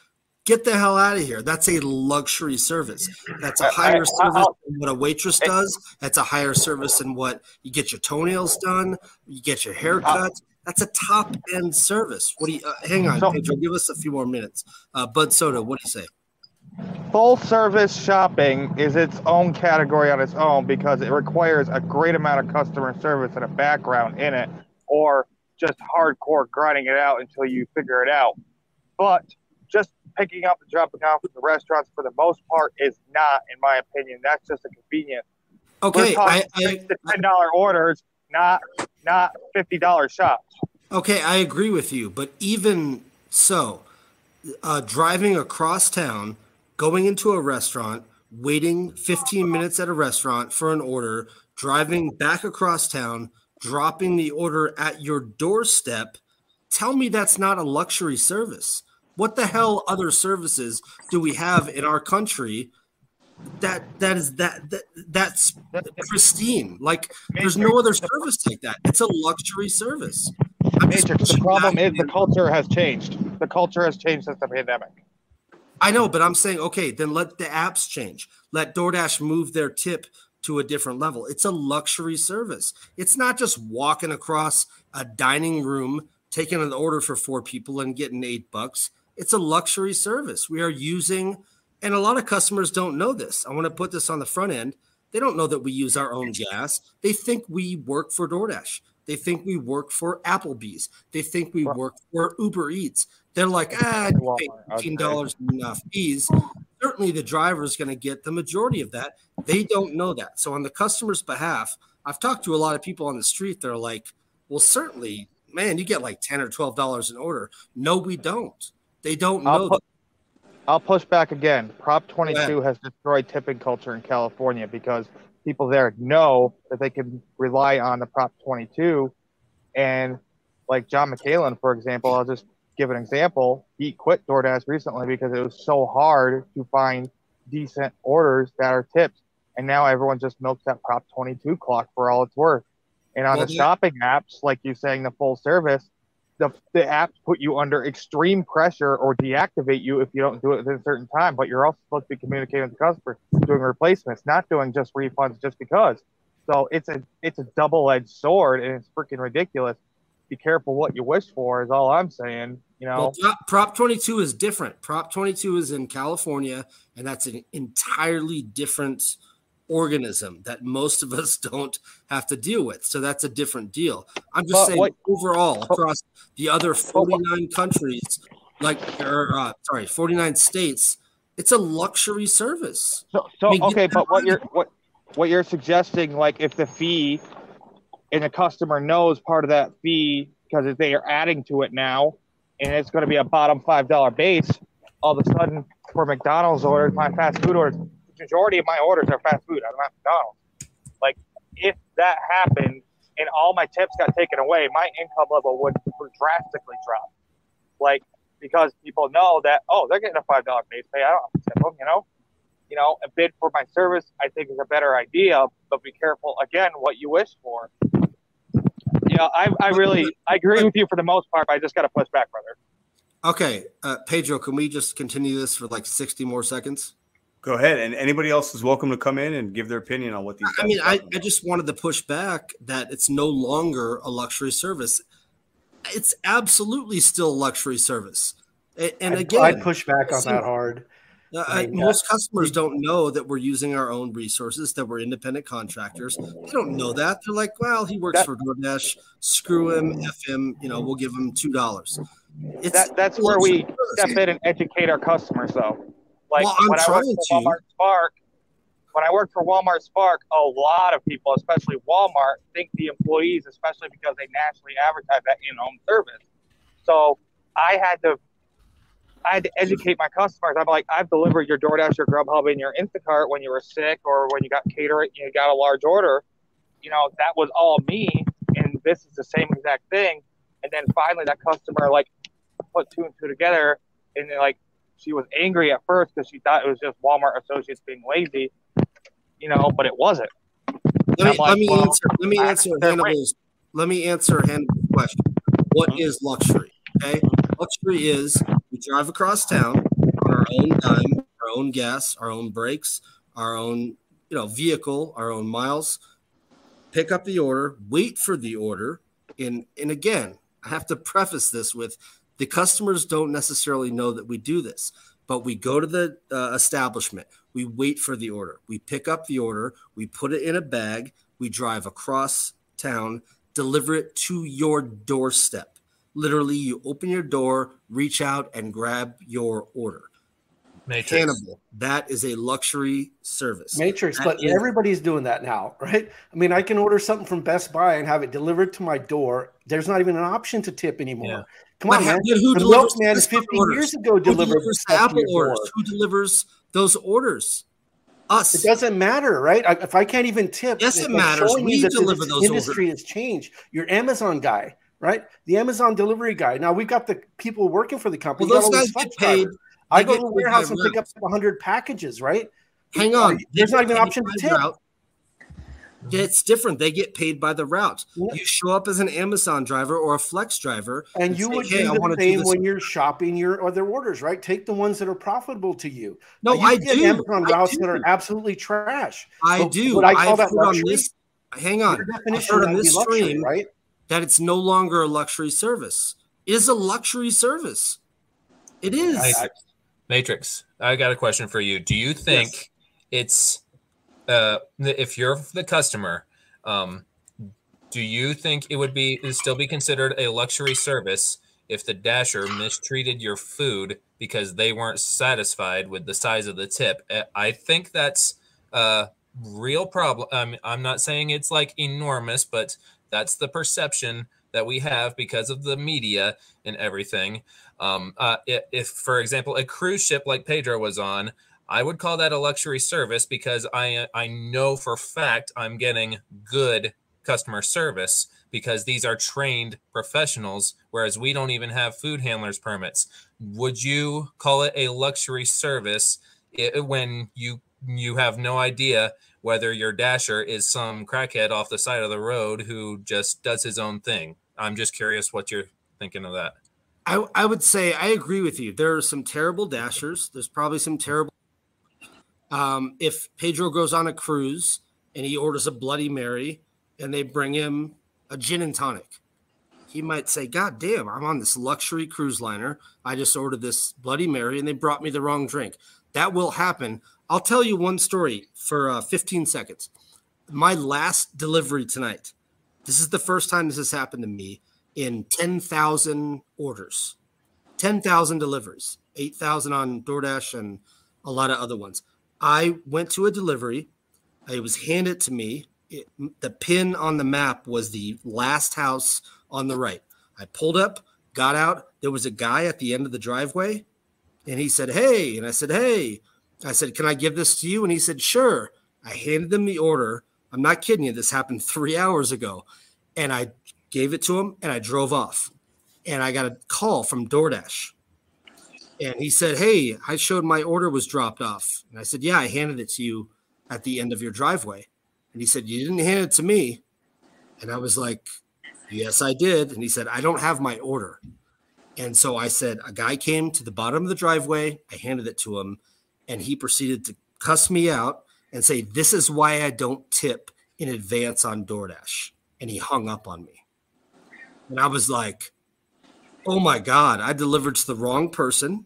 E: Get the hell out of here. That's a luxury service. That's a higher service than what a waitress does. That's a higher service than what you get your toenails done, you get your hair cut. That's a top end service. What do you? Uh, hang on,
G: So-
E: Pedro. Give us a few more minutes. Uh, Bud Soda, what do you say?
G: Full service shopping is its own category on its own because it requires a great amount of customer service and a background in it, or just hardcore grinding it out until you figure it out. But just picking up and dropping off at the restaurants for the most part is not, in my opinion. That's just a convenience.
E: Okay,
G: We're
E: I,
G: talking
E: I
G: ten dollar orders, not not fifty dollar shops.
E: okay, I agree with you. But even so, uh, driving across town, going into a restaurant, waiting 15 minutes at a restaurant for an order, driving back across town, dropping the order at your doorstep. Tell me that's not a luxury service. What the hell other services do we have in our country that that is that, that that's pristine? Like there's no other service like that. It's a luxury service. I'm
G: Matrix, the problem is the culture has changed. The culture has changed since the pandemic.
E: I know, but I'm saying, okay, then let the apps change. Let DoorDash move their tip to a different level. It's a luxury service. It's not just walking across a dining room, taking an order for four people and getting eight bucks. It's a luxury service. We are using, and a lot of customers don't know this. I want to put this on the front end. They don't know that we use our own gas. They think we work for DoorDash. They think we work for Applebee's. They think we work for Uber Eats. They're like, ah,
G: Walmart,
E: pay fifteen dollars in uh, fees. Certainly, the driver is going to get the majority of that. They don't know that. So, on the customer's behalf, I've talked to a lot of people on the street. They're like, "Well, certainly, man, you get like ten or twelve dollars an order." No, we don't. They don't
G: I'll
E: know.
G: put- I'll push back again. Prop 22 has destroyed tipping culture in California because people there know that they can rely on the Prop 22. And like John McCallan, for example, I'll just give an example. He quit DoorDash recently because it was so hard to find decent orders that are tipped. And now everyone just milks that Prop 22 clock for all it's worth. And on
E: Well,
G: the
E: yeah.
G: shopping apps, like you saying, the full service, the, the apps put you under extreme pressure or deactivate you if you don't do it within a certain time. But you're also supposed to be communicating with the customer, doing replacements, not doing just refunds just because. So it's a it's a double edged sword and it's freaking ridiculous. Be careful what you wish for is all I'm saying. You know,
E: Well, Prop, Prop 22 is different. Prop 22 is in California, and that's an entirely different organism that most of us don't have to deal with. So that's a different deal. I'm just
G: But
E: saying,
G: what-
E: overall, across the other 49 countries, like, or uh, sorry, 49 states, it's a luxury service.
G: So, so
E: I mean,
G: okay, but what you're what what you're suggesting, like if the fee and the customer knows part of that fee because they are adding to it now, and it's going to be a bottom five dollar base, all of a sudden for McDonald's orders, my fast food orders, the majority of my orders are fast food. I'm not McDonald's. Like if that happened and all my tips got taken away, my income level would, would drastically drop. Like because people know that oh they're getting a five dollar base pay, I don't have to tip them, you know you know, a bid for my service, I think is a better idea, but be careful again what you wish for. You know, I, I really, I agree with you for the most part, but I just got to push back, brother.
E: Okay, uh, Pedro, can we just continue this for like 60 more seconds?
A: Go ahead. And anybody else is welcome to come in and give their opinion on what these.
E: I mean, I,
A: talking
E: I just wanted to push back that it's no longer a luxury service. It's absolutely still a luxury service. A- And
C: I'd-
E: again,
C: I'd push back on that hard.
E: Uh,
C: I mean,
E: most customers don't know that we're using our own resources, that we're independent contractors. They don't know that. They're like, well, he works
G: That-
E: for DoorDash. Screw him, F him. You know, we'll give him two dollars. It's
G: That, that's where we step in and educate our customers, though. Like
E: Well,
G: when I worked for
E: to.
G: Walmart Spark, when I worked for Walmart Spark, a lot of people, especially Walmart, think the employees, especially because they nationally advertise that in-home service. So I had to, I had to educate my customers. I'm like, I've delivered your DoorDash, your Grubhub, and your Instacart when you were sick or when you got catering, you got a large order. You know, that was all me, and this is the same exact thing. And then finally, that customer like put two and two together, and then, like she was angry at first because she thought it was just Walmart associates being lazy, you know, but it wasn't.
E: Let me,
G: I'm like,
E: let me
G: well,
E: answer. Let me
G: I-
E: answer
G: they're
E: Hannibal's. Let me answer Hannibal's question. What uh-huh. is luxury? Okay, uh-huh. luxury is we drive across town on our own dime, our own gas, our own brakes, our own you know vehicle, our own miles. Pick up the order, wait for the order, and and again, I have to preface this with the customers don't necessarily know that we do this, but we go to the uh, establishment, we wait for the order, we pick up the order, we put it in a bag, we drive across town, deliver it to your doorstep. Literally, you open your door, reach out, and grab your order.
F: Matrix.
E: Hannibal, that is a luxury service.
C: Matrix,
E: That
C: but
E: is-
C: everybody's doing that now, right? I mean, I can order something from Best Buy and have it delivered to my door. There's not even an option to tip anymore.
F: Yeah.
C: Come
E: But
C: on, man.
E: who
C: the
E: delivers
C: milkman
E: Best Buy
C: 50
E: orders?
C: years ago
E: Who
C: delivered
E: delivers
C: stuff to
E: Apple
C: your door.
E: orders? Who delivers those orders? Us.
C: It doesn't matter, right? I, if I can't even tip,
E: Yes, it
C: if I'm
E: matters. We
C: you that
E: deliver
C: this
E: those
C: industry has changed. Your Amazon guy, right? The Amazon delivery guy. Now we've got the people working for the company.
E: Well, those guys get paid.
C: I go to the warehouse and pick up 100 packages, right?
E: Hang on.
C: There's not even an option to tip.
E: route. It's different. They get paid by the route. You show up as an Amazon driver or a Flex driver,
C: And you
E: say,
C: would
E: "Hey,
C: do the
E: do
C: same when you're shopping your other orders, right? Take the ones that are profitable to you.
E: No,
C: you
E: I
C: get
E: do.
C: Amazon
E: I
C: routes
E: do.
C: that are absolutely trash.
E: I
C: But
E: do.
C: I call
E: I've
C: that
E: heard on this. Hang on.
C: Definition
E: on this
C: luxury,
E: stream
C: right?
E: That it's no longer a luxury service. Is a luxury service. It is.
F: Matrix. Matrix. I got a question for you. Do you think it's uh if you're the customer, um do you think it would be still be considered a luxury service if the dasher mistreated your food because they weren't satisfied with the size of the tip? Uh, I think that's a real problem. Um, I'm not saying it's like enormous, but that's the perception that we have because of the media and everything. Um, uh, if, for example, a cruise ship like Pedro was on, I would call that a luxury service because I I know for fact I'm getting good customer service because these are trained professionals, whereas we don't even have food handlers permits. Would you call it a luxury service when you you have no idea whether your dasher is some crackhead off the side of the road who just does his own thing? I'm just curious what you're thinking of that.
E: I, I would say I agree with you. There are some terrible dashers. There's probably some terrible. Um, if Pedro goes on a cruise and he orders a Bloody Mary and they bring him a gin and tonic, he might say, God damn, I'm on this luxury cruise liner. I just ordered this Bloody Mary and they brought me the wrong drink. That will happen. I'll tell you one story for uh, 15 seconds. My last delivery tonight. This is the first time this has happened to me in 10,000 orders, 10,000 deliveries, 8,000 on DoorDash and a lot of other ones. I went to a delivery. It was handed to me. It, the pin on the map was the last house on the right. I pulled up, got out. There was a guy at the end of the driveway, and he said, Hey. And I said, Hey. I said, Can I give this to you? And he said, Sure. I handed him the order. I'm not kidding you. This happened three hours ago. And I gave it to him and I drove off. And I got a call from DoorDash. And he said, Hey, I showed my order was dropped off. And I said, Yeah, I handed it to you at the end of your driveway. And he said, You didn't hand it to me. And I was like, Yes, I did. And he said, I don't have my order. And so I said, A guy came to the bottom of the driveway. I handed it to him. And he proceeded to cuss me out and say, This is why I don't tip in advance on DoorDash. And he hung up on me. And I was like, Oh my God, I delivered to the wrong person.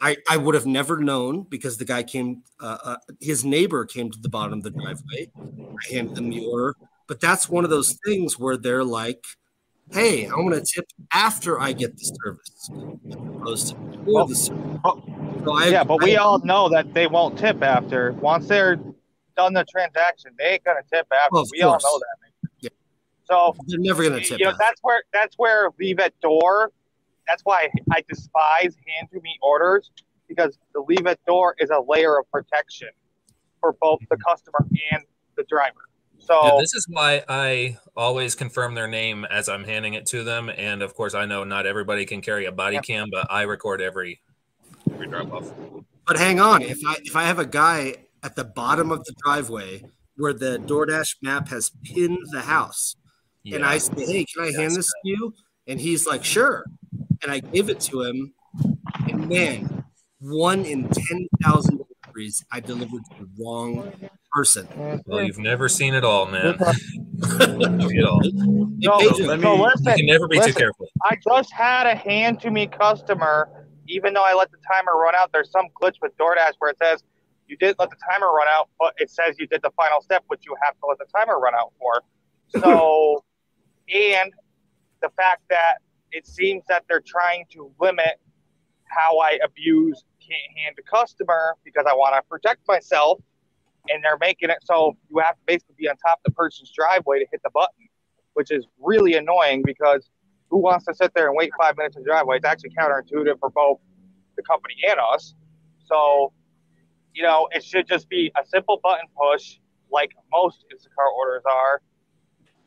E: I, I would have never known because the guy came, uh, uh, his neighbor came to the bottom of the driveway. I handed them the order. But that's one of those things where they're like, hey, I want to tip after I get the service, opposed to before the service. So I,
G: yeah, but we all know that they won't tip after. Once they're done the transaction, they ain't gonna tip after.
E: Well,
G: we all
E: course.
G: know that.
E: Yeah.
G: So
E: they're never going to tip.
G: you know
E: after.
G: that's where that's where leave at door. That's why I despise hand to me orders because the leave at door is a layer of protection for both the mm-hmm. customer and the driver. So
F: Yeah, this is why I always confirm their name as I'm handing it to them. And of course, I know not everybody can carry a body cam, but I record every every drop off.
E: But hang on, if I if I have a guy at the bottom of the driveway where the DoorDash map has pinned the house, and I say, "Hey, can I hand this to you?" and he's like, "Sure," and I give it to him, and man, one in ten thousand deliveries, I delivered to the wrong person.
F: Well, you've never seen it all, man. It all.
G: So,
A: let
G: so
A: me-
G: listen,
F: You can never be too careful.
G: I just had a hand to me customer, even though I let the timer run out. There's some glitch with DoorDash where it says you did let the timer run out, but it says you did the final step, which you have to let the timer run out for. So, and the fact that it seems that they're trying to limit how I abuse can't hand to customer because I want to protect myself, and they're making it so you have to basically be on top of the person's driveway to hit the button, which is really annoying because who wants to sit there and wait five minutes in the driveway? It's actually counterintuitive for both the company and us. So, you know, it should just be a simple button push like most Instacart orders are.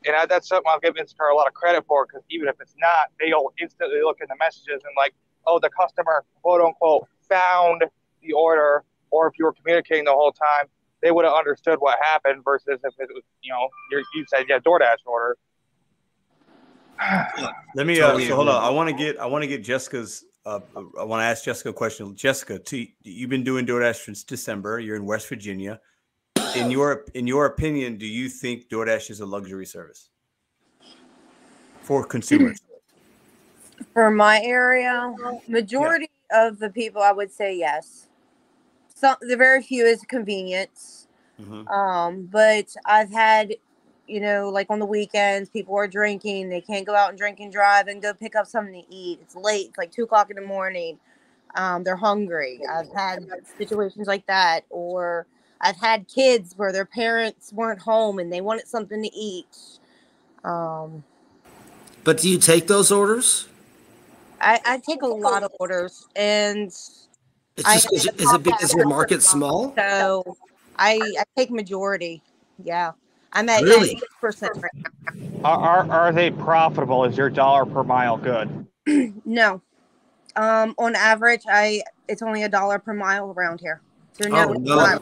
G: And that's something I'll give Instacart a lot of credit for because even if it's not, they'll instantly look in the messages and like, oh, the customer, quote unquote, found the order. Or if you were communicating the whole time, they would have understood what happened versus if it was, you know, you you said, yeah, DoorDash order.
A: Let me. Uh, so hold on. I want to get. I want to get Jessica's. Uh, I want to ask Jessica a question. Jessica, to, you've been doing DoorDash since December. You're in West Virginia. In your in your opinion, do you think DoorDash is a luxury service for consumers?
H: For my area, majority of the people I would say yes. Some the very few is convenience.
A: Mhm.
H: Um, but I've had, you know, like on the weekends, people are drinking, they can't go out and drink and drive and go pick up something to eat. It's late, it's like two o'clock in the morning. Um, they're hungry. I've had situations like that, or I've had kids where their parents weren't home and they wanted something to eat. Um,
E: But do you take those orders?
H: I, I take a lot of orders, and
E: It's
H: I
E: just, is, it- is it because your market's small?
H: so I, I take majority. Yeah, I'm at
E: Really?
H: percent.
G: right Are, are, are they profitable? Is your dollar per mile good?
H: No, um, on average, I it's only a dollar per mile around here. So no,
E: Oh, no.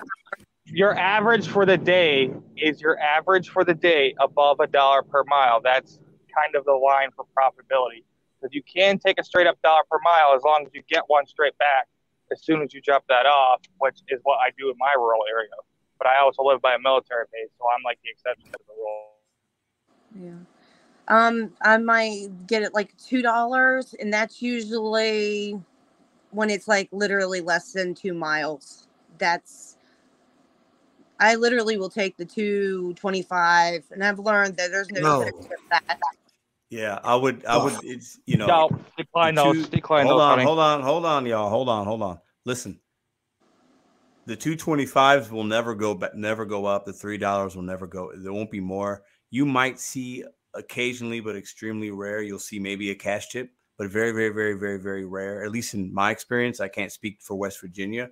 G: Your average for the day is your average for the day above a dollar per mile. That's kind of the line for profitability. Because you can take a straight up dollar per mile as long as you get one straight back as soon as you drop that off, which is what I do in my rural area. But I also live by a military base, so I'm like the exception to the rule.
H: Yeah. Um, I might get it like two dollars, and that's usually when it's like literally less than two miles. That's I literally will take the two twenty five, and I've learned that there's no,
E: No.
H: such thing as that.
A: Yeah, I would. I would. It's you know.
G: No, decline
A: the
G: those. Decline
A: hold
G: those,
A: on,
G: honey.
A: hold on, hold on, y'all. Hold on, hold on. Listen, the two twenty fives will never go back, never go up. The three dollars will never go. There won't be more. You might see occasionally, but extremely rare. You'll see maybe a cash tip, but very, very, very, very, very rare. At least in my experience, I can't speak for West Virginia,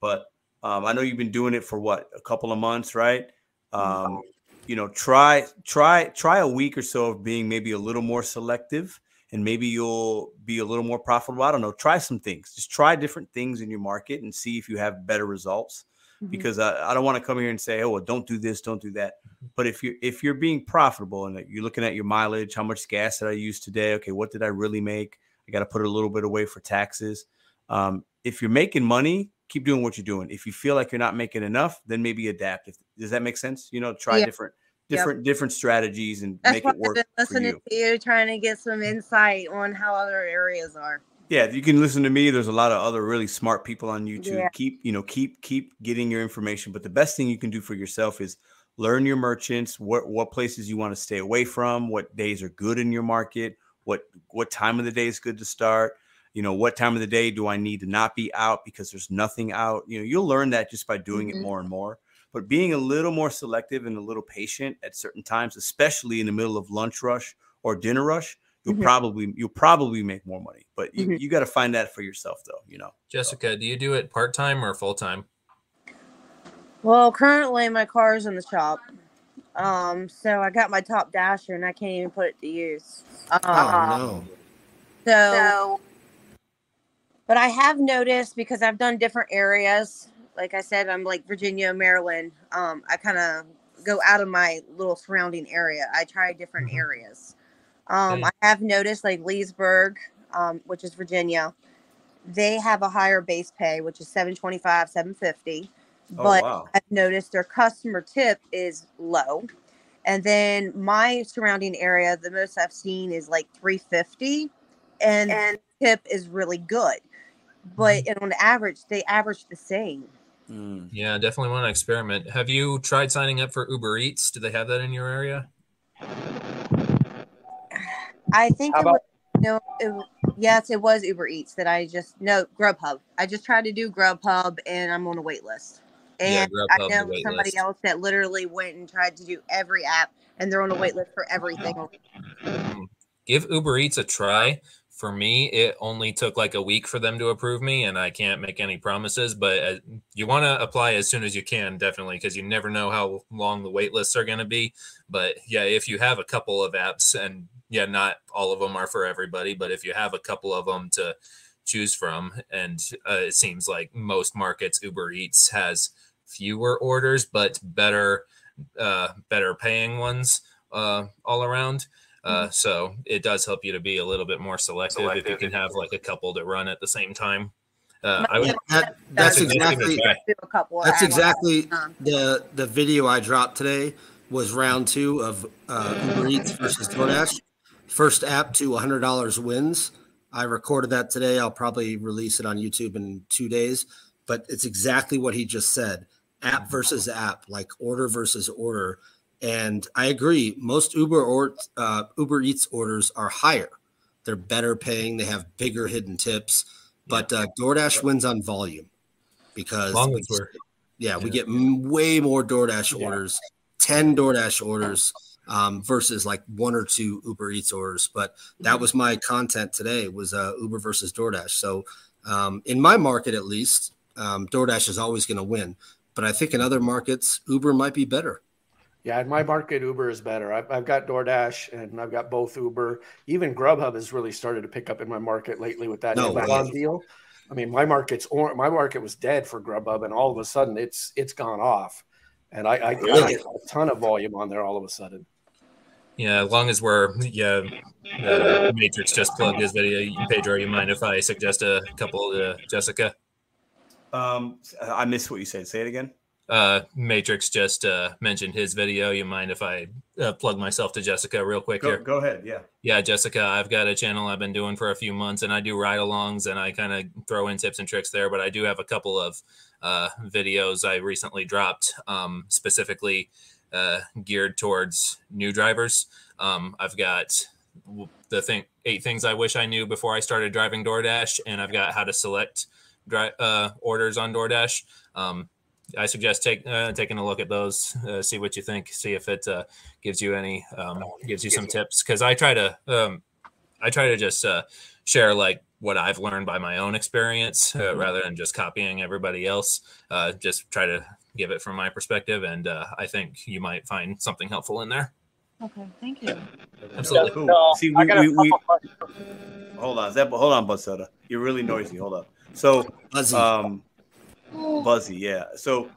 A: but um, I know you've been doing it for what a couple of months, right? Um, you know, try try try a week or so of being maybe a little more selective and maybe you'll be a little more profitable. I don't know. Try some things. Just try different things in your market and see if you have better results.
H: Mhm.
A: Because I, I don't want to come here and say, oh, well, don't do this, don't do that. But if you're if you're being profitable and you're looking at your mileage, how much gas did I use today? Okay, what did I really make? I got to put a little bit away for taxes. Um, if you're making money, keep doing what you're doing. If you feel like you're not making enough, then maybe adapt. If, does that make sense? You know, try
H: Yeah.
A: different
H: Yep.
A: different different strategies and
H: That's
A: make it work
H: I've been
A: for
H: listening
A: you.
H: to you, trying to get some insight on how other areas are.
A: Yeah, you can listen to me. There's a lot of other really smart people on YouTube.
H: Yeah.
A: Keep, you know, keep keep getting your information. But the best thing you can do for yourself is learn your merchants, what what places you want to stay away from, what days are good in your market, what what time of the day is good to start. You know, what time of the day do I need to not be out because there's nothing out. You know, you'll learn that just by doing
H: Mhm.
A: it more and more. But being a little more selective and a little patient at certain times, especially in the middle of lunch rush or dinner rush, you'll
H: Mhm.
A: probably you'll probably make more money. But you,
H: Mhm.
A: you got to find that for yourself though, you know.
F: Jessica, do you do it part time or full time?
H: Well, currently my car's in the shop. Um, so I got my top dasher and I can't even put it to use. Um,
E: Oh, no.
H: So, but I have noticed because I've done different areas. Like I said, I'm like Virginia, Maryland. Um, I kind of go out of my little surrounding area. I try different areas. Um,
F: Okay.
H: I have noticed like Leesburg, um, which is Virginia, they have a higher base pay, which is 725, 750.
A: Oh,
H: But
A: wow.
H: I've noticed their customer tip is low. And then my surrounding area, the most I've seen is like 350 and, and tip is really good. But and on average, they average the same.
A: Mm.
F: Yeah, definitely want to experiment. Have you tried signing up for Uber Eats? Do they have that in your area?
H: I think
C: How
H: it
C: about-
H: was, no, it, yes, it was Uber Eats that I just no Grubhub. I just tried to do Grubhub and I'm on a wait list.
F: Yeah,
H: And
F: Grubhub's
H: I
F: a
H: know somebody
F: list.
H: else that literally went and tried to do every app and they're on a wait list for everything.
F: Mm. Give Uber Eats a try. For me, it only took like a week for them to approve me, and I can't make any promises. But uh, you want to apply as soon as you can, definitely, because you never know how long the wait lists are going to be. But yeah, if you have a couple of apps, and yeah, not all of them are for everybody, but if you have a couple of them to choose from, and uh, it seems like most markets, Uber Eats has fewer orders but better, uh, better paying ones uh, all around. Uh, so it does help you to be a little bit more selective, if you can have like a couple to run at the same time. Uh, I would,
E: That, that's
F: That's
E: exactly
H: Do a couple of
E: that's exactly the the video I dropped today was round two of uh, Uber Eats versus DoorDash. First app to hundred dollars wins. I recorded that today. I'll probably release it on YouTube in two days. But it's exactly what he just said: app versus app, like order versus order. And I agree. Most Uber or uh, Uber Eats orders are higher. They're better paying. They have bigger hidden tips. But uh, DoorDash wins on volume because we
F: we're
E: yeah, we get way more DoorDash
C: Yeah.
E: orders, 10 DoorDash orders um, versus like one or two Uber Eats orders. But that was my content today was uh, Uber versus DoorDash. So um, in my market, at least, um, DoorDash is always going to win. But I think in other markets, Uber might be better.
C: Yeah, in my market, Uber is better. I've, I've got DoorDash and I've got both Uber. Even Grubhub has really started to pick up in my market lately with that
E: No
C: Amazon
E: way.
C: deal. I mean, my market's or my market was dead for Grubhub, and all of a sudden, it's it's gone off, and I, I, I get a ton of volume on there all of a sudden.
F: Yeah, as long as we're yeah, uh, Matrix just plugged his video. Pedro, you mind if I suggest a couple to Jessica?
A: Um, I missed what you said. Say it again.
F: Uh, Matrix just uh, mentioned his video. You mind if I uh, plug myself to Jessica real quick
A: Go,
F: here?
A: go ahead. Yeah.
F: Yeah, Jessica, I've got a channel I've been doing for a few months, and I do ride-alongs, and I kind of throw in tips and tricks there. But I do have a couple of uh, videos I recently dropped, um, specifically uh, geared towards new drivers. Um, I've got the thing eight things I wish I knew before I started driving DoorDash, and I've got how to select dri- uh, orders on DoorDash. Um, I suggest take uh, taking a look at those, uh, see what you think, see if it uh, gives you any um, gives you some tips. Because I try to um, I try to just uh, share like what I've learned by my own experience uh, rather than just copying everybody else. Uh, just try to give it from my perspective, and uh, I think you might find something helpful in there.
H: Okay, thank you.
F: Absolutely.
A: Cool.
G: So,
A: See,
G: I
A: we, we, we, hold on. Zeb, hold on, Bud Soda. You're really noisy. Hold up. So, um, Buzzy, yeah. So,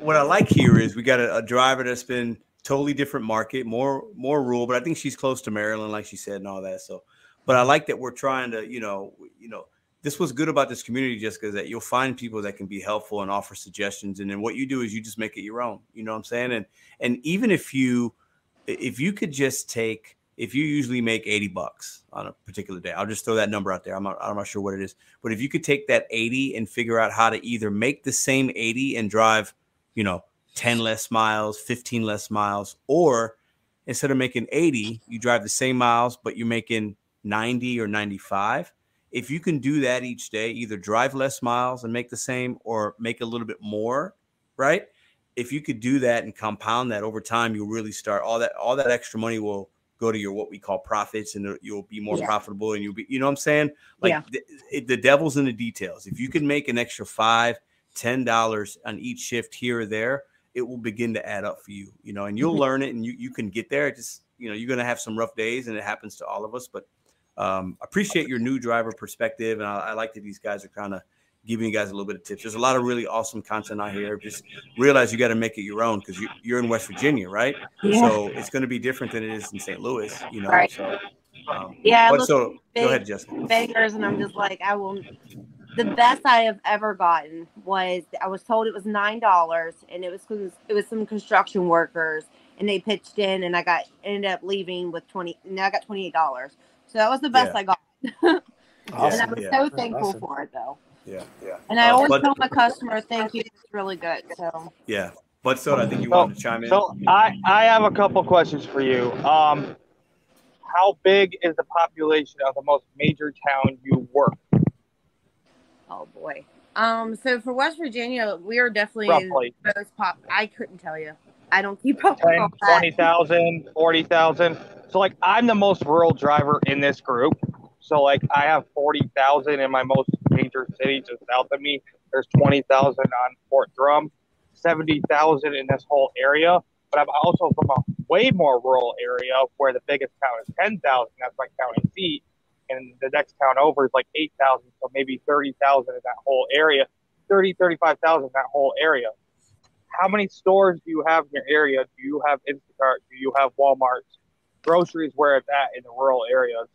A: what I like here is we got a, a driver that's been totally different market, more more rural, but I think she's close to Maryland, like she said, and all that. So, but I like that we're trying to, you know, you know, this was good about this community, Jessica, is that you'll find people that can be helpful and offer suggestions, and then what you do is you just make it your own. You know what I'm saying? And and even if you if you could just take if you usually make 80 bucks on a particular day i'll just throw that number out there. I'm not, I'm not sure what it is but if you could take that 80 and figure out how to either make the same 80 and drive you know 10 less miles 15 less miles or instead of making 80 you drive the same miles but you're making 90 or 95 if you can do that each day either drive less miles and make the same or make a little bit more right? If you could do that and compound that over time you'll really start all that all that extra money will go to your what we call profits and you'll be more
H: Yeah.
A: profitable and you'll be you know what i'm saying like
H: Yeah.
A: the, it, the devil's in the details if you can make an extra five ten dollars on each shift here or there it will begin to add up for you you know and you'll
H: Mhm.
A: learn it and you, you can get there It just you know you're going to have some rough days and it happens to all of us but um, appreciate your new driver perspective and I, I like that these guys are kind of giving you guys a little bit of tips there's a lot of really awesome content out here just realize you got to make it your own because you, you're in west virginia right
H: Yeah.
A: so it's going to be different than it is in st louis you know
H: Right.
A: so um,
H: Yeah,
A: but
H: look
A: so go ahead jessica
H: beggars and I'm just like I will the best I have ever gotten was I was told it was nine dollars and it was 'cause it was some construction workers and they pitched in and I got ended up leaving with twenty Now I got twenty eight dollars. So that was the best
A: Yeah.
H: I got. Awesome. and
C: Awesome.
H: I was
A: Yeah.
H: so thankful
C: awesome.
H: for it though.
A: Yeah, yeah,
H: And I
A: Uh,
H: always
A: but-
H: tell my customer, "Thank you, it's really good." So
A: yeah. But so I think you
G: So-
A: wanted to chime in.
G: So I, I have a couple questions for you. Um, how big is the population of the most major town you work?
H: Oh boy. Um. So for West Virginia, we are definitely
G: Roughly
H: most pop. I couldn't tell you. I don't keep up with
G: 10,
H: all
G: 20,000, 40,000. So like I'm the most rural driver in this group. So like I have 40,000 in my most major city just south of me. There's 20,000 on Fort Drum, 70,000 in this whole area. But I'm also from a way more rural area where the biggest town is 10,000. That's my county seat. And the next town over is like 8,000. So maybe 30,000 in that whole area, 30, 35,000 in that whole area. How many stores do you have in your area? Do you have Instacart? Do you have Walmart? Groceries where it's at in the rural areas.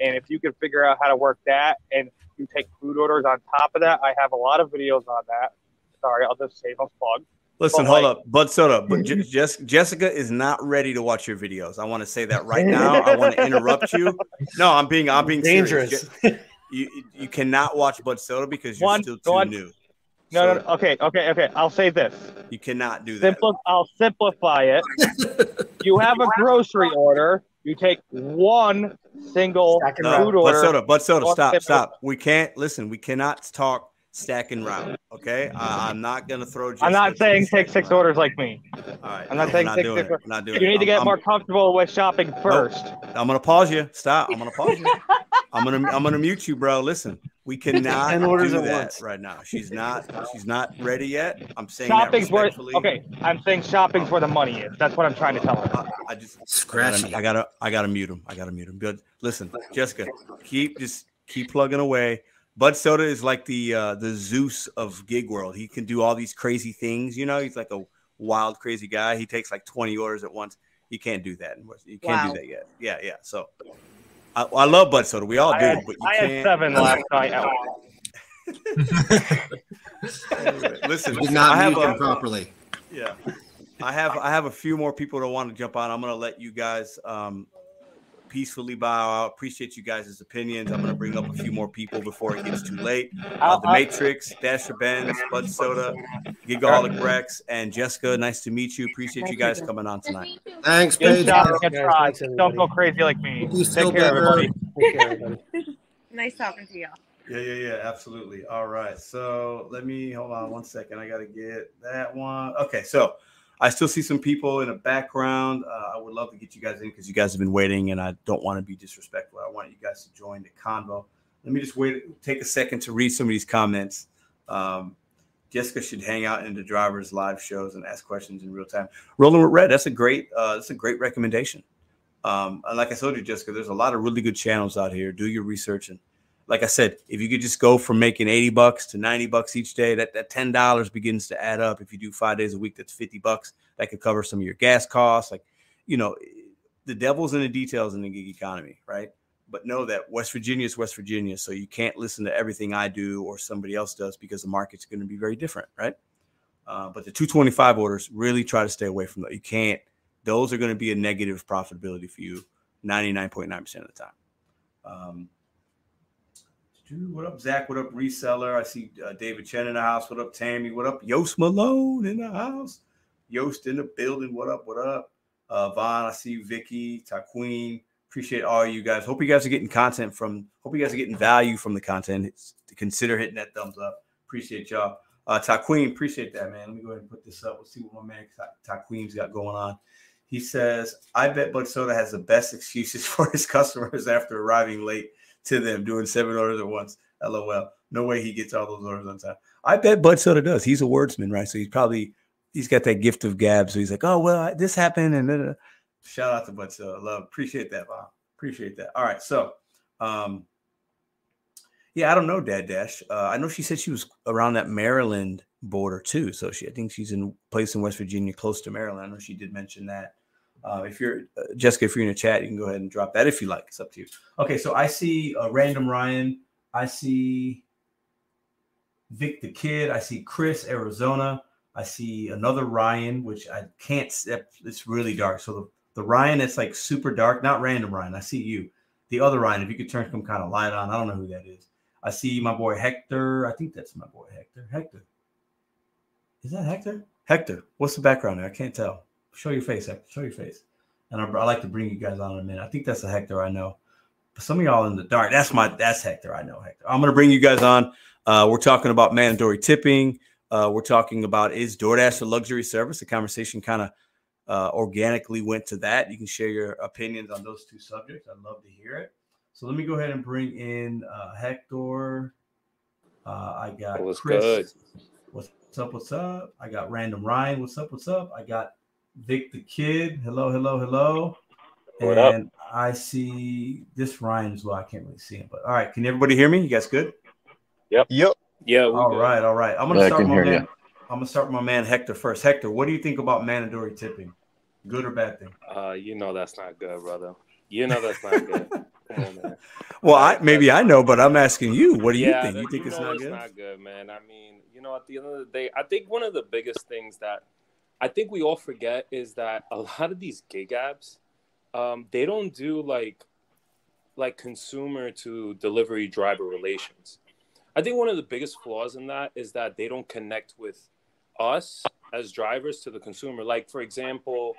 G: And if you can figure out how to work that and you take food orders on top of that, I have a lot of videos on that. Sorry, I'll just save those plug.
A: Listen,
G: But,
A: hold
G: like-
A: up, Bud Soda. But Je- Jess- Jessica is not ready to watch your videos. I want to say that right now. I want to interrupt you. No, I'm being I'm being.
C: Dangerous.
A: Je- You you cannot watch Bud Soda because you're
G: One-
A: still too
G: one-
A: new.
G: No,
A: So
G: no, no. Okay, okay, okay. I'll say this.
A: You cannot do that.
G: Simpli- I'll simplify it. you have a grocery order. You take one single
C: Stack and
A: No,
G: food
A: Bud. Soda, Bud Soda, stop, stop. We can't listen. We cannot talk stack and route. Okay, I, I'm not gonna throw.
G: I'm not saying take six
A: route.
G: orders like me.
A: All right,
G: I'm not
A: no,
G: saying
A: we're not
G: take
A: doing
G: six
A: it. We're not doing
G: You
A: it.
G: need to get
A: I'm-
G: more comfortable with shopping first.
A: I'm gonna pause you. Stop. I'm gonna pause you. I'm gonna I'm gonna mute you, bro. Listen, we cannot
C: Ten orders
A: do
C: at
A: that
C: once.
A: right now. She's not she's not ready yet. I'm saying
G: Shopping's where
A: respectfully.
G: okay. I'm saying shopping's where the money is. That's what I'm trying to tell her.
A: I, I just I
E: Scratchy.
A: gotta, I gotta I gotta mute him. I gotta mute him. Good. Listen, Jessica, keep just keep plugging away. Bud Soda is like the uh the Zeus of gig world. He can do all these crazy things. You know, he's like a wild, crazy guy. He takes like 20 orders at once. He can't do that. You can't
H: Wow.
A: do that yet. Yeah, yeah. So I, I love Bud Soda. We all
G: I
A: do,
G: had,
A: but you
G: I had
A: can't.
G: seven last night. at
A: Listen,
E: Did not
A: I have
E: mute him
A: a,
E: properly.
A: yeah, I have I have a few more people that want to jump on. I'm gonna let you guys um, peacefully bow out. Appreciate you guys' opinions. I'm gonna bring up a few more people before it gets too late. Uh, the Matrix, Dasher Benz, Bud Soda, Gigaholic Rex, and Jessica. Nice to meet you. Appreciate you guys coming on tonight.
E: Thanks,
G: Good
E: Paige.
G: job. Good
C: guys.
G: try. Don't go crazy like me. Take care, everybody.
C: Take care, everybody.
H: nice talking to y'all.
A: Yeah, yeah, yeah, absolutely. All right. So let me hold on one second. I got to get that one. Okay. So I still see some people in the background. Uh, I would love to get you guys in because you guys have been waiting and I don't want to be disrespectful. I want you guys to join the convo. Let me just wait, take a second to read some of these comments. Um, Jessica should hang out in the driver's live shows and ask questions in real time. Rolling with Red, that's a great, uh, that's a great recommendation. Um, and like I told you, Jessica, there's a lot of really good channels out here. Do your research and like I said, if you could just go from making 80 bucks to 90 bucks each day, that, that $10 begins to add up. If you do five days a week, that's 50 bucks. That could cover some of your gas costs. Like, you know, the devil's in the details in the gig economy, right? But know that West Virginia is West Virginia. So you can't listen to everything I do or somebody else does because the market's going to be very different, right? Uh, but the 225 orders, really try to stay away from that. You can't, those are going to be a negative profitability for you 99.9% of the time. Um, What up, Zach? What up, reseller? I see uh, David Chen in the house. What up, Tammy? What up, Yost Malone in the house? Yost in the building. What up? What up? Uh, Vaughn, I see you, Vicky, Taqueen. Appreciate all you guys. Hope you guys are getting content from. Hope you guys are getting value from the content. It's, consider hitting that thumbs up. Appreciate y'all. Uh, Taqueen, appreciate that, man. Let me go ahead and put this up. Let's see what my man Ta- Taqueen's got going on. He says, "I bet Bud Soda has the best excuses for his customers after arriving late." To them doing seven orders at once. LOL. No way he gets all those orders on time. I bet Bud Soda does. He's a wordsman, right? So he's probably he's got that gift of gab. So he's like, oh well, this happened, and then shout out to Bud Soda. Love, appreciate that, Bob. Appreciate that. All right, so um, yeah, I don't know, Dad Dash. Uh, I know she said she was around that Maryland border too. So she, I think she's in place in West Virginia, close to Maryland. I know she did mention that. Uh, if you're uh, Jessica, if you're in the chat, you can go ahead and drop that if you like. It's up to you. Okay, so I see a random Ryan. I see Vic the Kid. I see Chris Arizona. I see another Ryan, which I can't. It's really dark. So the, the Ryan that's like super dark, not random Ryan. I see you. the other Ryan, if you could turn some kind of light on. I don't know who that is. I see my boy Hector. I think that's my boy Hector. Hector. Is that Hector? Hector. What's the background there? I can't tell. Show your face, Hector. Show your face. And I, I like to bring you guys on in a minute. I think that's a Hector I know. But some of y'all in the dark. That's my that's Hector. I know Hector. I'm gonna bring you guys on. Uh, we're talking about mandatory tipping. Uh, we're talking about is DoorDash a luxury service? The conversation kind of uh, organically went to that. You can share your opinions on those two subjects. I'd love to hear it. So let me go ahead and bring in uh, Hector. Uh, I got
I: What's
A: Chris.
I: good?
A: What's up? What's up? I got Random Ryan. What's up? What's up? I got Vic the Kid. Hello, hello, hello.
I: What up?
A: and I see this Ryan as well. I can't really see him, but all right. Can everybody hear me? You guys good?
I: Yep. Yep. Yeah. we
A: All
I: good.
A: right, all right. I'm gonna
J: Yeah,
A: start with my man.
J: you.
A: I'm gonna start with my man Hector first. Hector, what do you think about mandatory tipping? Good or bad thing?
I: Uh, you know that's not good, brother. You know that's not good. On.
A: Well, I maybe I know, but I'm asking you. What do you
I: yeah,
A: think? You think it's
I: know
A: not
I: it's
A: good?
I: not good, man. I mean, you know, at the end of the day, I think one of the biggest things that I think we all forget is that a lot of these gig apps, um, they don't do like like consumer to delivery driver relations. I think one of the biggest flaws in that is that they don't connect with us as drivers to the consumer. Like for example,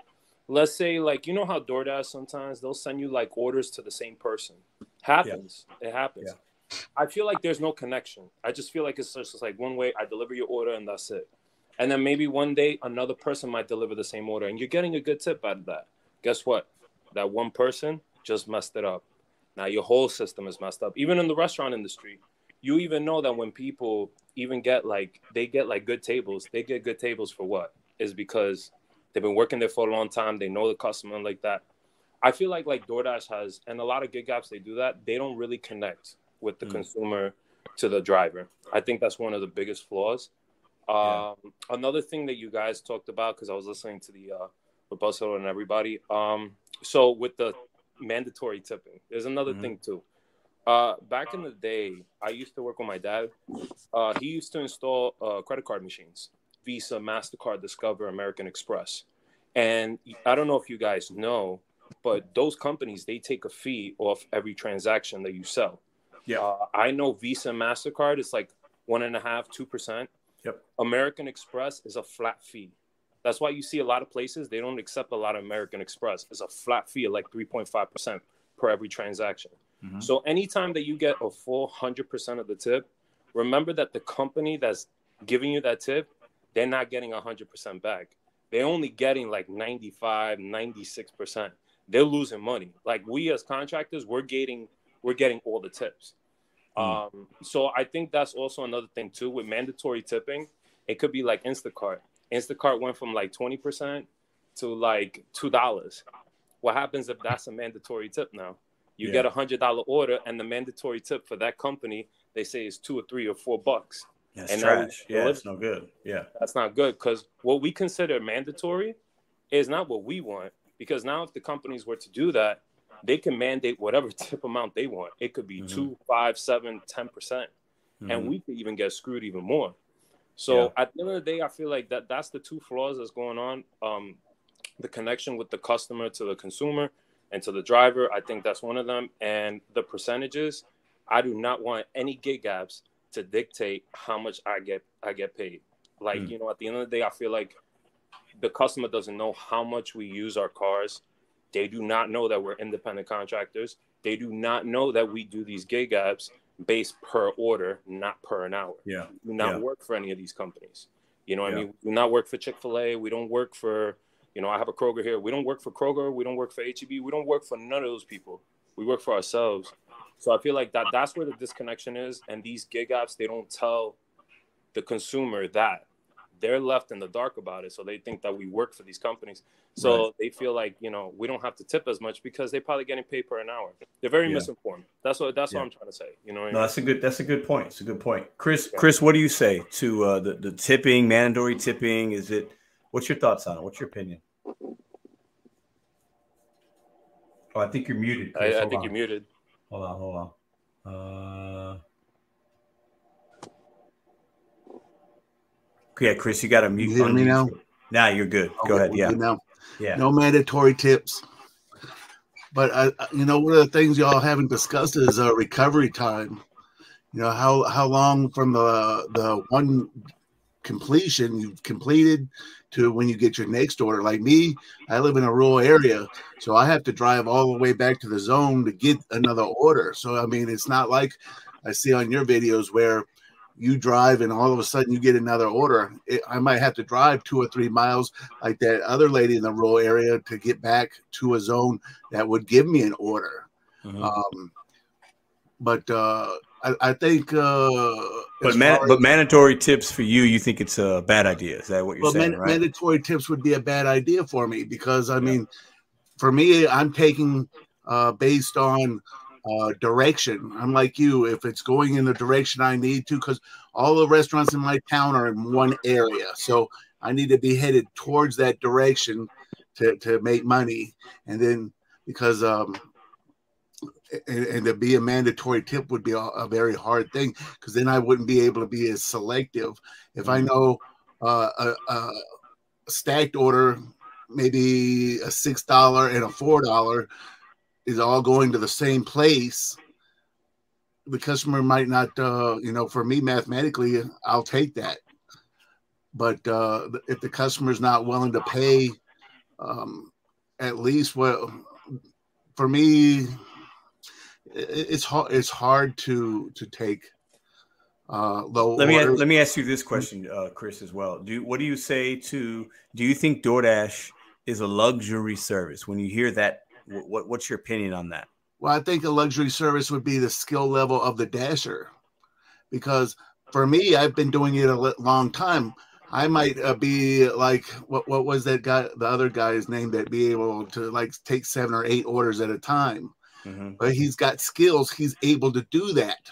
I: let's say like you know how DoorDash sometimes they'll send you like orders to the same person. Happens. It happens. I feel like there's no connection. I just feel like it's just like one way I deliver your order and that's it. And then maybe one day another person might deliver the same order and you're getting a good tip out of that. Guess what? That one person just messed it up. Now your whole system is messed up. Even in the restaurant industry, you even know that when people even get like they get like good tables, they get good tables for what? Is because they've been working there for a long time, they know the customer and like that. I feel like like DoorDash has and a lot of gig apps they do that, they don't really connect with the
A: Mm.
I: consumer to the driver. I think that's one of the biggest flaws. Um, Another thing that you guys talked about because I was listening to the uh, with and everybody. Um, so with the mandatory tipping, there's another
A: Mhm.
I: thing too. Uh, back in the day, I used to work with my dad. Uh, he used to install uh, credit card machines, Visa, Mastercard, Discover, American Express, and I don't know if you guys know, but those companies they take a fee off every transaction that you sell.
A: Yeah.
I: Uh, I know Visa Mastercard is like one and a half, two percent.
A: Yep.
I: American Express is a flat fee. That's why you see a lot of places they don't accept a lot of American Express. It's a flat fee of like 3.5% per every transaction.
A: Mhm.
I: So anytime that you get a full 100% of the tip, remember that the company that's giving you that tip, they're not getting 100% back. They're only getting like 95, 96%. They're losing money. Like we as contractors, we're getting we're getting all the tips. Um, so I think that's also another thing too with mandatory tipping. It could be like Instacart. Instacart went from like 20% to like $2. What happens if that's a mandatory tip now? You
A: Yeah.
I: get a hundred dollar order and the mandatory tip for that company, they say is two or three or four bucks.
A: That's
I: And
A: trash. Yeah,
I: deliver-
A: it's no good. Yeah.
I: That's not good because what we consider mandatory is not what we want. Because now, if the companies were to do that, they can mandate whatever tip amount they want. It could be
A: Mhm.
I: two, five, seven, ten percent,
A: Mhm.
I: and we could even get screwed even more. So at the end of the day, I feel like that that's the two flaws that's going on. Um, the connection with the customer to the consumer and to the driver. I think that's one of them. And the percentages, I do not want any gig apps to dictate how much I get I get paid. Like,
A: Mm.
I: you know, at the end of the day, I feel like the customer doesn't know how much we use our cars. They do not know that we're independent contractors. They do not know that we do these gig apps based per order, not per an hour.
A: yeah.
I: We do not
A: Yeah.
I: work for any of these companies. You know what
A: Yeah.
I: I mean? We do not work for Chick fil A. We don't work for, you know, I have a Kroger here. We don't work for Kroger. We don't work for HEB. We don't work for none of those people. We work for ourselves. So I feel like that that's where the disconnection is. And these gig apps, they don't tell the consumer that they're left in the dark about it. So they think that we work for these companies. So
A: Right.
I: they feel like, you know, we don't have to tip as much because they're probably getting paid per an hour. They're very
A: Yeah.
I: misinformed. That's what that's
A: Yeah.
I: what I'm trying to say. You know what I mean?
A: that's a good. That's a good point. It's a good point, Chris.
I: Yeah.
A: Chris, what do you say to uh, the the tipping, mandatory tipping? Is it? What's your thoughts on it? What's your opinion? Oh, I think you're muted. Chris.
I: I, I think
A: on.
I: you're muted.
A: Hold on, hold on. Uh, yeah, Chris, you got to mute.
J: You me now?
A: Now you're good. Go
J: Okay,
A: ahead. Yeah,
J: Now,
A: yeah.
J: no mandatory tips. But I, you know, one of the things y'all haven't discussed is uh, recovery time. You know how how long from the the one completion you've completed to when you get your next order. Like me, I live in a rural area, so I have to drive all the way back to the zone to get another order. So I mean, it's not like I see on your videos where you drive and all of a sudden you get another order. It, I might have to drive two or three miles like that other lady in the rural area to get back to a zone that would give me an order.
A: Mhm.
J: Um, but uh, I, I think, uh,
A: But man, but
J: as-
A: mandatory tips for you, you think it's a bad idea? Is that what you're
J: well,
A: saying?
J: man-
A: right?
J: mandatory tips would be a bad idea for me because I mean, for me, I'm taking uh, based on uh, direction. I'm like you. If it's going in the direction I need to, because all the restaurants in my town are in one area, so I need to be headed towards that direction to to make money, and then because um. And, and to be a mandatory tip would be a, a very hard thing because then I wouldn't be able to be as selective. If I know uh, a, a stacked order, maybe a six dollar and a four dollar, is all going to the same place. The customer might not, uh, you know, for me mathematically, I'll take that. But uh, if the customer's not willing to pay, um, at least what for me, it's hard. It's hard to to take uh, low.
A: let me
J: order.
A: let me ask you this question, uh, Chris, as well. Do what do you say to? Do you think DoorDash is a luxury service? When you hear that, what what's your opinion on that?
J: Well, I think a luxury service would be the skill level of the dasher, because for me, I've been doing it a long time. I might uh, be like, what what was that guy, the other guy's name that be able to like take seven or eight orders at a time,
A: Mhm.
J: but he's got skills. He's able to do that,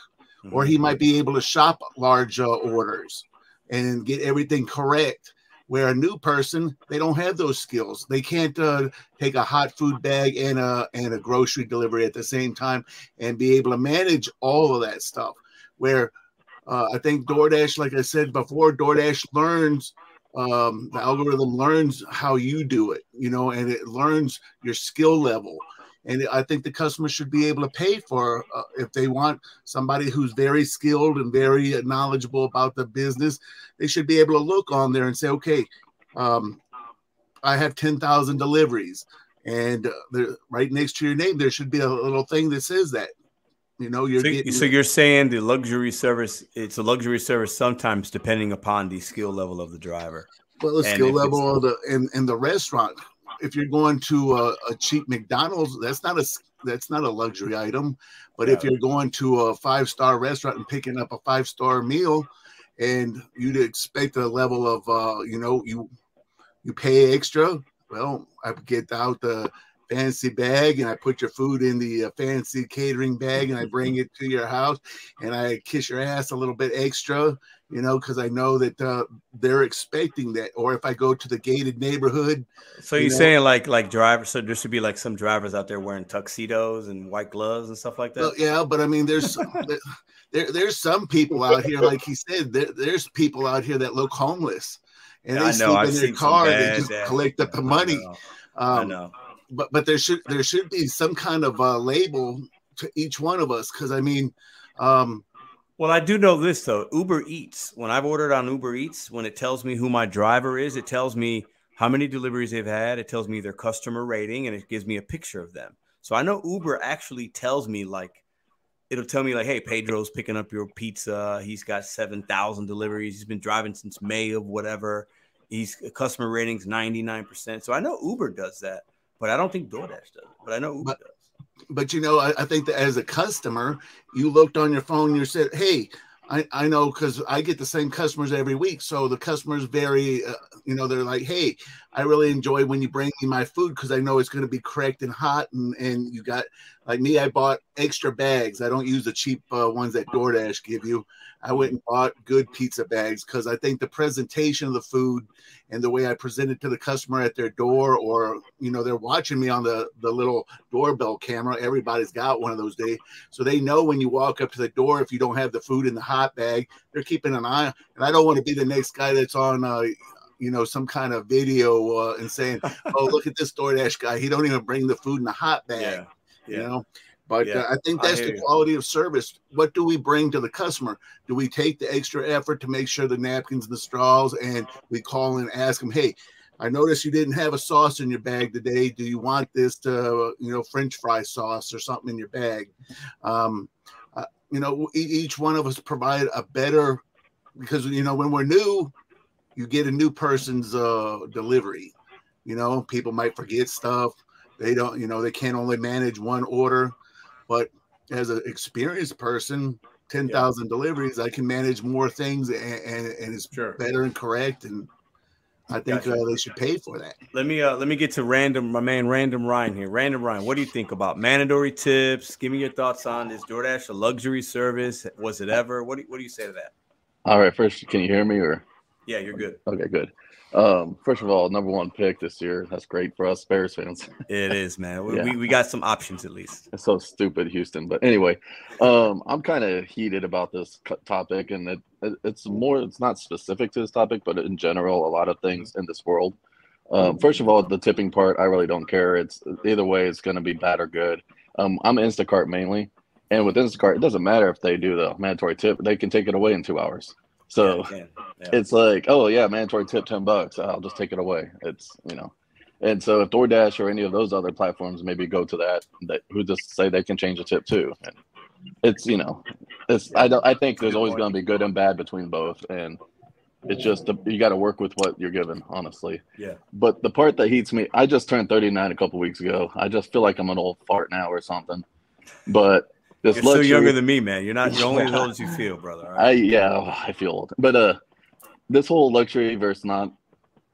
J: or
A: Mhm.
J: he might be able to shop large uh, orders and get everything correct. Where a new person, they don't have those skills. They can't uh, take a hot food bag and a and a grocery delivery at the same time and be able to manage all of that stuff. Where uh, I think DoorDash, like I said before, DoorDash learns um, the algorithm learns how you do it, you know, and it learns your skill level. And I think the customer should be able to pay for uh, if they want somebody who's very skilled and very knowledgeable about the business. They should be able to look on there and say, okay, um, I have 10,000 deliveries. And uh, there, right next to your name, there should be a little thing that says that. You know, you're
A: So,
J: getting.
A: so you're saying the luxury service? It's a luxury service sometimes, depending upon the skill level of the driver.
J: well, the
A: and
J: skill level of the in, in the restaurant. If you're going to a, a cheap McDonald's, that's not a that's not a luxury item. But if you're going to a five star restaurant and picking up a five star meal, and you'd expect a level of uh, you know you you pay extra. Well, I get out the fancy bag and I put your food in the uh, fancy catering bag and I bring it to your house and I kiss your ass a little bit extra, you know, because I know that uh, they're expecting that. Or if I go to the gated neighborhood,
A: So
J: You
A: you're
J: know-
A: saying like like drivers? So there should be like some drivers out there wearing tuxedos and white gloves and stuff like that.
J: well, yeah, but I mean, there's there, there, there's some people out here, like he said, there, there's people out here that look homeless and
A: Yeah,
J: they
A: I know.
J: sleep
A: I've
J: in their car. They just
A: bad-
J: collect up the
A: I
J: money.
A: know. I
J: Um,
A: know.
J: But but there should there should be some kind of uh, label to each one of us because I mean, um,
A: Well, I do know this though. Uber Eats. When I've ordered on Uber Eats, when it tells me who my driver is, it tells me how many deliveries they've had. It tells me their customer rating, and it gives me a picture of them. So I know Uber actually tells me like, it'll tell me like, hey, Pedro's picking up your pizza. He's got seven thousand deliveries. He's been driving since May of whatever. He's customer ratings ninety nine percent. So I know Uber does that, but I don't think DoorDash does. It, but I know Uber
J: But-
A: does.
J: but you know, I, I think that as a customer, you looked on your phone you said, "Hey, I, I know because I get the same customers every week. So the customers very, uh, you know, they're like, "Hey, I really enjoy when you bring me my food because I know it's going to be cracked and hot." And and you got like me, I bought extra bags. I don't use the cheap uh, ones that DoorDash give you. I went and bought good pizza bags because I think the presentation of the food and the way I present it to the customer at their door, or you know, they're watching me on the the little doorbell camera. Everybody's got one of those days, so they know when you walk up to the door if you don't have the food in the hot bag, they're keeping an eye. And I don't want to be the next guy that's on uh, you know, some kind of video uh, and saying, "Oh, look at this DoorDash guy. He don't even bring the food in the hot bag."
A: Yeah.
J: You
A: Yeah.
J: know. But
A: Yeah.
J: uh, I think that's
A: hear
J: the
A: you.
J: quality of service. What do we bring to the customer? Do we take the extra effort to make sure the napkins, the straws, and we call and ask them, "Hey, I noticed you didn't have a sauce in your bag today. Do you want this, to, you know, French fry sauce or something in your bag?" Um, uh, you know, e- each one of us provide a better because you know when we're new, you get a new person's uh, delivery. You know, people might forget stuff. They don't, you know, they can't only manage one order. But as an experienced person, ten thousand deliveries, I can manage more things, and, and, and it's
A: Sure.
J: better and correct. And I think
A: Gotcha.
J: uh, they should pay for that.
A: Let me uh let me get to random my man random Ryan here. Random Ryan, what do you think about mandatory tips? Give me your thoughts on is DoorDash a luxury service? Was it ever? What do you, what do you say to that?
K: All right, first, can you hear me or?
A: Yeah, you're good.
K: Okay, good. Um, first of all, number one pick this year. That's great for us Bears fans.
A: It is, man. We,
K: Yeah.
A: we, we got some options at least.
K: It's so stupid, Houston. But anyway, um, I'm kind of heated about this topic, and it, it, it's more. It's not specific to this topic, but in general, a lot of things in this world. Um, first of all, the tipping part, I really don't care. It's either way, it's going to be bad or good. Um, I'm Instacart mainly, and with Instacart, it doesn't matter if they do the mandatory tip; they can take it away in two hours. So
A: Yeah. Yeah.
K: it's like, oh yeah, mandatory tip ten bucks. I'll just take it away. It's you know, and so if DoorDash or any of those other platforms maybe go to that, that who just say they can change the tip too. And it's you know, it's I don't I think there's always going to be good and bad between both, and it's just you got to work with what you're given, honestly.
A: Yeah.
K: But the part that heats me, I just turned 39 a couple weeks ago. I just feel like I'm an old fart now or something. But this
A: You're still younger than me, man. You're not you're only as old as you feel, brother. all
K: I yeah, I feel old. But uh this whole luxury versus not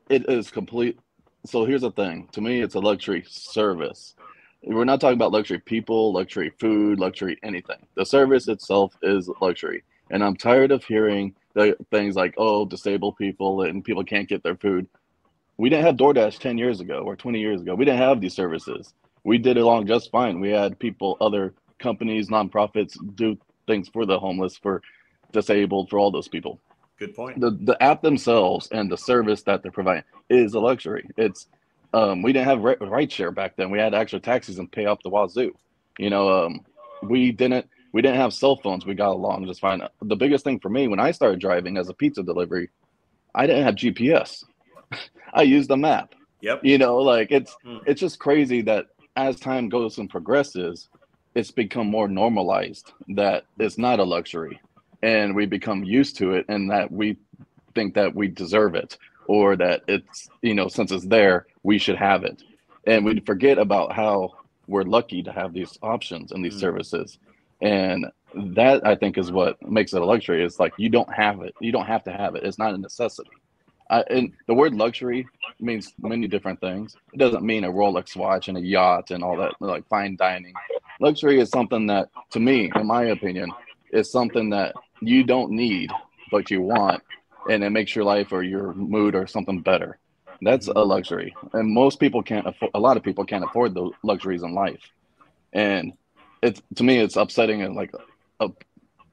K: it is complete so here's the thing. To me it's a luxury service. We're not talking about luxury people, luxury food, luxury anything. The service itself is luxury. And I'm tired of hearing the things like, oh, disabled people and people can't get their food. We didn't have DoorDash 10 years ago or 20 years ago. We didn't have these services. We did it along just fine. We had people, other companies, nonprofits do things for the homeless, for disabled, for all those people.
A: Good point.
K: The the app themselves and the service that they're providing is a luxury. It's um, we didn't have ri- ride share back then. We had extra taxis and pay off the wazoo. You know, um, we didn't we didn't have cell phones. We got along just fine. The biggest thing for me when I started driving as a pizza delivery, I didn't have GPS. I used a map.
A: Yep.
K: You know, like it's
A: Mm.
K: it's just crazy that as time goes and progresses, it's become more normalized that it's not a luxury, and we become used to it, and that we think that we deserve it, or that it's you know since it's there we should have it, and we forget about how we're lucky to have these options and these
A: Mm.
K: services, and that I think is what makes it a luxury. It's like you don't have it, you don't have to have it. It's not a necessity. I, and the word luxury means many different things. It doesn't mean a Rolex watch and a yacht and all that, like fine dining. Luxury is something that, to me, in my opinion, is something that you don't need, but you want, and it makes your life or your mood or something better. That's a luxury. And most people can't afford, a lot of people can't afford those luxuries in life. And it's, to me, it's upsetting and like a,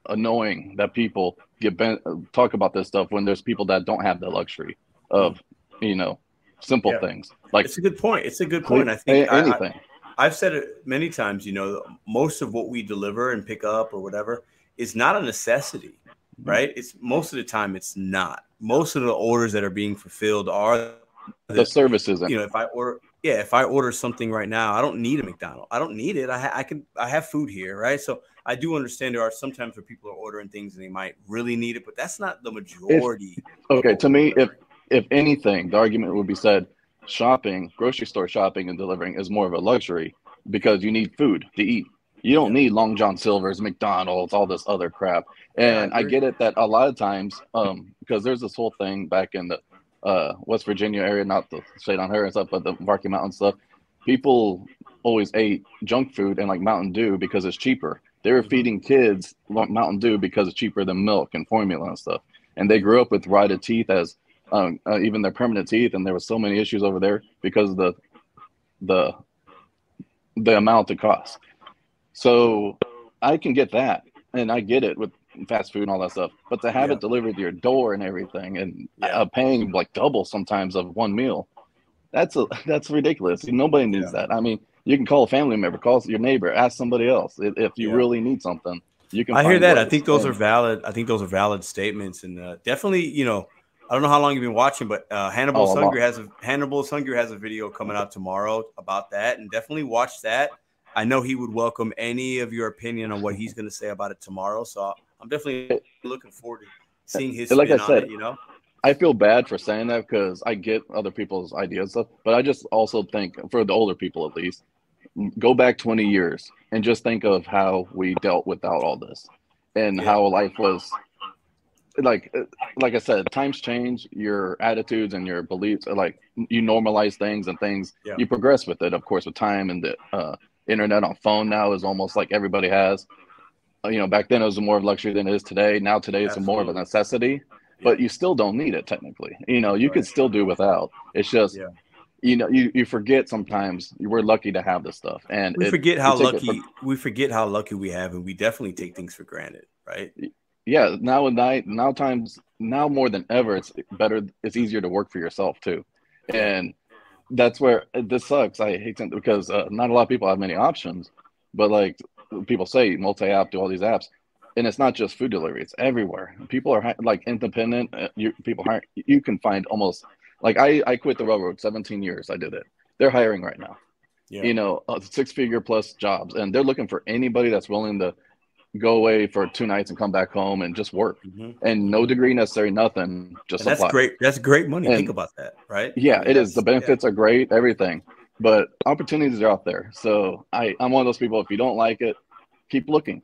K: annoying that people get bent, talk about this stuff when there's people that don't have the luxury of you know simple
A: Yeah.
K: things like
A: It's a good point. It's a good point. i think I- I-
K: anything.
A: I've said it many times, you know, most of what we deliver and pick up or whatever is not a necessity, mm-hmm. right? It's most of the time it's not. Most of the orders that are being fulfilled are
K: the service isn't.
A: you know, if I order yeah, if I order something right now, I don't need a McDonald's. I don't need it. I, ha- I can I have food here, right? So I do understand there are sometimes where people are ordering things and they might really need it, but that's not the majority.
K: okay, to me, if if anything, the argument would be said, shopping, grocery store shopping and delivering is more of a luxury because you need food to eat. You don't need Long John Silver's, McDonald's, all this other crap. And I, get it that a lot of times, um, because there's this whole thing back in the uh, West Virginia area, not the Shenandoah and stuff, but the Rocky Mountain stuff. People always ate junk food and like Mountain Dew because it's cheaper. They were feeding kids Mountain Dew because it's cheaper than milk and formula and stuff. And they grew up with rotted teeth as um, uh, even their permanent teeth, and there was so many issues over there because of the the the amount it costs. So I can get that, and I get it with fast food and all that stuff. But to have
A: Yeah.
K: it delivered to your door and everything, and
A: Yeah.
K: uh, paying like double sometimes of one meal, that's a that's ridiculous. Nobody needs
A: Yeah.
K: that. I mean, you can call a family member, call your neighbor, ask somebody else if, if you
A: Yeah.
K: really need something. You can.
A: I hear that. I think those are valid. I think those are valid statements, and uh, definitely, you know, I don't know how long you've been watching, but uh, Hannibal
K: Oh,
A: has a Hannibal's hungry has a video coming out tomorrow about that, and definitely watch that. I know he would welcome any of your opinion on what he's going to say about it tomorrow. So I'm definitely looking forward to seeing his
K: Like I
A: on
K: said,
A: it. You know,
K: I feel bad for saying that because I get other people's ideas stuff, but I just also think for the older people at least, go back 20 years and just think of how we dealt without all this and
A: Yeah.
K: how life was like like I said, times change, your attitudes and your beliefs are like you normalize things and things
A: Yeah.
K: you progress with it, of course, with time and the uh, internet on phone now is almost like everybody has. Uh, You know, back then it was more of a luxury than it is today. Now today it's more of a
A: Absolutely.
K: necessity but you still don't need it technically. You know, you could still do without. It's just,
A: Yeah.
K: You know, you, you forget sometimes we're lucky to have this stuff, and
A: we
K: it-
A: forget how lucky we forget how lucky we have, and we definitely take things for granted, right?
K: yeah, now and night, now times, now more than ever, it's better. It's easier to work for yourself too, and that's where this sucks. I hate to, because uh, not a lot of people have many options, but like people say, multi-app, do all these apps. And it's not just food delivery; it's everywhere. People are like independent. Uh, you people hire. You can find almost like I. I quit the railroad. Seventeen years I did it. They're hiring right now.
A: Yeah.
K: You know, uh, six-figure plus jobs, and they're looking for anybody that's willing to go away for two nights and come back home and just work.
A: Mhm.
K: And no degree necessary, nothing. Just
A: that's great. That's great money.
K: And-
A: Think about that, right?
K: Yeah, it is. The
A: That's- yeah.
K: benefits are great, everything, but opportunities are out there. So I, I'm one of those people. If you don't like it, keep looking.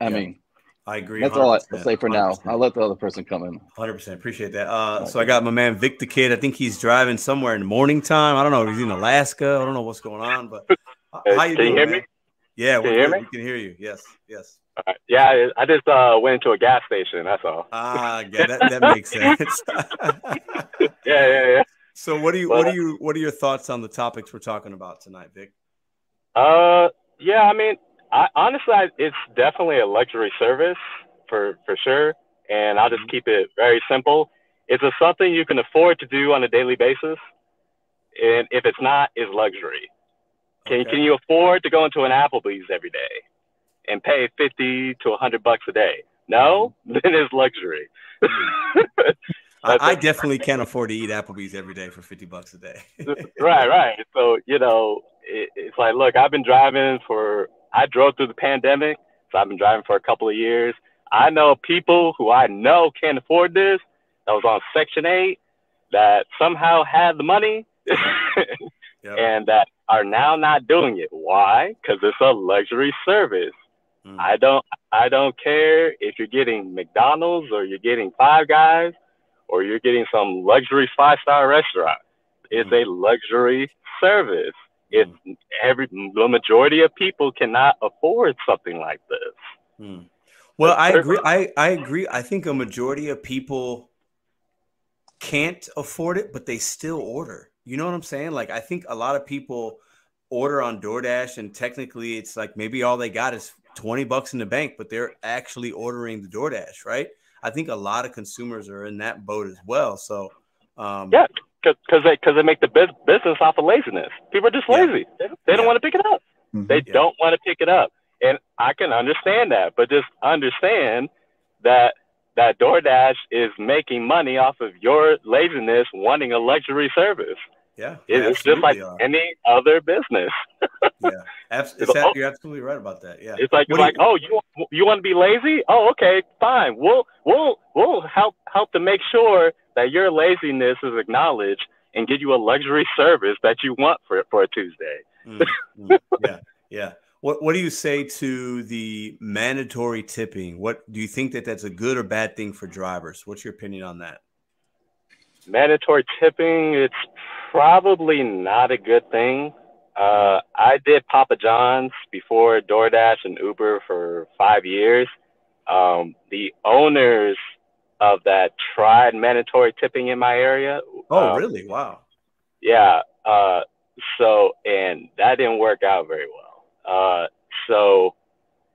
K: I
A: Yeah.
K: mean,
A: I agree.
K: that's all I,
A: 100%,
K: will say for now.
A: 100%.
K: I'll let the other person come in.
A: Hundred percent appreciate that. Uh, so I got my man Vic the Kid. I think he's driving somewhere in the morning time. I don't know if he's in Alaska. I don't know what's going on, but how you
L: can you
A: doing,
L: hear
A: man?
L: me?
A: Yeah,
L: Can
A: we're
L: you hear
A: good.
L: me?
A: we can hear you. Yes, yes.
L: Uh, yeah, I, I just uh, went into a gas station. That's all.
A: Ah, yeah, that, that makes sense.
L: yeah, yeah, yeah.
A: so what do you what
L: But-
A: are you what are your thoughts on the topics we're talking about tonight, Vic?
L: Uh, yeah. I mean, I honestly, I, it's definitely a luxury service for for sure. And I'll just mm-hmm. keep it very simple. It's a something you can afford to do on a daily basis, and if it's not, is luxury. Can
A: Okay.
L: can you afford to go into an Applebee's every day and pay fifty to hundred bucks a day? No, mm-hmm. then it's luxury. Mm-hmm.
A: I,
L: I
A: definitely can't afford to eat Applebee's every day for fifty bucks a day.
L: right, right. So you know, it, it's like, look, I've been driving for. I drove through the pandemic, so I've been driving for a couple of years. I know people who I know can't afford this. That was on Section Eight, that somehow had the money,
A: Yep.
L: and that are now not doing it. Why? Because it's a luxury service.
A: Mm.
L: I don't. I don't care if you're getting McDonald's or you're getting Five Guys or you're getting some luxury five star restaurant. It's
A: Mm.
L: a luxury service. It's every the majority of people cannot afford something like this.
A: Hmm. Well, I agree. I, I agree. I think a majority of people can't afford it, but they still order. You know what I'm saying? Like, I think a lot of people order on DoorDash, and technically, it's like maybe all they got is 20 bucks in the bank, but they're actually ordering the DoorDash, right? I think a lot of consumers are in that boat as well. So, um,
L: Yeah, because they because they make the bus- business off of laziness. People are just lazy. They, they don't
A: Yeah.
L: want to pick it up. Mm-hmm. They
A: Yeah.
L: don't want to pick it up, and I can understand that. But just understand that that DoorDash is making money off of your laziness, wanting a luxury service.
A: yeah,
L: It's just like
A: are.
L: Uh, any other business.
A: yeah, Abs- you're absolutely right about that. Yeah,
L: It's like
A: you're
L: like, oh, you you want to be lazy? Oh, okay, fine. We'll we'll we'll help help to make sure that your laziness is acknowledged and give you a luxury service that you want for for a Tuesday.
A: Mm, mm, yeah, yeah. What What do you say to the mandatory tipping? What do you think that that's a good or bad thing for drivers? What's your opinion on that?
L: Mandatory tipping, it's probably not a good thing. Uh, I did Papa John's before DoorDash and Uber for five years. Um, the owners of that tried mandatory tipping in my area.
A: Oh,
L: uh,
A: really? Wow.
L: Yeah. Uh, so, and that didn't work out very well. Uh, so,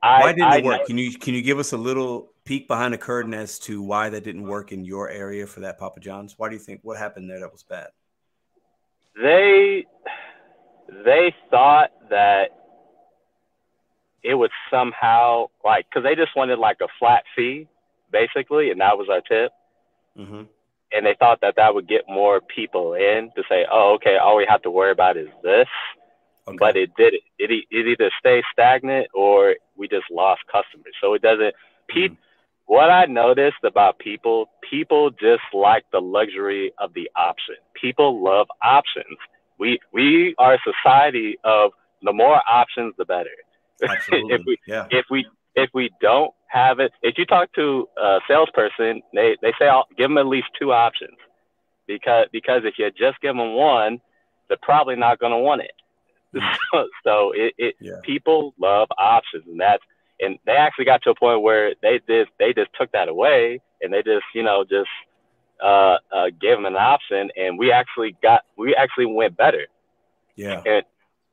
L: I,
A: Why didn't
L: I
A: it work? Can you Can you give us a little peek behind the curtain as to why that didn't work in your area for that Papa John's? Why do you think what happened there that was bad?
L: They they thought that it would somehow like because they just wanted like a flat fee basically, and that was our tip.
A: Mm-hmm.
L: And they thought that that would get more people in to say, "Oh, okay, all we have to worry about is this."
A: Okay.
L: But it did it. It, it either stayed stagnant or we just lost customers. So it doesn't. Pe- What I noticed about people, people just like the luxury of the option. People love options. We we are a society of the more options, the better. if we
A: yeah.
L: if we if we don't have it, if you talk to a salesperson, they they say I'll give them at least two options, because because if you just give them one, they're probably not going to want it. So, so it, it
A: Yeah.
L: people love options, and that's and they actually got to a point where they just they just took that away, and they just you know just uh, uh gave them an option, and we actually got we actually went better
A: Yeah.
L: and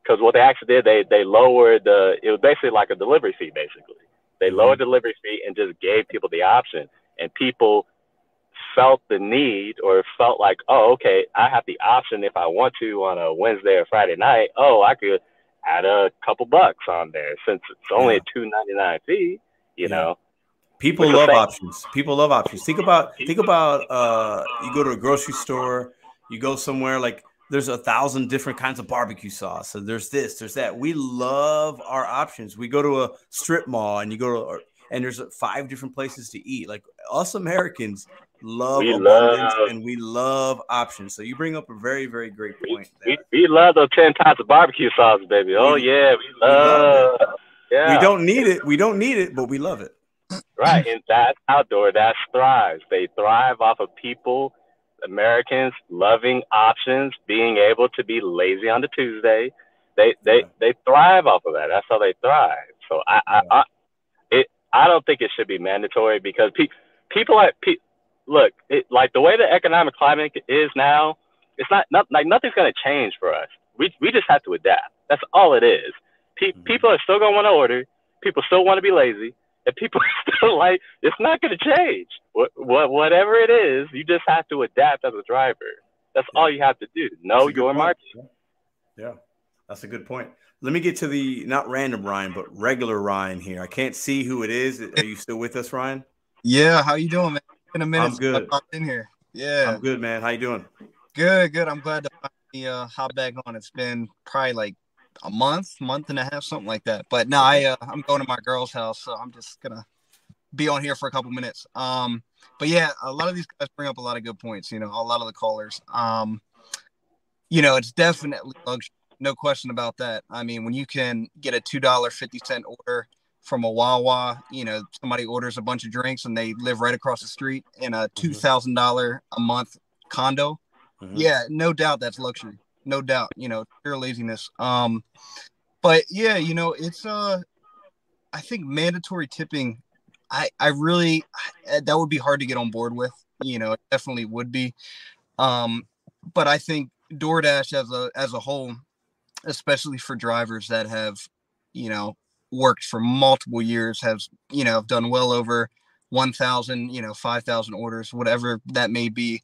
L: because what they actually did, they they lowered the it was basically like a delivery fee. Basically, they
A: Mm-hmm.
L: lowered the delivery fee and just gave people the option, and people felt the need or felt like, oh, okay, I have the option if I want to on a Wednesday or Friday night. Oh, I could add a couple bucks on there since it's only
A: Yeah.
L: a two ninety nine fee. You
A: Yeah.
L: know,
A: People love options. People love options. Think about think about uh you go to a grocery store, you go somewhere like there's a thousand different kinds of barbecue sauce. So there's this, there's that. We love our options. We go to a strip mall and you go to or, and there's five different places to eat. Like us Americans love
L: We
A: abundance
L: love-
A: and we love options. So you bring up a very, very great point
L: we,
A: there.
L: we love those ten types of barbecue sauce, baby. Oh yeah, we
A: love
L: love. Yeah.
A: We don't need it. We don't need it, but we love it.
L: Right, and that's outdoor. That thrives. They thrive off of people, Americans loving options, being able to be lazy on the Tuesday. They they they thrive off of that. That's how they thrive. So I I. I it I don't think it should be mandatory because pe- people are pe- look it, like the way the economic climate is now. It's not, not like nothing's gonna change for us. We we just have to adapt. That's all it is. Pe-
A: Mhm.
L: People are still gonna want to order. People still want to be lazy and people are still like, it's not going to change. What, what, whatever it is, you just have to adapt as a driver. That's
A: Yeah.
L: all you have to do. Know
A: That's a good
L: your
A: point.
L: market.
A: Yeah. Yeah, that's a good point. Let me get to the not random Ryan, but regular Ryan here. I can't see who it is. Are you still with us, Ryan?
M: Yeah, how you doing, man? It's a minute
A: I'm good.
M: I popped in here. Yeah,
A: I'm good, man. How you doing?
M: good, good. I'm glad to finally uh, hop back on. It's been probably like a month, month and a half, something like that. But no, I uh, I'm going to my girl's house, so I'm just gonna be on here for a couple minutes. Um, but yeah, a lot of these guys bring up a lot of good points. You know, a lot of the callers. Um, you know, it's definitely luxury, no question about that. I mean, when you can get a two dollar fifty cent order from a Wawa, you know, somebody orders a bunch of drinks and they live right across the street in a two thousand dollar a month condo.
A: Mhm.
M: Yeah, no doubt that's luxury. No doubt, you know, pure laziness. Um, but yeah, you know, it's uh, I think mandatory tipping. I I really that would be hard to get on board with. You know, it definitely would be. Um, but I think DoorDash as a as a whole, especially for drivers that have, you know, worked for multiple years, has you know have done well over one thousand, you know, five thousand orders, whatever that may be.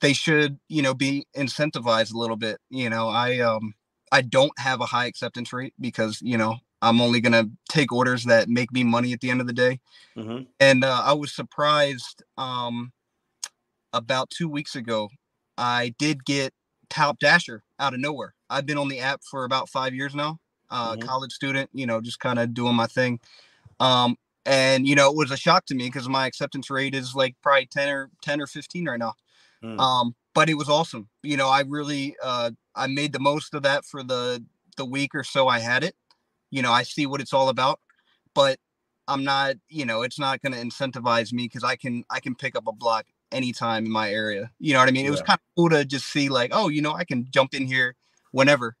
M: They should, you know, be incentivized a little bit. You know, I um I don't have a high acceptance rate because you know I'm only gonna take orders that make me money at the end of the day.
A: Mhm.
M: And uh, I was surprised um, about two weeks ago. I did get Top Dasher out of nowhere. I've been on the app for about five years now. Uh,
A: Mhm.
M: College student, you know, just kind of doing my thing. Um, and you know, it was a shock to me because my acceptance rate is like probably ten or ten or fifteen right now.
A: Mm.
M: Um, but it was awesome. You know, I really uh, I made the most of that for the the week or so I had it. You know, I see what it's all about, but I'm not, you know, it's not going to incentivize me because I can I can pick up a block anytime in my area. You know what I mean? It was kind of cool to just see like, oh, you know, I can jump in here whenever.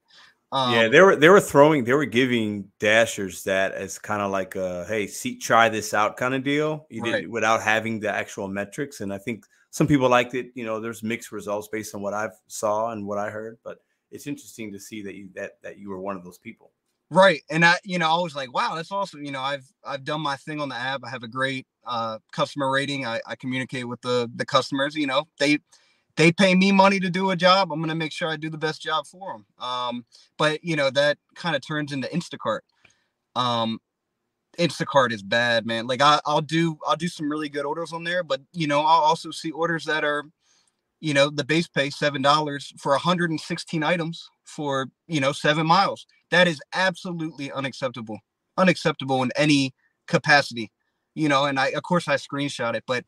M: Um,
A: yeah, they were they were throwing they were giving dashers that as kind of like a hey, see try this out kind of deal. You
M: Right.
A: didn't without having the actual metrics, and I think some people liked it. You know, there's mixed results based on what I've saw and what I heard, but it's interesting to see that you that that you were one of those people.
M: Right. And I, you know, I was like, wow, that's awesome. You know, I've I've done my thing on the app. I have a great uh customer rating. I, I communicate with the the customers, you know, they they pay me money to do a job. I'm gonna make sure I do the best job for them. Um, but you know, that kind of turns into Instacart. Um Instacart is bad, man. Like I, I'll do I'll do some really good orders on there, but you know, I'll also see orders that are you know, the base pay seven dollars for 116 items for you know seven miles. That is absolutely unacceptable. Unacceptable in any capacity. You know, and I of course I screenshot it, but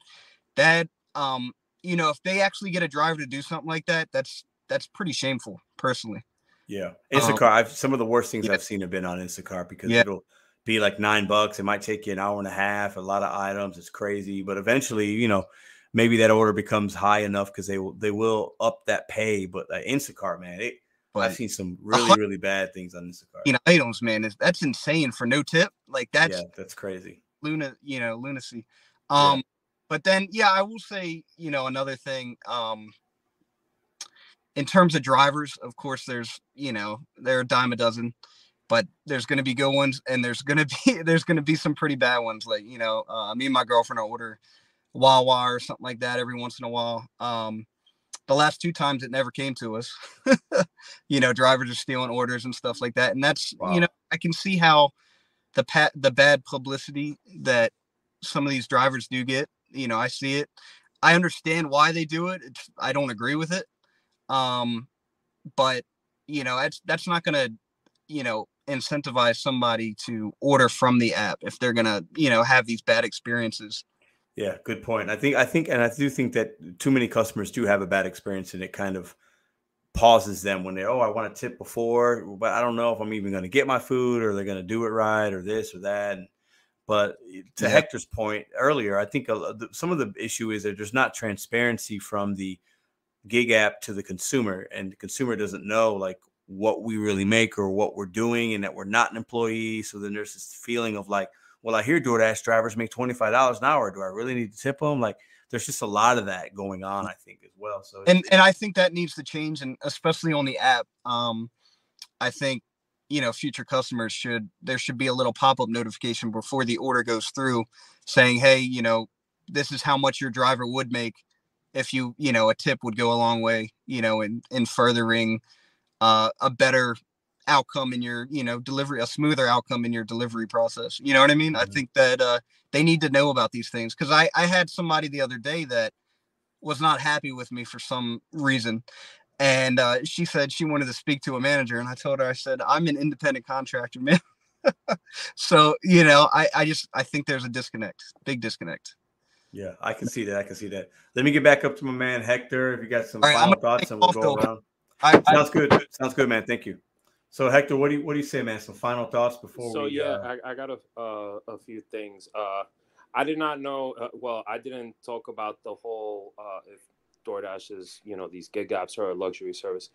M: that um, you know, if they actually get a driver to do something like that, that's that's pretty shameful, personally.
A: Yeah, Instacart. Um, I've some of the worst things yeah. I've seen have been on Instacart because yeah. it'll be like nine bucks. It might take you an hour and a half. A lot of items. It's crazy, but eventually, you know, maybe that order becomes high enough because they will they will up that pay. But uh, Instacart, man, it, but I've seen some really really bad things on Instacart.
M: You know, items, man, is that's insane for no tip. Like that's
A: yeah, that's crazy.
M: Luna, you know, lunacy. Um, yeah. but then yeah, I will say, you know, another thing. Um, in terms of drivers, of course, there's you know they're a dime a dozen, but there's going to be good ones and there's going to be there's going to be some pretty bad ones. Like you know, uh, me and my girlfriend order Wawa or something like that every once in a while. Um, the last two times it never came to us. you know, drivers are stealing orders and stuff like that, and that's wow. you know I can see how the pat the bad publicity that some of these drivers do get. You know, I see it. I understand why they do it. It's, I don't agree with it. Um, but you know, that's that's not gonna, you know, incentivize somebody to order from the app if they're gonna, you know, have these bad experiences.
A: Yeah, good point. I think I think and I do think that too many customers do have a bad experience and it kind of pauses them when they oh I want to tip before, but I don't know if I'm even going to get my food or they're going to do it right or this or that. But to yeah. Hector's point earlier, I think some of the issue is that there's not transparency from the gig app to the consumer, and the consumer doesn't know like what we really make or what we're doing, and that we're not an employee. So then there's this feeling of like, well, I hear DoorDash drivers make twenty five dollars an hour. Do I really need to tip them? Like, there's just a lot of that going on, I think, as well. So,
M: and and I think that needs to change, and especially on the app. Um, I think you know future customers should there should be a little pop up notification before the order goes through, saying, hey, you know, this is how much your driver would make if you you know a tip would go a long way, you know, in in furthering uh, a better outcome in your you know delivery a smoother outcome in your delivery process you know what i mean? Mm-hmm. i think that uh they need to know about these things because i i had somebody the other day that was not happy with me for some reason and uh she said she wanted to speak to a manager and i told her i said i'm an independent contractor man. So you know i i just i think there's a disconnect big disconnect.
A: Yeah i can see that i can see that. Let me get back up to my man hector if you got some right, final thoughts and we'll go around I, sounds I, good sounds good man thank you so Hector, what do you what do you say, man? Some final thoughts before
I: so,
A: we.
I: So yeah, uh... I, I, got a uh, a few things. Uh, I did not know. Uh, well, I didn't talk about the whole uh, if DoorDash is you know these gig apps are a luxury service.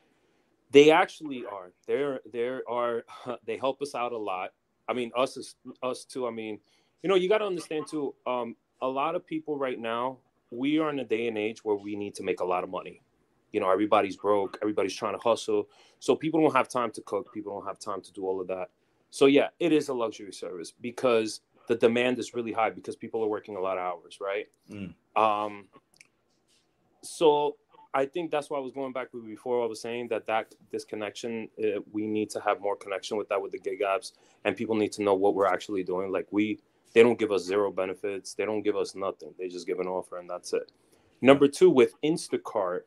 I: They actually are. There there are. They help us out a lot. I mean, us is us too. I mean, you know, you got to understand too. Um, a lot of people right now, we are in a day and age where we need to make a lot of money you know everybody's broke everybody's trying to hustle. So people don't have time to cook people don't have time to do all of that. So yeah it is a luxury service because the demand is really high because people are working a lot of hours right? Mm. um so i think that's why i was going back to before i was saying that that this connection uh, we need to have more connection with that with the gig apps and people need to know what we're actually doing. Like we they don't give us zero benefits. They don't give us nothing. They just give an offer and that's it. Number two with instacart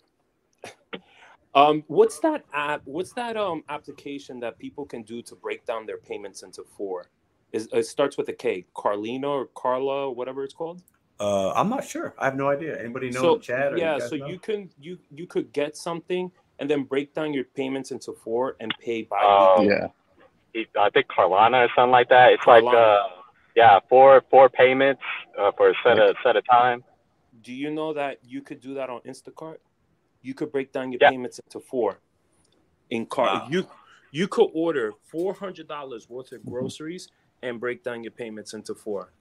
I: um, what's that app? What's that um application that people can do to break down their payments into four? Is it starts with a K, Carlina or Carla, whatever it's called.
A: Uh, I'm not sure. I have no idea. Anybody know so, in chat?
I: yeah, you so know? you can you you could get something and then break down your payments into four and pay by.
L: Um, yeah. I think Carlana or something like that. It's Carlana. like uh, yeah, four four payments uh, for a set of set of time.
I: Do you know that you could do that on Instacart? You could break down your yeah. payments into four. In car, wow. you you could order four hundred dollars worth of mm-hmm. groceries and break down your payments into four.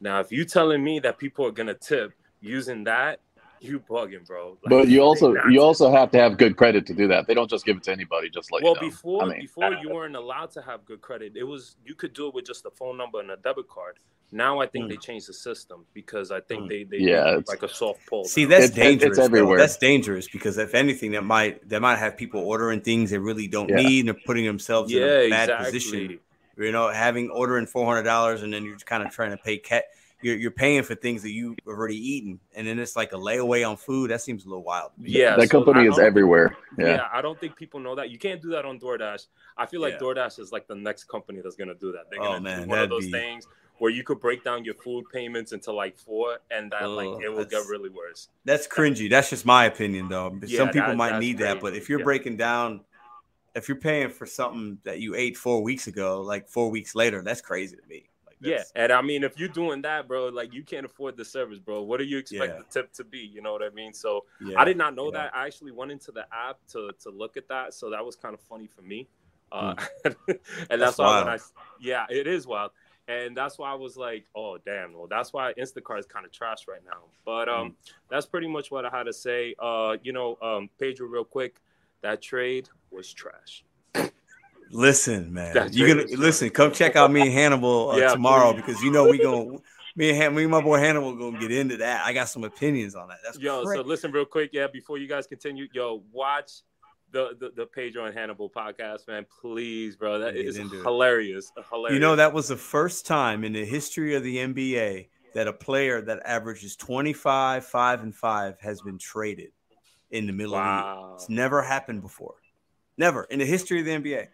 I: Now, if you telling me that people are gonna tip using that, You bugging, bro. Like,
K: But you also you also have to have good credit to do that. They don't just give it to anybody. Just like
I: well
K: you know.
I: before
K: I mean,
I: before you weren't allowed to have good credit. It was you could do it with just a phone number and a debit card. Now I think
A: Hmm.
I: they changed the system because I think they they
K: Yeah, it's-
I: like a soft pull.
A: See,
I: now.
A: that's
K: It's- it's
A: dangerous. though.
K: everywhere.
A: That's dangerous because if anything, that might that might have people ordering things they really don't
K: Yeah.
A: need and they're putting themselves in a bad
I: exactly.
A: position. You know, having ordering four hundred dollars and then you're kind of trying to pay cat. You're, you're paying for things that you've already eaten, and then it's like a layaway on food. That seems a little wild.
I: Yeah,
K: that
I: so
K: company is
I: don't-
K: everywhere.
I: Yeah.
K: Yeah.
I: I don't think people know that. You can't do that on DoorDash. I feel like
A: Yeah.
I: DoorDash is like the next company that's gonna do that. They're
A: Oh,
I: gonna
A: man,
I: do one of those
A: be-
I: things where you could break down your food payments into like four, and that
A: Ugh,
I: like it will get really worse.
A: That's cringy. That's just my opinion, though.
I: Yeah,
A: Some people
I: that-
A: might
I: that's
A: need that, but if you're
I: Yeah.
A: breaking down, if you're paying for something that you ate four weeks ago, like four weeks later, that's crazy to me.
I: Yeah, and I mean, if you're doing that, bro, like you can't afford the service, bro. What do you expect
A: Yeah.
I: the tip to be? You know what I mean? So
A: yeah.
I: I did not know
A: yeah.
I: that. I actually went into the app to to look at that, so that was kind of funny for me. Uh,
A: Hmm.
I: and that's,
A: That's
I: why when. I yeah, it is wild, and that's why I was like, oh damn, well that's why Instacart is kind of trash right now. But um,
A: Hmm.
I: that's pretty much what I had to say. Uh, you know, um, Pedro, real quick, that trade was trash.
A: Listen, man.
I: That's
A: You gonna listen? Come check out me and Hannibal uh,
I: Yeah,
A: tomorrow
I: please.
A: because you know we going me and Han- me and my boy Hannibal gonna get into that. I got some opinions on that. That's
I: Yo,
A: cra-
I: so listen real quick, yeah, before you guys continue, yo, watch the the, the Pedro and Hannibal podcast, man. Please, bro. That is
A: into it.
I: hilarious. Hilarious.
A: You know, that was the first time in the history of the NBA that a player that averages 25, 5, and 5 has been traded in the middle of the
I: Wow.
A: year. It's never happened before. Never in the history of the NBA.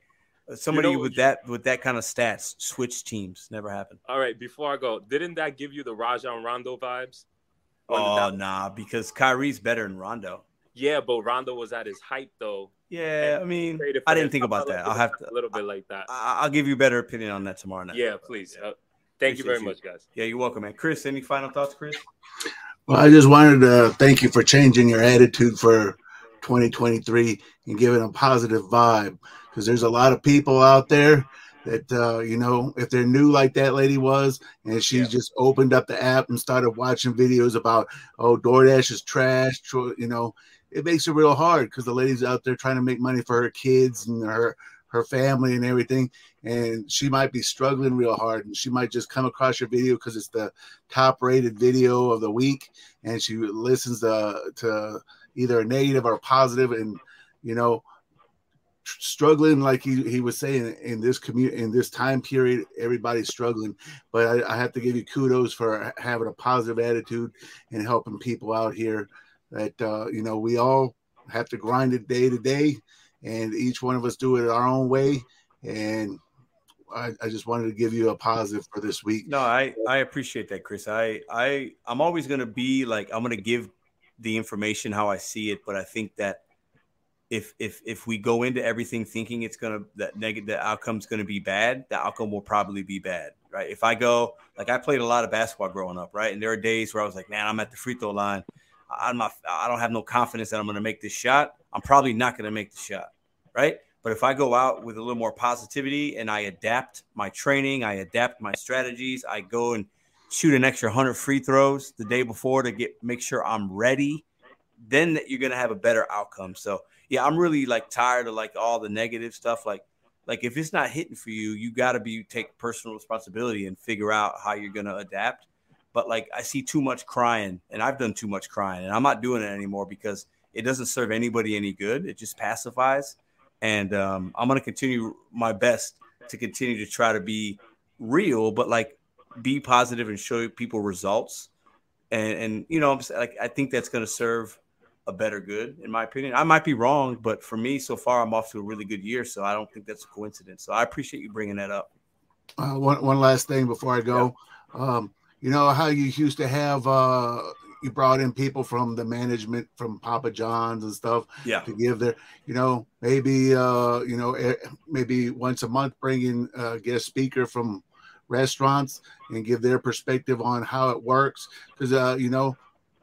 A: Uh, Somebody
I: know-
A: with that with that kind of stats switch teams. Never happened.
I: All right, before I go, didn't that give you the Rajon Rondo vibes? Or
A: Oh
I: that-
A: nah, because Kyrie's better than Rondo.
I: Yeah, but Rondo was at his height though.
A: Yeah, I mean, I didn't think about
I: felt
A: that. I'll have to.
I: a little bit like that.
A: I- I'll give you a better opinion on that tomorrow night.
I: Yeah, please. Uh, thank you
A: Appreciate
I: very much, guys.
A: Yeah, you're welcome, man. Chris, any final thoughts, Chris?
J: Well, I just wanted to thank you for changing your attitude for 2023 and giving a positive vibe because there's a lot of people out there that uh, you know if they're new like that lady was and she
A: Yeah.
J: just opened up the app and started watching videos about oh DoorDash is trash, you know, it makes it real hard because the lady's out there trying to make money for her kids and her her family and everything and she might be struggling real hard and she might just come across your video because it's the top rated video of the week and she listens to, to either a negative or positive and you know struggling like he, he was saying in this community in this time period everybody's struggling. But I, I have to give you kudos for having a positive attitude and helping people out here that uh, you know we all have to grind it day to day and each one of us do it our own way. And I, I just wanted to give you a positive for this week.
A: No, I I appreciate that, Chris. I I I'm always gonna be like I'm gonna give the information how I see it, but I think that if if if we go into everything thinking it's gonna that negative the outcome's gonna be bad, the outcome will probably be bad, right? If I go like I played a lot of basketball growing up, right, and there are days where I was like, man, I'm at the free throw line, I'm not, I don't have no confidence that I'm gonna make this shot. I'm probably not gonna make the shot, right? But if I go out with a little more positivity and I adapt my training, I adapt my strategies, I go and shoot an extra 100 free throws the day before to get make sure I'm ready, then you're going to have a better outcome. So, yeah, I'm really like tired of like all the negative stuff like like if it's not hitting for you, you got to be take personal responsibility and figure out how you're to adapt. But like I see too much crying and I've done too much crying and I'm not doing it anymore because it doesn't serve anybody any good. It just pacifies and um, I'm gonna continue my best to continue to try to be real, but like be positive and show people results. And and you know, I'm like I think that's gonna serve a better good, in my opinion. I might be wrong, but for me, so far, I'm off to a really good year, so I don't think that's a coincidence. So I appreciate you bringing that up.
J: uh, one, one last thing before I go. Um, you know how you used to have uh, you brought in people from the management from Papa John's and stuff
A: Yeah.
J: to give their, you know, maybe uh, you know, eh, maybe once a month bring in a guest speaker from restaurants and give their perspective on how it works because uh, you know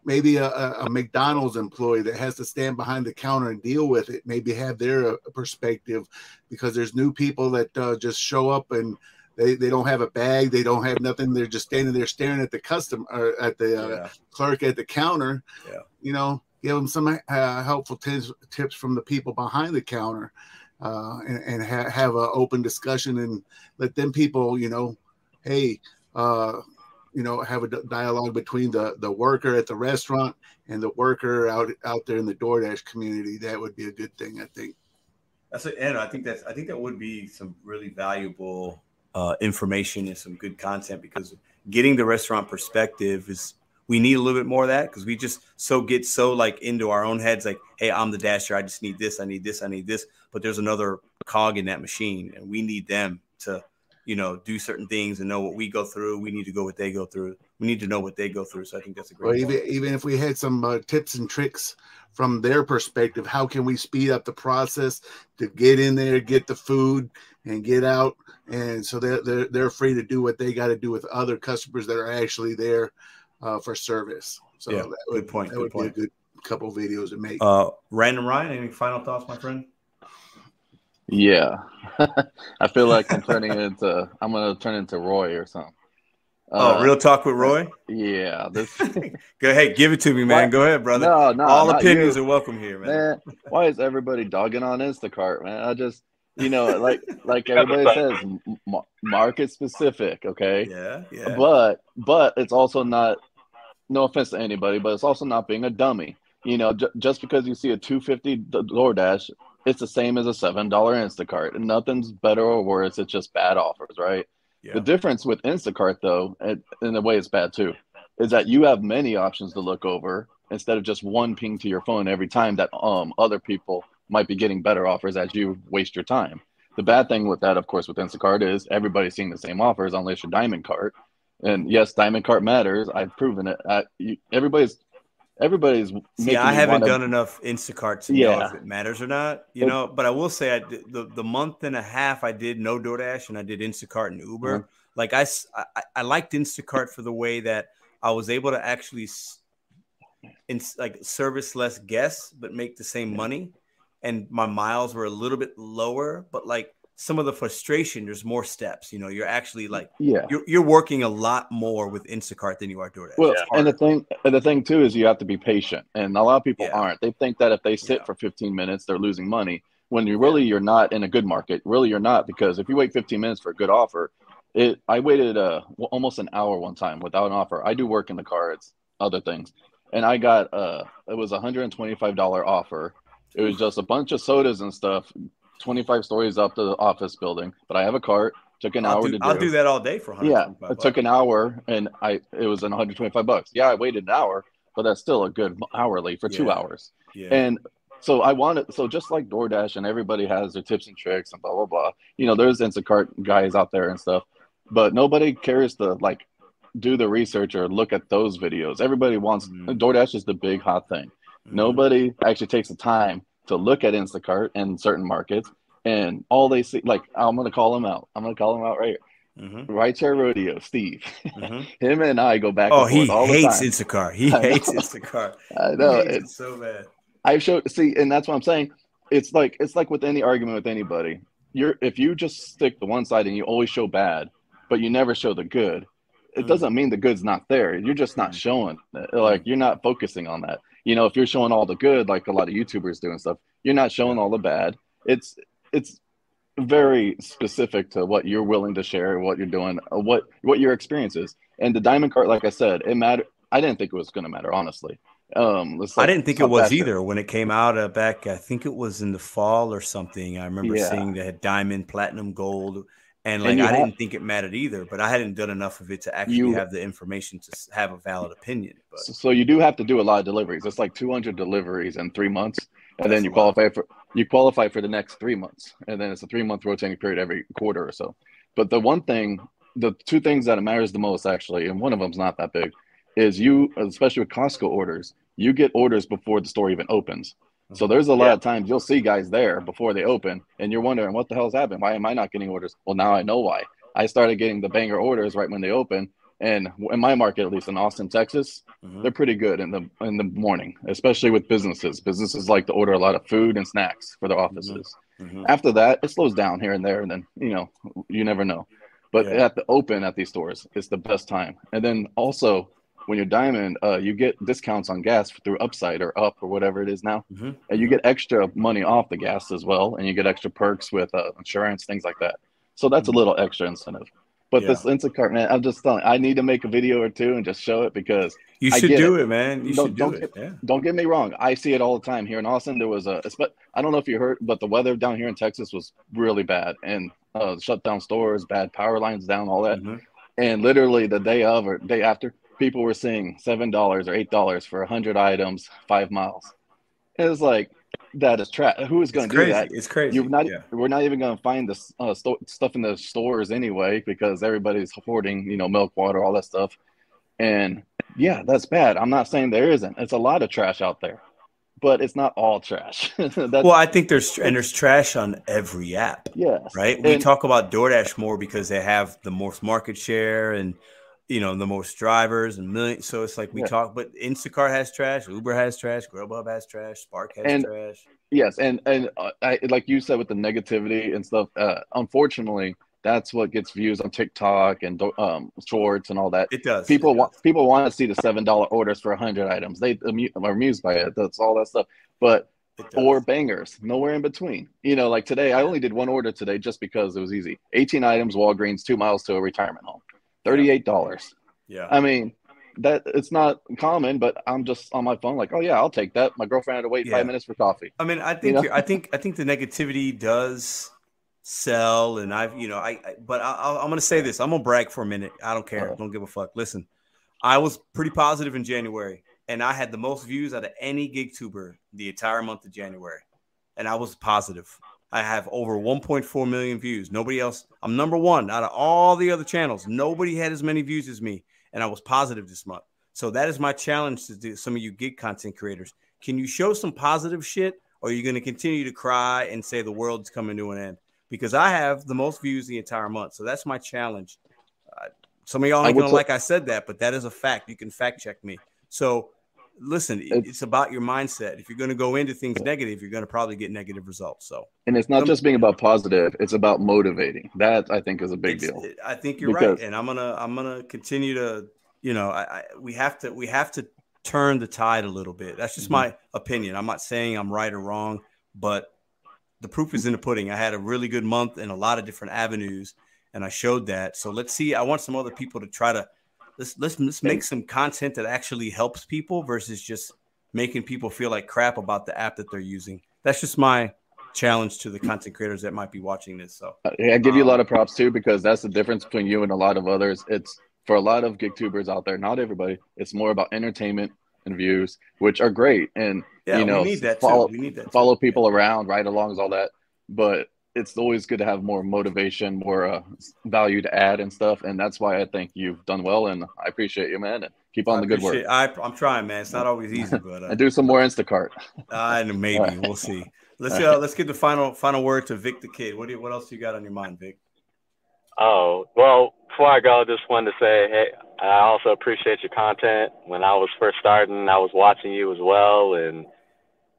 J: maybe a, a McDonald's employee that has to stand behind the counter and deal with it, maybe have their uh, perspective because there's new people that uh, just show up and they they don't have a bag, they don't have nothing. They're just standing there staring at the customer, at the uh,
A: Yeah.
J: clerk at the counter.
A: Yeah.
J: You know, give them some uh, helpful tips tips from the people behind the counter, uh, and, and ha- have an open discussion and let them people, you know, hey, uh, you know, have a dialogue between the the worker at the restaurant and the worker out out there in the DoorDash community. That would be a good thing, I think.
A: That's it. And I think that's I think that would be some really valuable uh, information and some good content because getting the restaurant perspective is we need a little bit more of that because we just so get so like into our own heads like hey i'm the dasher i just need this i need this i need this but there's another cog in that machine and we need them to you know do certain things and know what we go through we need to go what they go through we need to know what they go through so i think that's a
J: Or
A: great
J: even even if we had some uh, tips and tricks from their perspective, how can we speed up the process to get in there, get the food, and get out, and so they're they're, they're free to do what they got to do with other customers that are actually there uh, for service. So
A: Yeah,
J: that would,
A: good point,
J: That
A: good
J: would
A: point.
J: be a good couple videos to make.
A: uh random ryan any final thoughts my friend
K: Yeah, I feel like I'm turning into I'm gonna turn into Roy or something.
A: oh
K: Uh,
A: real talk with roy
K: Yeah, this.
A: go ahead give it to me man
K: What?
A: go ahead brother
K: No, no,
A: all opinions
K: you.
A: are welcome here man
K: Man, why is everybody dogging on Instacart, man? I just, you know, like like everybody says, m- m- market specific, okay?
A: Yeah, yeah.
K: But but it's also not. No offense to anybody, but it's also not being a dummy. You know, j- just because you see a two fifty DoorDash, it's the same as a seven dollar Instacart, and nothing's better or worse. It's just bad offers, right?
A: Yeah.
K: The difference with Instacart, though, and in a way it's bad too, is that you have many options to look over instead of just one ping to your phone every time that um other people might be getting better offers as you waste your time. The bad thing with that, of course, with Instacart is everybody's seeing the same offers unless you're Diamond Cart. And yes, Diamond Cart matters. I've proven it. I, you, everybody's everybody's. Yeah,
A: I haven't
K: wanna-
A: done enough Instacart to know if it matters or not. You
K: It-
A: know, but I will say, I did, the the month and a half I did no DoorDash and I did Instacart and Uber.
K: Uh-huh.
A: Like I, I- I liked Instacart for the way that I was able to actually, in like service less guests but make the same money, and my miles were a little bit lower. But like some of the frustration, there's more steps. You know, you're actually like
K: Yeah.
A: you're you're working a lot more with Instacart than you are DoorDash.
K: Well,
A: It's
K: and the thing, and the thing too is you have to be patient, and a lot of people aren't. They think that if they sit for 15 minutes, they're losing money. When you really you're not in a good market. Really, you're not because if you wait 15 minutes for a good offer, it. I waited uh almost an hour one time without an offer. I do work in the cards, other things, and I got uh it was a 125 dollar offer. It was just a bunch of sodas and stuff, 25 stories up to the office building. But I have a cart. Took an
A: I'll
K: hour
A: do,
K: to
A: I'll do that all day for
K: yeah,
A: 125
K: it took an hour, and I it was an 125 bucks. Yeah, I waited an hour, but that's still a good hourly for two hours.
A: Yeah.
K: And so I wanted so just like DoorDash and everybody has their tips and tricks and blah blah blah. You know, there's Instacart guys out there and stuff, but nobody cares to like do the research or look at those videos. Everybody wants
A: Mm-hmm.
K: DoorDash is the big hot thing. Nobody actually takes the time to look at Instacart in certain markets, and all they see, like I'm gonna call him out. I'm gonna call him out right here.
A: Mm-hmm.
K: Rideshare Rodeo, Steve. Him and I go back.
A: Oh,
K: and
A: he hates. Instacart. He hates Instacart.
K: I know.
A: Hates it
K: It's-
A: so bad.
K: I showed see, and that's what I'm saying. It's like it's like with any argument with anybody. You're if you just stick to one side and you always show bad, but you never show the good, it
A: Mm.
K: doesn't mean the good's not there. You're just not showing. it. Like you're not focusing on that. You know, if you're showing all the good, like a lot of YouTubers doing stuff, you're not showing all the bad. It's it's very specific to what you're willing to share, what you're doing, uh, what what your experience is. And the diamond cart, like I said, it matter I didn't think it was going to matter, honestly. Um, it's
A: I
K: like-
A: didn't think it was either when it came out uh, back. I think it was in the fall or something. I remember
K: Yeah.
A: seeing they had diamond, platinum, gold, and like
K: And
A: I
K: have-
A: didn't think it mattered either. But I hadn't done enough of it to actually
K: You-
A: have the information to have a valid opinion. But
K: So, you do have to do a lot of deliveries. It's like 200 deliveries in three months, and
A: That's
K: then you qualify for you qualify for the next three months, and then it's a three month rotating period every quarter or so. But the one thing, the two things that matters the most actually, and one of them's not that big, is you, especially with Costco orders, you get orders before the store even opens. So there's a lot of times you'll see guys there before they open, and you're wondering what the hell's happened. Why am I not getting orders? Well, now I know why. I started getting the banger orders right when they open, and in my market, at least in Austin, Texas,
A: Mhm.
K: they're pretty good in the in the morning, especially with businesses. Businesses like to order a lot of food and snacks for their offices.
A: Mhm.
K: After that, it slows down here and there, and then you know you never know. But
A: Yeah.
K: at the open at these stores, it's the best time. And then also when you're diamond, uh, you get discounts on gas through Upside or Up or whatever it is now,
A: Mhm.
K: and you get extra money off the gas as well, and you get extra perks with uh, insurance, things like that. So that's a little extra incentive. But this Instacart, man, I'm just telling. I need to make a video or two and just show it because
A: You
K: I
A: should
K: get
A: do it, man. You
K: Don't-
A: should do
K: don't
A: it.
K: get-
A: Yeah.
K: Don't get me wrong. I see it all the time here in Austin. There was a, but I don't know if you heard, but the weather down here in Texas was really bad and uh, shut down stores, bad power lines down, all that.
A: Mm-hmm.
K: And literally the day of or day after, people were seeing seven dollars or eight dollars for a hundred items, five miles. It was like that is trash. Who is going to do that?
A: It's crazy.
K: You're not.
A: Yeah.
K: We're not even going to find the uh, sto- stuff in the stores anyway because everybody's hoarding, you know, milk, water, all that stuff. And yeah, that's bad. I'm not saying there isn't. It's a lot of trash out there, but it's not all trash.
A: Well, I think there's and there's trash on every app.
K: Yes.
A: Right. We
K: And-
A: talk about DoorDash more because they have the most market share and you know the most drivers and million. So it's like we
K: Yeah.
A: talk, but Instacart has trash, Uber has trash, Grubhub has trash, Spark has
K: And-
A: trash.
K: Yes, and and uh, I, like you said with the negativity and stuff. Uh, unfortunately, that's what gets views on TikTok and um, Shorts and all that.
A: It does.
K: People want people want to see the seven dollar orders for hundred items. They amu- are amused by it. That's all that stuff. But or bangers, nowhere in between. You know, like today, I only did one order today just because it was easy. Eighteen items, Walgreens, two miles to a retirement home, thirty eight dollars.
A: Yeah.
K: I mean, that it's not common, but I'm just on my phone, like, oh yeah, I'll take that. My girlfriend had to wait
A: Yeah.
K: five minutes for coffee.
A: I mean, I think you're, I think I think the negativity does sell, and I've you know I, I but I, I- I'm gonna say this. I'm gonna brag for a minute. I don't care. Uh-huh. Don't give a fuck. Listen, I was pretty positive in January, and I had the most views out of any gig tuber the entire month of January, and I was positive. I have over 1.4 million views. Nobody else. I'm number one out of all the other channels. Nobody had as many views as me, and I was positive this month. So that is my challenge to some of you gig content creators. Can you show some positive shit, or are you going to continue to cry and say the world's coming to an end? Because I have the most views the entire month, so that's my challenge. Uh, some of y'all ain't gonna like I said that, but that is a fact. You can fact check me. So listen, it- it's about your mindset. If you're going to go into things negative, you're going to probably get negative results. So
K: And it's not
A: Some-
K: just being about positive; it's about motivating. That I think is a big deal.
A: I think you're
K: Because-
A: right, and I'm gonna I'm gonna continue to you know I, I we have to we have to turn the tide a little bit. That's just
K: Mhm.
A: my opinion. I'm not saying I'm right or wrong, but the proof is in the pudding. I had a really good month in a lot of different avenues, and I showed that. So let's see. I want some other people to try to let's let's let's make some content that actually helps people versus just making people feel like crap about the app that they're using. That's just my challenge to the content creators that might be watching this. So
K: I I give you a
A: Um,
K: lot of props too because that's the difference between you and a lot of others. It's for a lot of gig tubers out there, not everybody. It's more about entertainment and views, which are great, and
A: Yeah,
K: you
A: we
K: know,
A: need that too. We need that too.
K: follow people around, ride alongs, all that. But it's always good to have more motivation, more uh, value to add and stuff, and that's why I think you've done well, and I appreciate you, man, and keep on
A: I
K: the good work.
A: I, I'm trying, man. It's not always easy, but uh,
K: and do some more Instacart.
A: I know maybe we'll see. Let's uh, let's get the final final word to Vic the Kid. What do you, what else you got on your mind, Vic?
L: Oh, well, before I go, just wanted to say, hey, I also appreciate your content. When I was first starting, I was watching you as well, and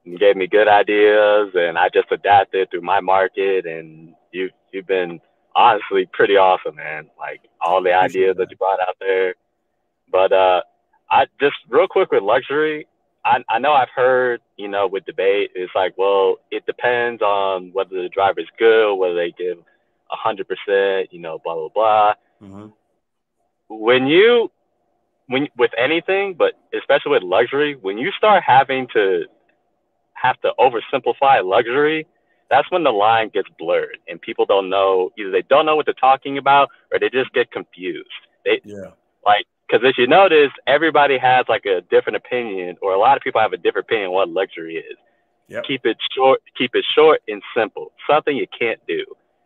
L: you gave me good ideas, and I just adapted through my market, and you you've been honestly pretty awesome, man. Like all the ideas that you brought out there. But uh, I just real quick with luxury. I, I know I've heard, you know, with debate, it's like, well, it depends on whether the driver is good, whether they give a hundred percent, you know, blah blah blah.
A: Mm-hmm.
L: When you, when with anything, but especially with luxury, when you start having to have to oversimplify luxury, that's when the line gets blurred and people don't know either they don't know what they're talking about or they just get confused. They
A: Yeah.
L: like because if you notice, everybody has like a different opinion, or a lot of people have a different opinion on what luxury is.
A: Yep.
L: Keep it short. Keep it short and simple. Something you can't do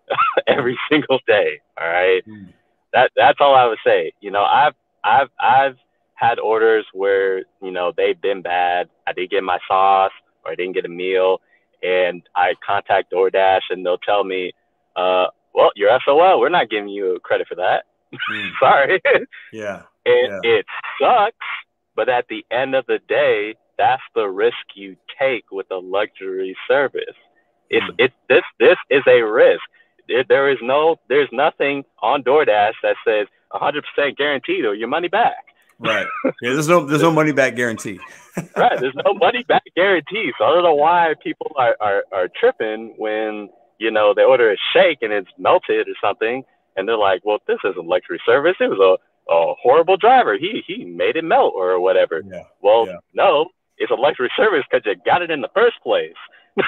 L: every single day. All right. Hmm. That that's all I would say. You know, I've I've I've had orders where you know they've been bad. I didn't get my sauce, or I didn't get a meal, and I contact DoorDash, and they'll tell me, uh, "Well, you're SOL. We're not giving you credit for that. Sorry."
A: Yeah.
L: and it sucks. But at the end of the day, that's the risk you take with a luxury service. It's
A: Hmm.
L: it's this this is a risk. there, there is no, there's nothing on DoorDash that says 100% guaranteed or your money back.
A: Right. Yeah, there's no there's no money back guarantee.
L: right. There's no money back guarantee. So I don't know why people are, are, are tripping when, you know, they order a shake and it's melted or something. And they're like, well, this isn't luxury service. It was a, a horrible driver. He, he made it melt or whatever.
A: Yeah.
L: Well,
A: Yeah.
L: no, it's a luxury service because you got it in the first place.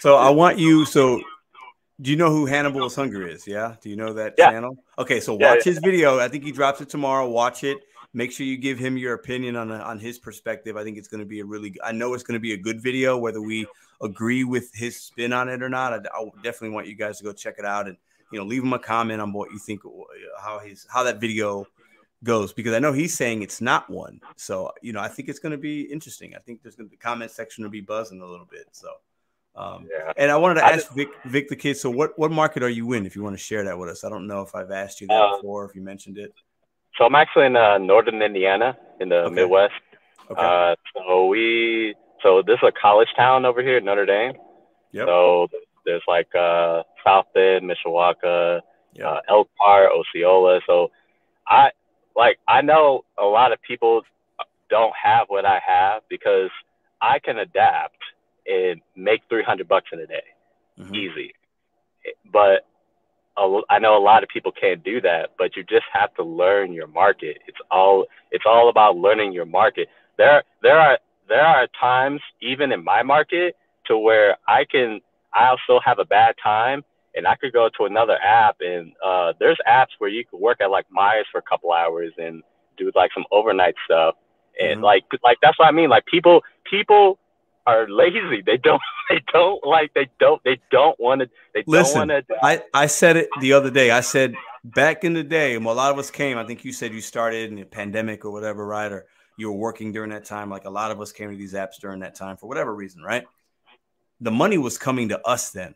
A: So I want you. So, do you know who Hannibal is Hungry is? Yeah. Do you know that
L: Yeah.
A: channel? Okay. So
L: Yeah,
A: watch
L: yeah.
A: his video. I think he drops it tomorrow. Watch it. Make sure you give him your opinion on on his perspective. I think it's going to be a really. I know it's going to be a good video, whether we agree with his spin on it or not. I, I definitely want you guys to go check it out and you know leave him a comment on what you think uh, how his how that video goes because I know he's saying it's not one. So you know I think it's going to be interesting. I think there's going to the comment section will be buzzing a little bit. So. Um,
L: Yeah.
A: and I wanted to
L: I
A: ask Vic, Vic the kid. So, what what market are you in? If you want to share that with us, I don't know if I've asked you that
L: Uh,
A: before. If you mentioned it,
L: So I'm actually in uh, northern Indiana in the
A: Okay.
L: Midwest.
A: okay.
L: Uh, so we, so this is a college town over here, Notre Dame.
A: yep.
L: So there's like uh, South Bend, Mishawaka,
A: Yep.
L: uh, Elkhart, Osceola. So I like I know a lot of people don't have what I have because I can adapt and make 300 bucks in a day,
A: Mhm.
L: easy. But I know a lot of people can't do that, but you just have to learn your market. It's all it's all about learning your market. There there are there are times even in my market to where I can I'll still have a bad time and I could go to another app and uh, there's apps where you could work at like Meijer's for a couple hours and do like some overnight stuff and
A: Mhm.
L: like like that's what I mean like people people are lazy they don't they don't like they don't they don't want to they don't
A: Listen,
L: want to
A: I I said it the other day. I said back in the day, when a lot of us came. I think you said you started in the pandemic or whatever, right? Or you were working during that time. Like a lot of us came to these apps during that time for whatever reason, right? The money was coming to us then,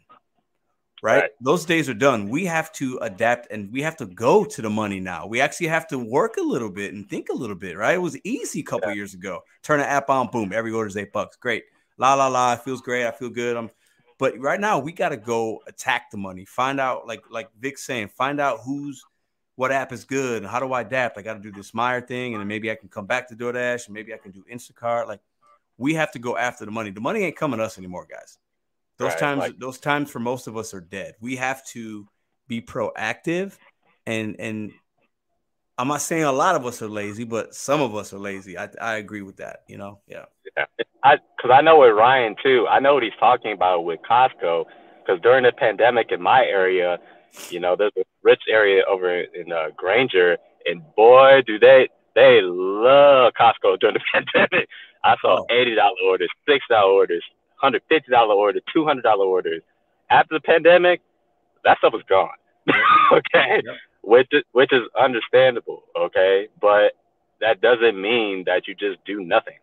A: right?
L: Right.
A: Those days are done. We have to adapt and we have to go to the money now. We actually have to work a little bit and think a little bit, right? It was easy a couple years ago. Turn an app on, boom, every order is eight bucks. Great. La la la. It feels great. I feel good. I'm but right now we got to go attack the money. Find out, like like Vic's saying, find out who's what app is good and how do I adapt. I got to do this Meijer thing, and then maybe I can come back to DoorDash, and maybe I can do Instacart. Like we have to go after the money. The money ain't coming to us anymore, guys. Those
L: Right,
A: times,
L: like-
A: those times for most of us are dead. We have to be proactive, and and I'm not saying a lot of us are lazy, but some of us are lazy. I I agree with that. You know, yeah.
L: Yeah, I because I know with Ryan too. I know what he's talking about with Costco. Because during the pandemic in my area, you know, there's a rich area over in uh, Granger, and boy, do they they love Costco during the pandemic. I saw
A: Oh.
L: eighty dollar orders, six dollar orders, hundred fifty dollar orders, two hundred dollar orders. After the pandemic, that stuff was gone. okay,
A: Yep.
L: Which is, which is understandable. Okay, but that doesn't mean that you just do nothing.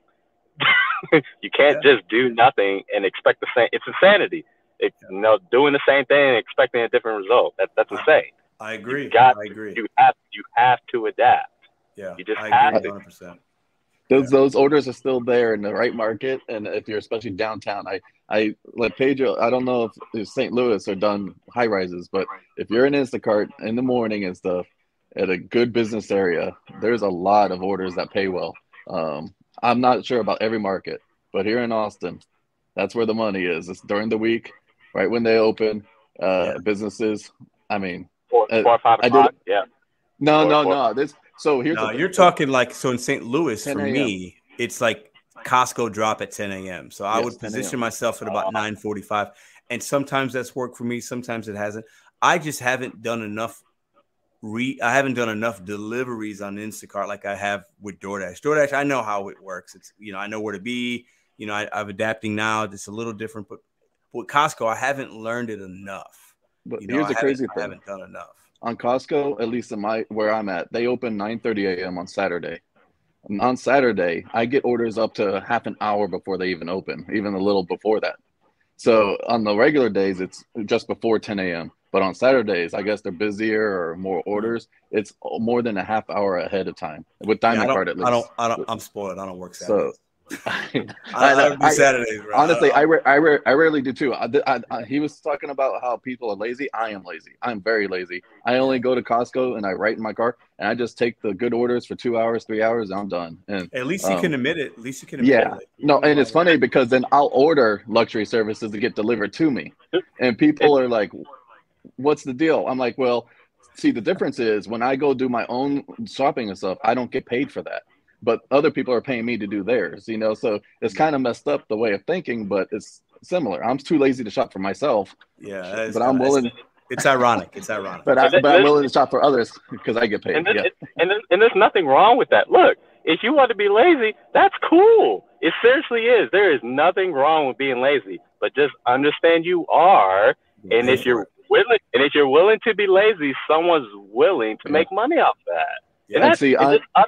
L: you can't just do nothing and expect the same. It's insanity. It, you know, doing the same thing and expecting a different result. That, that's insane.
A: I agree.
L: got
A: I agree.
L: You have you have to adapt.
A: Yeah,
L: You just
A: I
L: have
A: agree 100. percent
K: those those orders are still there in the right market and if you're especially downtown i i like pedro i don't know if, if st louis are done high rises but if you're in instacart in the morning and stuff at a good business area there's a lot of orders that pay well um, i'm not sure about every market but here in austin that's where the money is it's during the week right when they open uh,
A: Yeah.
K: businesses i mean
L: Four,
K: Uh,
L: four or five
K: I did-
L: o'clock. Yeah.
K: no
L: Or-
K: no
L: or-
K: no this so here's
A: No,
K: the
A: you're talking like so in St. Louis for me, it's like Costco drop at 10 a.m. So I
K: Yes,
A: would position myself at about 9:45, and sometimes that's worked for me, sometimes it hasn't. I just haven't done enough. Re, I haven't done enough deliveries on Instacart like I have with DoorDash. DoorDash, I know how it works. It's you know I know where to be. You know I, I'm adapting now. It's a little different, but with Costco, I haven't learned it enough.
K: but
A: You know,
K: here's
A: I
K: the crazy thing: I
A: haven't done enough.
K: On Costco, at least in my where I'm at, they open 9:30 a.m. on Saturday. And on Saturday, I get orders up to half an hour before they even open, even a little before that. So on the regular days, it's just before 10 a.m. But on Saturdays, I guess they're busier or more orders. It's more than a half hour ahead of time with Diamond
A: don't,
K: Card at least.
A: I don't. I don't. I'm spoiled. I don't work
K: So
A: I, I don't Saturdays. Bro.
K: Honestly, I, I, I, I rarely do too. I, I, I, he was talking about how people are lazy. I am lazy. I'm very lazy. I only go to Costco and I write in my car and I just take the good orders for two hours, three hours. And I'm done. And
A: at least you
K: um,
A: can admit it. At least you can. Admit
K: yeah.
A: It.
K: No, and it's funny because then I'll order luxury services to get delivered to me, and people are like, "What's the deal?" I'm like, "Well." See, the difference is when I go do my own shopping and stuff, I don't get paid for that but other people are paying me to do theirs, you know. So it's kind of messed up the way of thinking, but it's similar. I'm too lazy to shop for myself.
A: Yeah,
K: but I'm willing.
A: It's ironic. It's ironic.
K: but, I, but I'm willing to shop for others because I get paid.
L: And,
K: yeah.
L: and, and, and there's nothing wrong with that. Look, if you want to be lazy, that's cool. It seriously is. There is nothing wrong with being lazy, but just understand you are, and if you're willing, and if you're willing to be lazy, someone's willing to make money off that.
K: Yeah,
L: and that's,
K: see, I-
L: just un-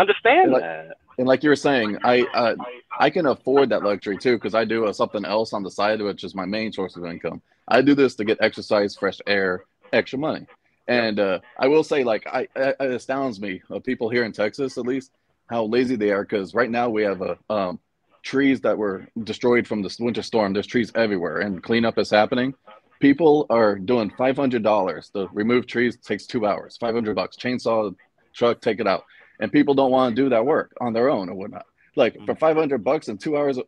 L: understand
K: and like,
L: that.
K: and like you were saying, I uh, I can afford that luxury too because I do uh, something else on the side, which is my main source of income. I do this to get exercise, fresh air, extra money. And uh, I will say, like, I, it it astounds me, uh, people here in Texas at least, how lazy they are. Because right now we have a um, trees that were destroyed from this winter storm. There's trees everywhere, and cleanup is happening. People are doing five hundred dollars to remove trees. Takes two hours. Five hundred bucks. Chainsaw, truck, take it out. And people don't want to do that work on their own or whatnot. Like for mm. five hundred bucks and two hours,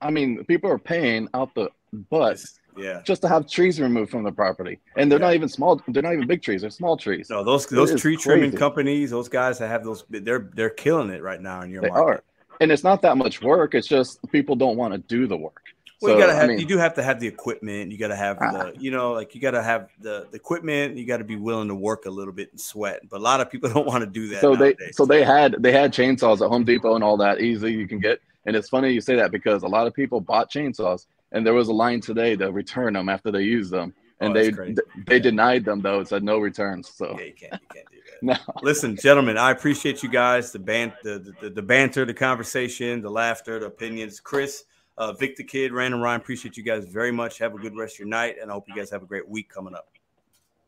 K: I mean, people are paying out the butt
A: Yeah.
K: just to have trees removed from the property, and they're not even small. They're not even big trees. They're small trees.
A: No, those those tree trimming
K: crazy.
A: companies, those guys that have those, they're they're killing it right now in your
K: They
A: market.
K: are, and it's not that much work. It's just people don't want to do the work.
A: Well,
K: So,
A: you gotta
K: I
A: have
K: mean-
A: you do have to have the equipment. You gotta have
K: Ah.
A: the you know like you gotta have the, the equipment. You got to be willing to work a little bit and sweat. But a lot of people don't want to do that.
K: so they so they had they had chainsaws at Home Depot and all that easy you can get. And it's funny you say that because a lot of people bought chainsaws, and there was a line today to return them after they used them, and
A: Oh,
K: they
A: crazy.
K: they denied them though. It said no returns. So
A: yeah, you can't you can't do that.
K: no.
A: Listen, gentlemen, I appreciate you guys the ban the, the the banter, the conversation, the laughter, the opinions. Chris, uh, Vic the Kid, Random Ryan, appreciate you guys very much. Have a good rest of your night, and I hope you guys have a great week coming up.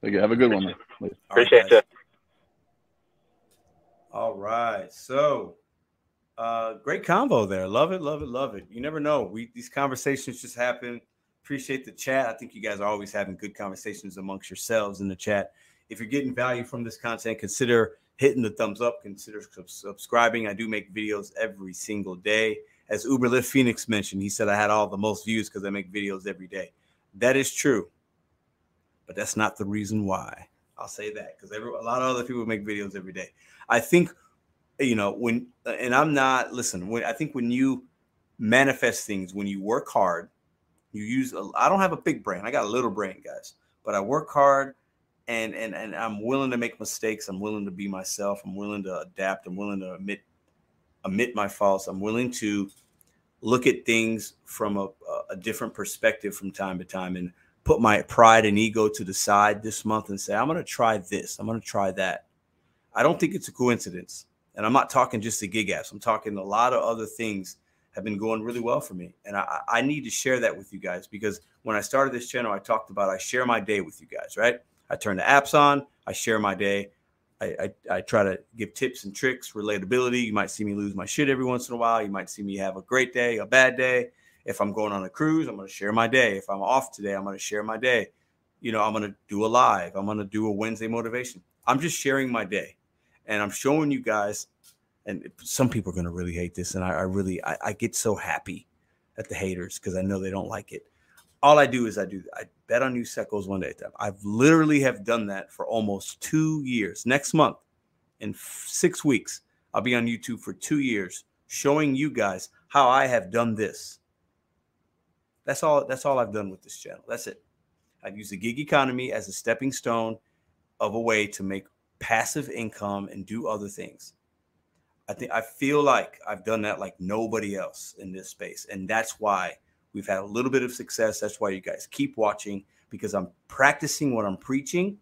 K: Okay, have a good one. man.
A: All right,
L: Appreciate
A: guys.
L: you.
A: All right. So uh great convo there. Love it, love it, love it. You never know. We these conversations just happen. Appreciate the chat. I think you guys are always having good conversations amongst yourselves in the chat. If you're getting value from this content, consider hitting the thumbs up, consider subscribing. I do make videos every single day. As Uber Lyft Phoenix mentioned, he said I had all the most views because I make videos every day. That is true, but that's not the reason why. I'll say that because a lot of other people make videos every day. I think you know when uh, and i'm not listen when i think when you manifest things when you work hard you use a, i don't have a big brain i got a little brain guys but i work hard and and and i'm willing to make mistakes i'm willing to be myself i'm willing to adapt i'm willing to admit admit my faults i'm willing to look at things from a, a different perspective from time to time and put my pride and ego to the side this month and say i'm going to try this i'm going to try that i don't think it's a coincidence and I'm not talking just the gig apps. I'm talking a lot of other things have been going really well for me. And I, I need to share that with you guys because when I started this channel, I talked about I share my day with you guys, right? I turn the apps on, I share my day. I, I, I try to give tips and tricks, relatability. You might see me lose my shit every once in a while. You might see me have a great day, a bad day. If I'm going on a cruise, I'm going to share my day. If I'm off today, I'm going to share my day. You know, I'm going to do a live. I'm going to do a Wednesday motivation. I'm just sharing my day and I'm showing you guys. And some people are going to really hate this, and I, I really I, I get so happy at the haters because I know they don't like it. All I do is I do I bet on you Secos one day. time. I've literally have done that for almost two years. Next month, in f- six weeks, I'll be on YouTube for two years, showing you guys how I have done this. That's all. That's all I've done with this channel. That's it. I've used the gig economy as a stepping stone of a way to make passive income and do other things. I think I feel like I've done that like nobody else in this space. And that's why we've had a little bit of success. That's why you guys keep watching because I'm practicing what I'm preaching.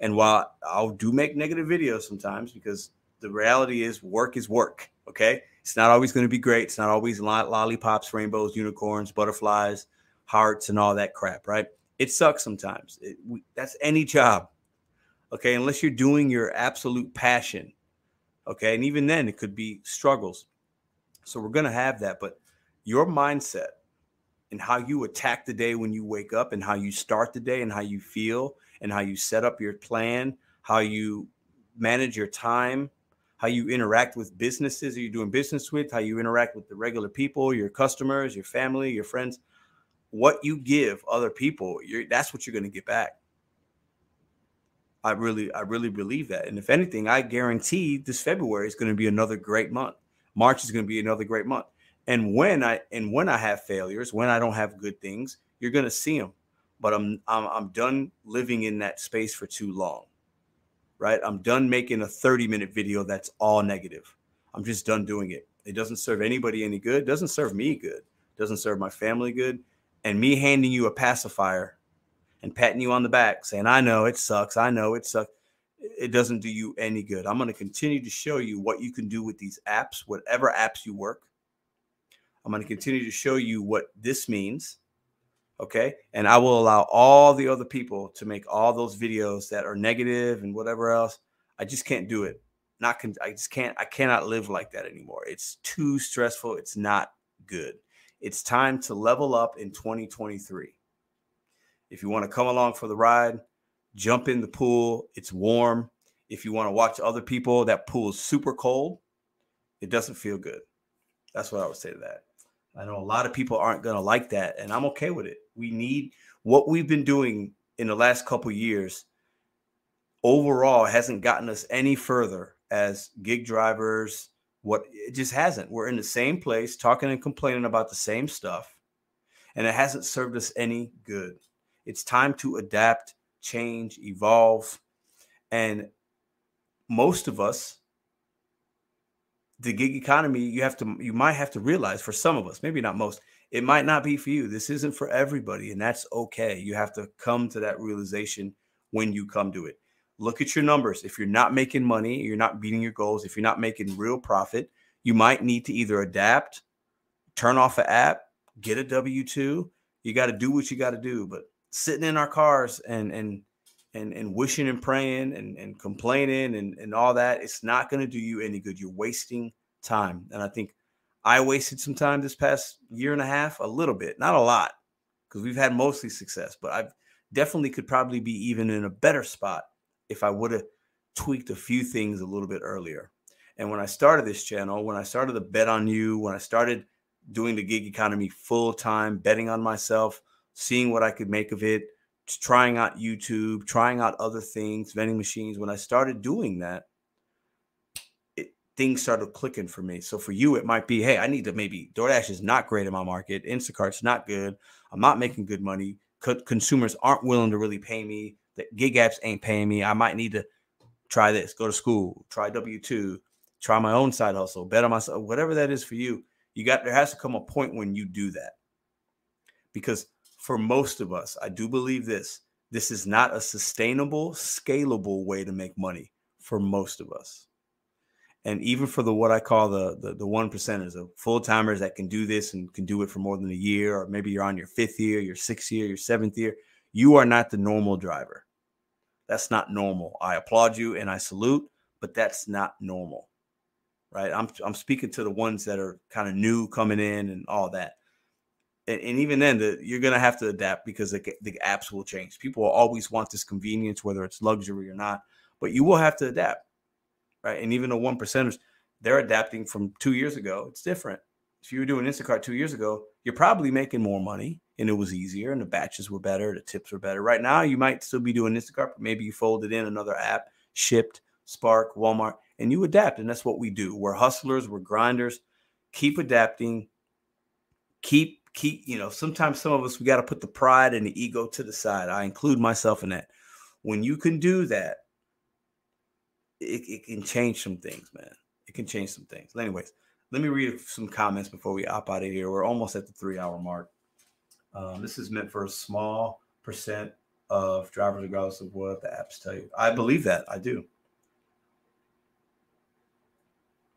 A: And while I'll do make negative videos sometimes because the reality is work is work. Okay. It's not always going to be great. It's not always lollipops, rainbows, unicorns, butterflies, hearts, and all that crap, right? It sucks sometimes. It, we, that's any job. Okay. Unless you're doing your absolute passion. Okay. And even then, it could be struggles. So we're going to have that. But your mindset and how you attack the day when you wake up and how you start the day and how you feel and how you set up your plan, how you manage your time, how you interact with businesses that you're doing business with, how you interact with the regular people, your customers, your family, your friends. What you give other people, that's what you're going to get back. I really, I really believe that. And if anything, I guarantee this February is going to be another great month. March is going to be another great month. And when I and when I have failures, when I don't have good things, you're going to see them. But I'm I'm I'm done living in that space for too long. Right? I'm done making a 30 minute video that's all negative. I'm just done doing it. It doesn't serve anybody any good. Doesn't serve me good. Doesn't serve my family good. And me handing you a pacifier and patting you on the back saying, I know it sucks. I know it sucks. It doesn't do you any good. I'm going to continue to show you what you can do with these apps, whatever apps you work. I'm going to continue to show you what this means. Okay. And I will allow all the other people to make all those videos that are negative and whatever else. I just can't do it. Not, con- I just can't, I cannot live like that anymore. It's too stressful. It's not good. It's time to level up in 2023. If you want to come along for the ride, jump in the pool. It's warm. If you want to watch other people, that pool is super cold. It doesn't feel good. That's what I would say to that. I know a lot of people aren't going to like that, and I'm okay with it. We need what we've been doing in the last couple years overall hasn't gotten us any further as gig drivers. What it just hasn't. We're in the same place talking and complaining about the same stuff, and it hasn't served us any good. It's time to adapt, change, evolve. And most of us, the gig economy, you have to, you might have to realize for some of us, maybe not most, it might not be for you. This isn't for everybody, and that's okay. You have to come to that realization when you come to it. Look at your numbers. If you're not making money, you're not beating your goals, if you're not making real profit, you might need to either adapt, turn off an app, get a W 2. You got to do what you got to do. But sitting in our cars and and and and wishing and praying and, and complaining and, and all that, it's not going to do you any good. You're wasting time. And I think I wasted some time this past year and a half, a little bit, not a lot, because we've had mostly success, but I definitely could probably be even in a better spot if I would have tweaked a few things a little bit earlier. And when I started this channel, when I started the bet on you, when I started doing the gig economy full time, betting on myself, seeing what I could make of it, trying out YouTube, trying out other things, vending machines. When I started doing that, it, things started clicking for me. So for you, it might be, hey, I need to maybe DoorDash is not great in my market. Instacart's not good. I'm not making good money. Co- consumers aren't willing to really pay me. The gig apps ain't paying me. I might need to try this, go to school, try W two, try my own side hustle, bet on myself, whatever that is for you. You got there has to come a point when you do that because for most of us, I do believe this. This is not a sustainable, scalable way to make money for most of us. And even for the what I call the the, the one percenters, the full timers that can do this and can do it for more than a year, or maybe you're on your fifth year, your sixth year, your seventh year, you are not the normal driver. That's not normal. I applaud you and I salute, but that's not normal. Right? I'm I'm speaking to the ones that are kind of new coming in and all that and, and even then, the, you're going to have to adapt because the, the apps will change. People will always want this convenience, whether it's luxury or not, but you will have to adapt, right? And even the one percenters, they're adapting from two years ago. It's different. If you were doing Instacart two years ago, you're probably making more money and it was easier and the batches were better, the tips were better. Right now, you might still be doing Instacart, but maybe you folded in another app, shipped, Spark, Walmart, and you adapt. And that's what we do. We're hustlers, we're grinders. Keep adapting, keep keep, you know, sometimes some of us, we got to put the pride and the ego to the side. I include myself in that. When you can do that, it, it can change some things, man. It can change some things. Anyways, let me read some comments before we hop out of here. We're almost at the three hour mark. Um, this is meant for a small percent of drivers, regardless of what the apps tell you. I believe that. I do.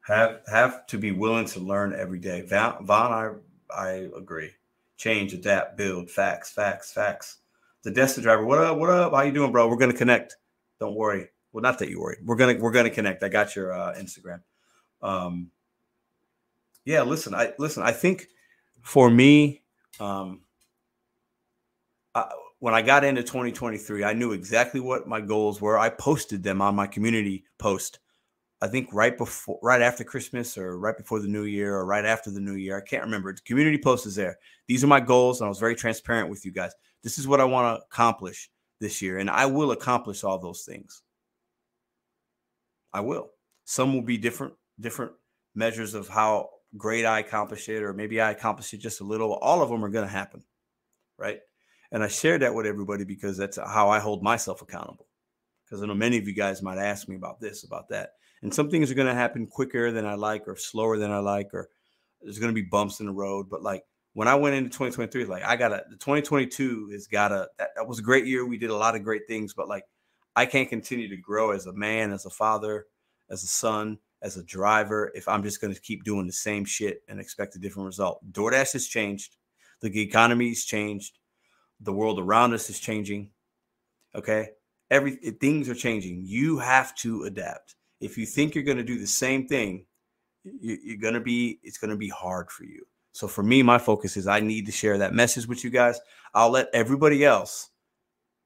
A: Have have to be willing to learn every day. Vaughn, Vaughn I I agree. Change, adapt, build, facts, facts, facts. The Destin driver, what up? What up? How you doing, bro? We're gonna connect. Don't worry. Well, not that you worry. We're gonna we're gonna connect. I got your uh, Instagram. Um, Yeah, listen, I listen. I think for me, um, I, when I got into 2023, I knew exactly what my goals were. I posted them on my community post. I think right before, right after Christmas, or right before the New Year, or right after the New Year. I can't remember. The community post is there. These are my goals, and I was very transparent with you guys. This is what I want to accomplish this year, and I will accomplish all those things. I will. Some will be different, different measures of how great I accomplish it, or maybe I accomplish it just a little. All of them are going to happen, right? And I shared that with everybody because that's how I hold myself accountable. Because I know many of you guys might ask me about this, about that. And some things are going to happen quicker than I like, or slower than I like, or there's going to be bumps in the road. But like when I went into 2023, like I got to, the 2022 has got to, that, that was a great year. We did a lot of great things, but like I can't continue to grow as a man, as a father, as a son, as a driver if I'm just going to keep doing the same shit and expect a different result. DoorDash has changed. The economy's changed. The world around us is changing. Okay. Every things are changing. You have to adapt. If you think you're going to do the same thing, you, you're going to be, it's going to be hard for you. So for me, my focus is I need to share that message with you guys. I'll let everybody else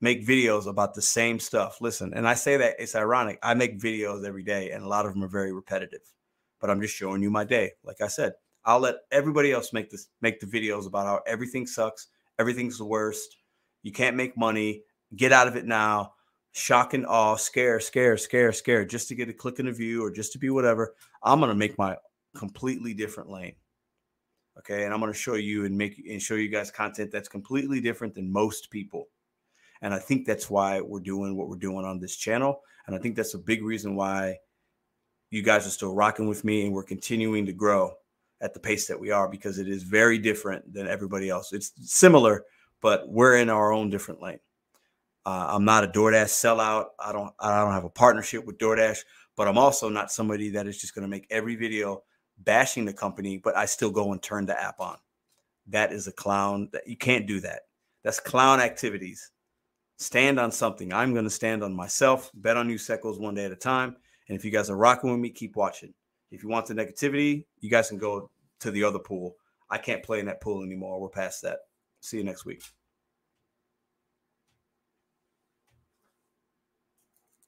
A: make videos about the same stuff. Listen, and I say that it's ironic. I make videos every day, and a lot of them are very repetitive. But I'm just showing you my day. Like I said, I'll let everybody else make this make the videos about how everything sucks, everything's the worst. You can't make money. Get out of it now. Shock and awe, scare, scare, scare, scare, just to get a click in a view or just to be whatever. I'm gonna make my completely different lane. Okay, and I'm gonna show you and make and show you guys content that's completely different than most people. And I think that's why we're doing what we're doing on this channel. And I think that's a big reason why you guys are still rocking with me and we're continuing to grow at the pace that we are because it is very different than everybody else. It's similar, but we're in our own different lane. Uh, I'm not a DoorDash sellout. I don't I don't have a partnership with DoorDash, but I'm also not somebody that is just going to make every video bashing the company, but I still go and turn the app on. That is a clown. That you can't do that. That's clown activities stand on something. I'm going to stand on myself, bet on you Secos one day at a time. And if you guys are rocking with me, keep watching. If you want the negativity, you guys can go to the other pool. I can't play in that pool anymore. We're past that. See you next week.